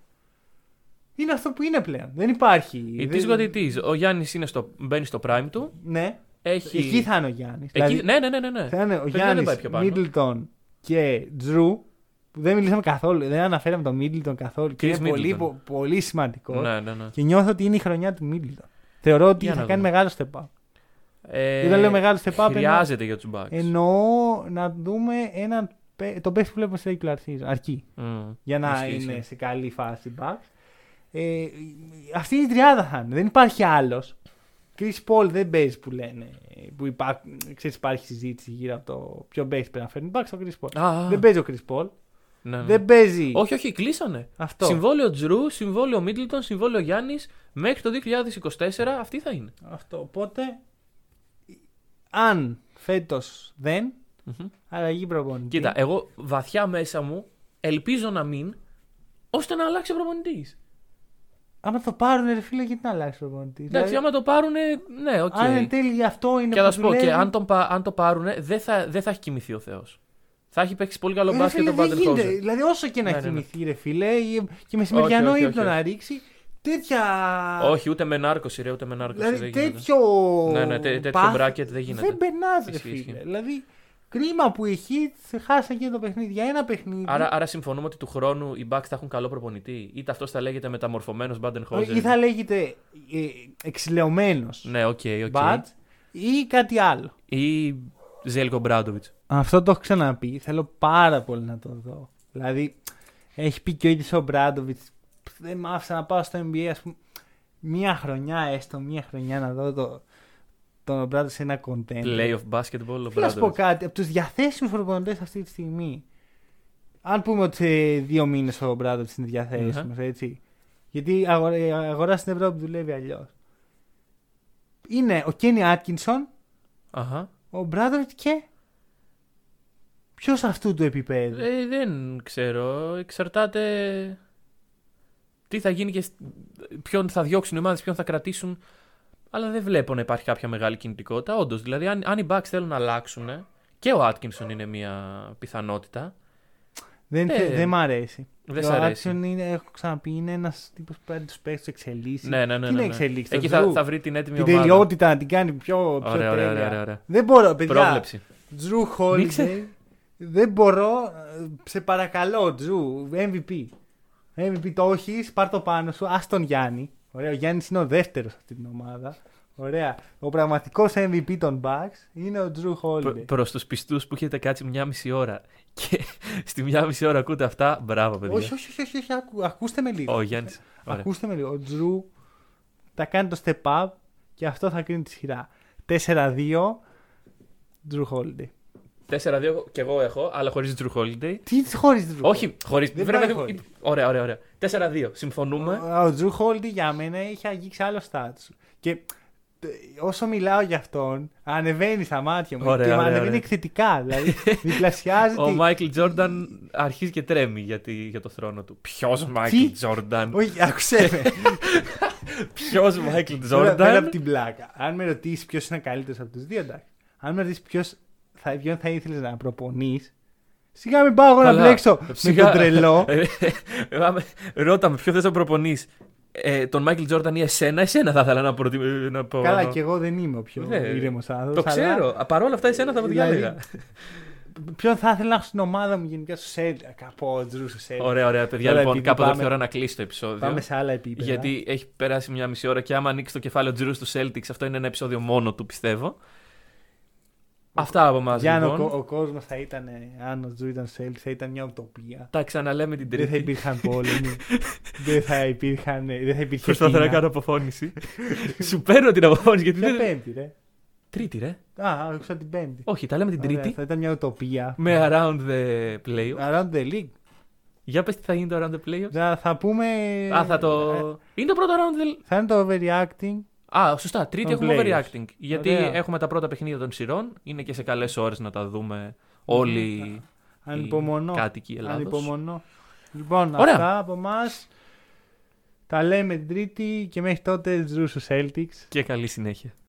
[SPEAKER 4] Είναι αυτό που είναι πλέον. Δεν υπάρχει.
[SPEAKER 5] It
[SPEAKER 4] δεν-
[SPEAKER 5] is what it is. Ο Γιάννης μπαίνει στο prime του.
[SPEAKER 4] Ναι.
[SPEAKER 5] Έχει...
[SPEAKER 4] Εκεί θα είναι ο Γιάννης.
[SPEAKER 5] Εκεί... Ναι, ναι, ναι, ναι. ναι.
[SPEAKER 4] θα είναι ο
[SPEAKER 5] Παιδιά,
[SPEAKER 4] Γιάννης,
[SPEAKER 5] δεν πάει πιο πάνω.
[SPEAKER 4] Μίτλτον και Τζρου. Που δεν μιλήσαμε καθόλου. Δεν αναφέραμε τον Μίτλτον καθόλου. Και
[SPEAKER 5] Chris
[SPEAKER 4] είναι πολύ,
[SPEAKER 5] Middleton.
[SPEAKER 4] πο- πολύ σημαντικό.
[SPEAKER 5] Ναι, ναι, ναι.
[SPEAKER 4] Και νιώθω ότι είναι η χρονιά του Μίτλτον. Θεωρώ ότι
[SPEAKER 5] Για
[SPEAKER 4] θα
[SPEAKER 5] να
[SPEAKER 4] κάνει
[SPEAKER 5] δούμε.
[SPEAKER 4] μεγάλο step up.
[SPEAKER 5] Ε,
[SPEAKER 4] Όταν λέω μεγάλο step up,
[SPEAKER 5] Χρειάζεται για τους Bucks.
[SPEAKER 4] Εννοώ να δούμε έναν, παί- τον παίκτη που βλέπουμε σε regular season. Αρκεί.
[SPEAKER 5] Μμ.
[SPEAKER 4] Για να
[SPEAKER 5] Ισχύει,
[SPEAKER 4] είναι
[SPEAKER 5] ισχύει.
[SPEAKER 4] σε καλή φάση back. Ε, αυτή είναι η τριάδα θα είναι. Δεν υπάρχει άλλος. Chris Paul δεν παίζει που λένε. Που υπά, ξέρεις, υπάρχει συζήτηση γύρω από το ποιο παίκτη πρέπει να φέρνει. Υπάρχει ο Chris Paul.
[SPEAKER 5] Α, α.
[SPEAKER 4] Δεν παίζει ο Chris Paul.
[SPEAKER 5] Ναι, ναι.
[SPEAKER 4] Δεν παίζει.
[SPEAKER 5] Όχι, όχι, κλείσανε.
[SPEAKER 4] Αυτό.
[SPEAKER 5] Συμβόλαιο Jrue, συμβόλαιο Μίτλτον, συμβόλαιο Γιάννης μέχρι το 2024 αυτή θα είναι.
[SPEAKER 4] Αυτό. Οπότε, αν φέτος δεν,
[SPEAKER 5] Μμμ.
[SPEAKER 4] αλλαγή προπονητή.
[SPEAKER 5] Κοίτα, εγώ βαθιά μέσα μου ελπίζω να μην, ώστε να αλλάξει ο προπονητής.
[SPEAKER 4] Άμα το πάρουν, ρε φίλε, γιατί να αλλάξει προπονητή.
[SPEAKER 5] Εντάξει, άμα το πάρουν, ναι, οκ.
[SPEAKER 4] Αν εν τέλει αυτό είναι
[SPEAKER 5] Και θα
[SPEAKER 4] που
[SPEAKER 5] σου πω,
[SPEAKER 4] δουλεύει,
[SPEAKER 5] και αν, τον, πα- αν το πάρουν, δεν θα, δεν θα έχει κοιμηθεί ο Θεός. Θα έχει παίξει πολύ καλό
[SPEAKER 4] Ε,
[SPEAKER 5] μπάσκετ
[SPEAKER 4] φίλε,
[SPEAKER 5] ο
[SPEAKER 4] δεν
[SPEAKER 5] Μπάντερ
[SPEAKER 4] γίνεται.
[SPEAKER 5] Χόζερ.
[SPEAKER 4] Δηλαδή, όσο και να
[SPEAKER 5] Ναι, ναι, ναι.
[SPEAKER 4] κοιμηθεί, ρε φίλε, ή- και μεσημεριανό
[SPEAKER 5] Όχι, όχι,
[SPEAKER 4] ύπνο
[SPEAKER 5] όχι,
[SPEAKER 4] να
[SPEAKER 5] όχι.
[SPEAKER 4] ρίξει, τέτοια.
[SPEAKER 5] Όχι, ούτε με νάρκωση, ρε, ούτε με νάρκωση.
[SPEAKER 4] Δηλαδή,
[SPEAKER 5] δεν γίνεται.
[SPEAKER 4] τέτοιο.
[SPEAKER 5] Ναι, ναι, τέ- τέτοιο
[SPEAKER 4] πάθ-
[SPEAKER 5] bracket δεν γίνεται.
[SPEAKER 4] Δεν περνάς, ρε
[SPEAKER 5] Ισχύει,
[SPEAKER 4] φίλε.
[SPEAKER 5] ισχύει.
[SPEAKER 4] Δηλαδή, κρίμα που εκεί χάσαν και το παιχνίδι. Για ένα παιχνίδι.
[SPEAKER 5] Άρα, άρα συμφωνούμε ότι του χρόνου οι Bucks θα έχουν καλό προπονητή. Είτε αυτός θα λέγεται μεταμορφωμένος Μπάντερ Χόζερ.
[SPEAKER 4] ή θα λέγεται ε, εξηλαιωμένος
[SPEAKER 5] Ναι, οκ, οκ.
[SPEAKER 4] μπατ ή κάτι άλλο.
[SPEAKER 5] Ή Ζέλκο Μπράντοβιτς.
[SPEAKER 4] Αυτό το έχω ξαναπεί. Θέλω πάρα πολύ να το δω. Δηλαδή, έχει πει και ο ίδιος ο Μπράντοβιτς. Δεν μ' άφησα να πάω στο NBA, ας πούμε. Μία χρονιά έστω, μία χρονιά να δω το, τον Μπράντοβιτ σε ένα content.
[SPEAKER 5] Play of basketball ο
[SPEAKER 4] Θέλω να σου πω
[SPEAKER 5] Μπράντοβιτ.
[SPEAKER 4] κάτι. Από τους διαθέσιμους προπονητές αυτή τη στιγμή. Αν πούμε ότι σε δύο μήνες ο Μπράντοβιτ είναι διαθέσιμος, έτσι. Γιατί η αγορά, η αγορά στην Ευρώπη δουλεύει αλλιώς. Είναι ο Κένι Άτκινσον,
[SPEAKER 5] Αχα.
[SPEAKER 4] ο Μπράντοβιτ και. Ποιος αυτού του επίπεδου.
[SPEAKER 5] Ε, δεν ξέρω. Εξαρτάται. Τι θα γίνει και σ- ποιον θα διώξουν οι ομάδες, ποιον θα κρατήσουν. Αλλά δεν βλέπω να υπάρχει κάποια μεγάλη κινητικότητα. Όντως, δηλαδή, αν, αν οι Bucks θέλουν να αλλάξουν και ο Άτκινσον είναι μια πιθανότητα.
[SPEAKER 4] δεν,
[SPEAKER 5] ε,
[SPEAKER 4] δεν μ' αρέσει.
[SPEAKER 5] Δεν
[SPEAKER 4] ο
[SPEAKER 5] σ' αρέσει.
[SPEAKER 4] Άτκινσον είναι, έχω ξαναπεί, είναι ένας τύπος που παίρνει τους παίχτες, του εξελίσσεις.
[SPEAKER 5] Ναι, ναι, ναι.
[SPEAKER 4] Τι
[SPEAKER 5] ναι,
[SPEAKER 4] να
[SPEAKER 5] ναι.
[SPEAKER 4] εξελίξει,
[SPEAKER 5] Εκεί
[SPEAKER 4] το
[SPEAKER 5] θα,
[SPEAKER 4] Drew.
[SPEAKER 5] θα βρει την έτοιμη
[SPEAKER 4] Την
[SPEAKER 5] ομάδα.
[SPEAKER 4] τελειότητα να την κάνει πιο, πιο
[SPEAKER 5] Ωραία, ωραία,
[SPEAKER 4] τέλεια.
[SPEAKER 5] ωραία, ωραία.
[SPEAKER 4] Δεν μπορώ, παιδιά.
[SPEAKER 5] Πρόβλεψη.
[SPEAKER 4] Τζρου
[SPEAKER 5] Μην
[SPEAKER 4] Holiday.
[SPEAKER 5] ξε-
[SPEAKER 4] Δεν μπορώ. ε, Σε παρακαλώ, Τζρου. MVP. MVP το έχεις, πάρ το πάνω σου. Α τον Γιάννη. Ωραία, ο Γιάννης είναι ο δεύτερος αυτή την ομάδα. Ωραία. Ο πραγματικός MVP των Bucks είναι ο Τζρου Holiday.
[SPEAKER 5] Προς τους πιστούς που έχετε κάτσει μια μισή ώρα και στη μια μισή ώρα ακούτε αυτά, μπράβο, παιδιά.
[SPEAKER 4] όχι, όχι, όχι, όχι, όχι, ακού- ακούστε με λίγο.
[SPEAKER 5] Ο Γιάννης.
[SPEAKER 4] Ακούστε με λίγο. Ο Τζρου θα κάνει το step up και αυτό θα κρίνει τη σειρά. 4-2. Jrue Holiday.
[SPEAKER 5] 4-2 κι εγώ έχω, αλλά χωρίς Jrue Holiday.
[SPEAKER 4] Τι χωρίς Jrue.
[SPEAKER 5] Όχι, χωρί.
[SPEAKER 4] Δεν πάει χωρίς.
[SPEAKER 5] Ωραία, ωραία, ωραία. 4-2. Συμφωνούμε.
[SPEAKER 4] Ο Jrue Holiday για μένα είχε αγγίξει άλλο στάτου. Και όσο μιλάω για αυτόν, ανεβαίνει στα μάτια μου.
[SPEAKER 5] Ωραία,
[SPEAKER 4] και μου
[SPEAKER 5] ωραία,
[SPEAKER 4] ανεβαίνει
[SPEAKER 5] ωραία.
[SPEAKER 4] εκθετικά. Δηλαδή, διπλασιάζεται.
[SPEAKER 5] Ο Μάικλ Τζόρνταν αρχίζει και τρέμει για, τη- για το θρόνο του. Ποιος Μάικλ
[SPEAKER 4] Τι;
[SPEAKER 5] Τζόρνταν.
[SPEAKER 4] Όχι, άκουσε με.
[SPEAKER 5] Ποιος Μάικλ
[SPEAKER 4] Πέρα πέρα από
[SPEAKER 5] Τζόρνταν.
[SPEAKER 4] την πλάκα. Αν με ρωτήσεις ποιος είναι καλύτερος από τους δύο, εντάξει. Αν με ρωτήσεις ποιος θα, ποιον θα ήθελες να προπονείς, σιγά μην πάω εγώ να
[SPEAKER 5] Καλά.
[SPEAKER 4] μπλέξω με
[SPEAKER 5] Σιγά-
[SPEAKER 4] τον τρελό.
[SPEAKER 5] Ε, ε, πάμε. Ρώτα με, ποιο θες να προπονείς. Ε, τον Μάικλ Τζόρνταν ή εσένα, εσένα θα ήθελα να, προτι... να πω.
[SPEAKER 4] Καλά, και εγώ δεν είμαι ο πιο
[SPEAKER 5] Ναι.
[SPEAKER 4] ήρεμος άνθρωπος.
[SPEAKER 5] Το ξέρω. Παρ' όλα αυτά, εσένα θα το
[SPEAKER 4] Δηλαδή,
[SPEAKER 5] διάλεγα.
[SPEAKER 4] Ποιον θα ήθελα να έχω στην ομάδα μου γενικά στο Σέλ. Από Τζρου στο Σέλ.
[SPEAKER 5] Ωραία, ωραία, παιδιά.
[SPEAKER 4] Τώρα,
[SPEAKER 5] λοιπόν,
[SPEAKER 4] επειδή
[SPEAKER 5] κάποτε
[SPEAKER 4] πάμε-
[SPEAKER 5] ήρθε η ώρα να κλείσει το επεισόδιο.
[SPEAKER 4] Πάμε σε άλλα επίπεδα.
[SPEAKER 5] Γιατί έχει περάσει μια μισή ώρα και άμα ανοίξει το κεφάλαιο Τζρου του Celtics, αυτό είναι ένα επεισόδιο μόνο του, πιστεύω. Αυτά από εμάς
[SPEAKER 4] Για
[SPEAKER 5] λοιπόν.
[SPEAKER 4] ο, ο κόσμος θα ήταν, αν ο Τζου ήταν στο Σέλ, θα ήταν μια ουτοπία.
[SPEAKER 5] Τα ξαναλέμε την
[SPEAKER 4] Δεν θα
[SPEAKER 5] Τρίτη.
[SPEAKER 4] υπήρχαν πόλεμοι. δεν θα υπήρχαν. Δεν θα υπήρχε.
[SPEAKER 5] Προσπαθώ να
[SPEAKER 4] Κίνα.
[SPEAKER 5] κάνω αποφώνηση. Σου παίρνω την αποφώνηση γιατί
[SPEAKER 4] Ποια
[SPEAKER 5] δεν.
[SPEAKER 4] πέμπτη, ρε;
[SPEAKER 5] Τρίτη, ρε.
[SPEAKER 4] Α, άκουσα την πέμπτη.
[SPEAKER 5] Όχι, τα λέμε την
[SPEAKER 4] Ωραία,
[SPEAKER 5] Τρίτη.
[SPEAKER 4] Θα ήταν μια ουτοπία.
[SPEAKER 5] Με around the playoff.
[SPEAKER 4] Around the league.
[SPEAKER 5] Για πες τι θα γίνει το around the playoff.
[SPEAKER 4] Θα, θα πούμε.
[SPEAKER 5] Α, θα το.
[SPEAKER 4] ε,
[SPEAKER 5] Είναι το πρώτο around the.
[SPEAKER 4] Θα είναι το overreacting.
[SPEAKER 5] Α, σωστά. Τρίτη
[SPEAKER 4] Των
[SPEAKER 5] έχουμε
[SPEAKER 4] playoffs.
[SPEAKER 5] overreacting. Γιατί
[SPEAKER 4] Ωραία.
[SPEAKER 5] έχουμε τα πρώτα παιχνίδια των σειρών. Είναι και σε καλές ώρες να τα δούμε όλοι οι
[SPEAKER 4] Ανυπομονώ.
[SPEAKER 5] κάτοικοι Ελλάδος.
[SPEAKER 4] Ανυπομονώ. Λοιπόν,
[SPEAKER 5] Ωραία.
[SPEAKER 4] αυτά από εμάς. Τα λέμε την Τρίτη και μέχρι τότε Τζρούσου Celtics.
[SPEAKER 5] Και καλή συνέχεια.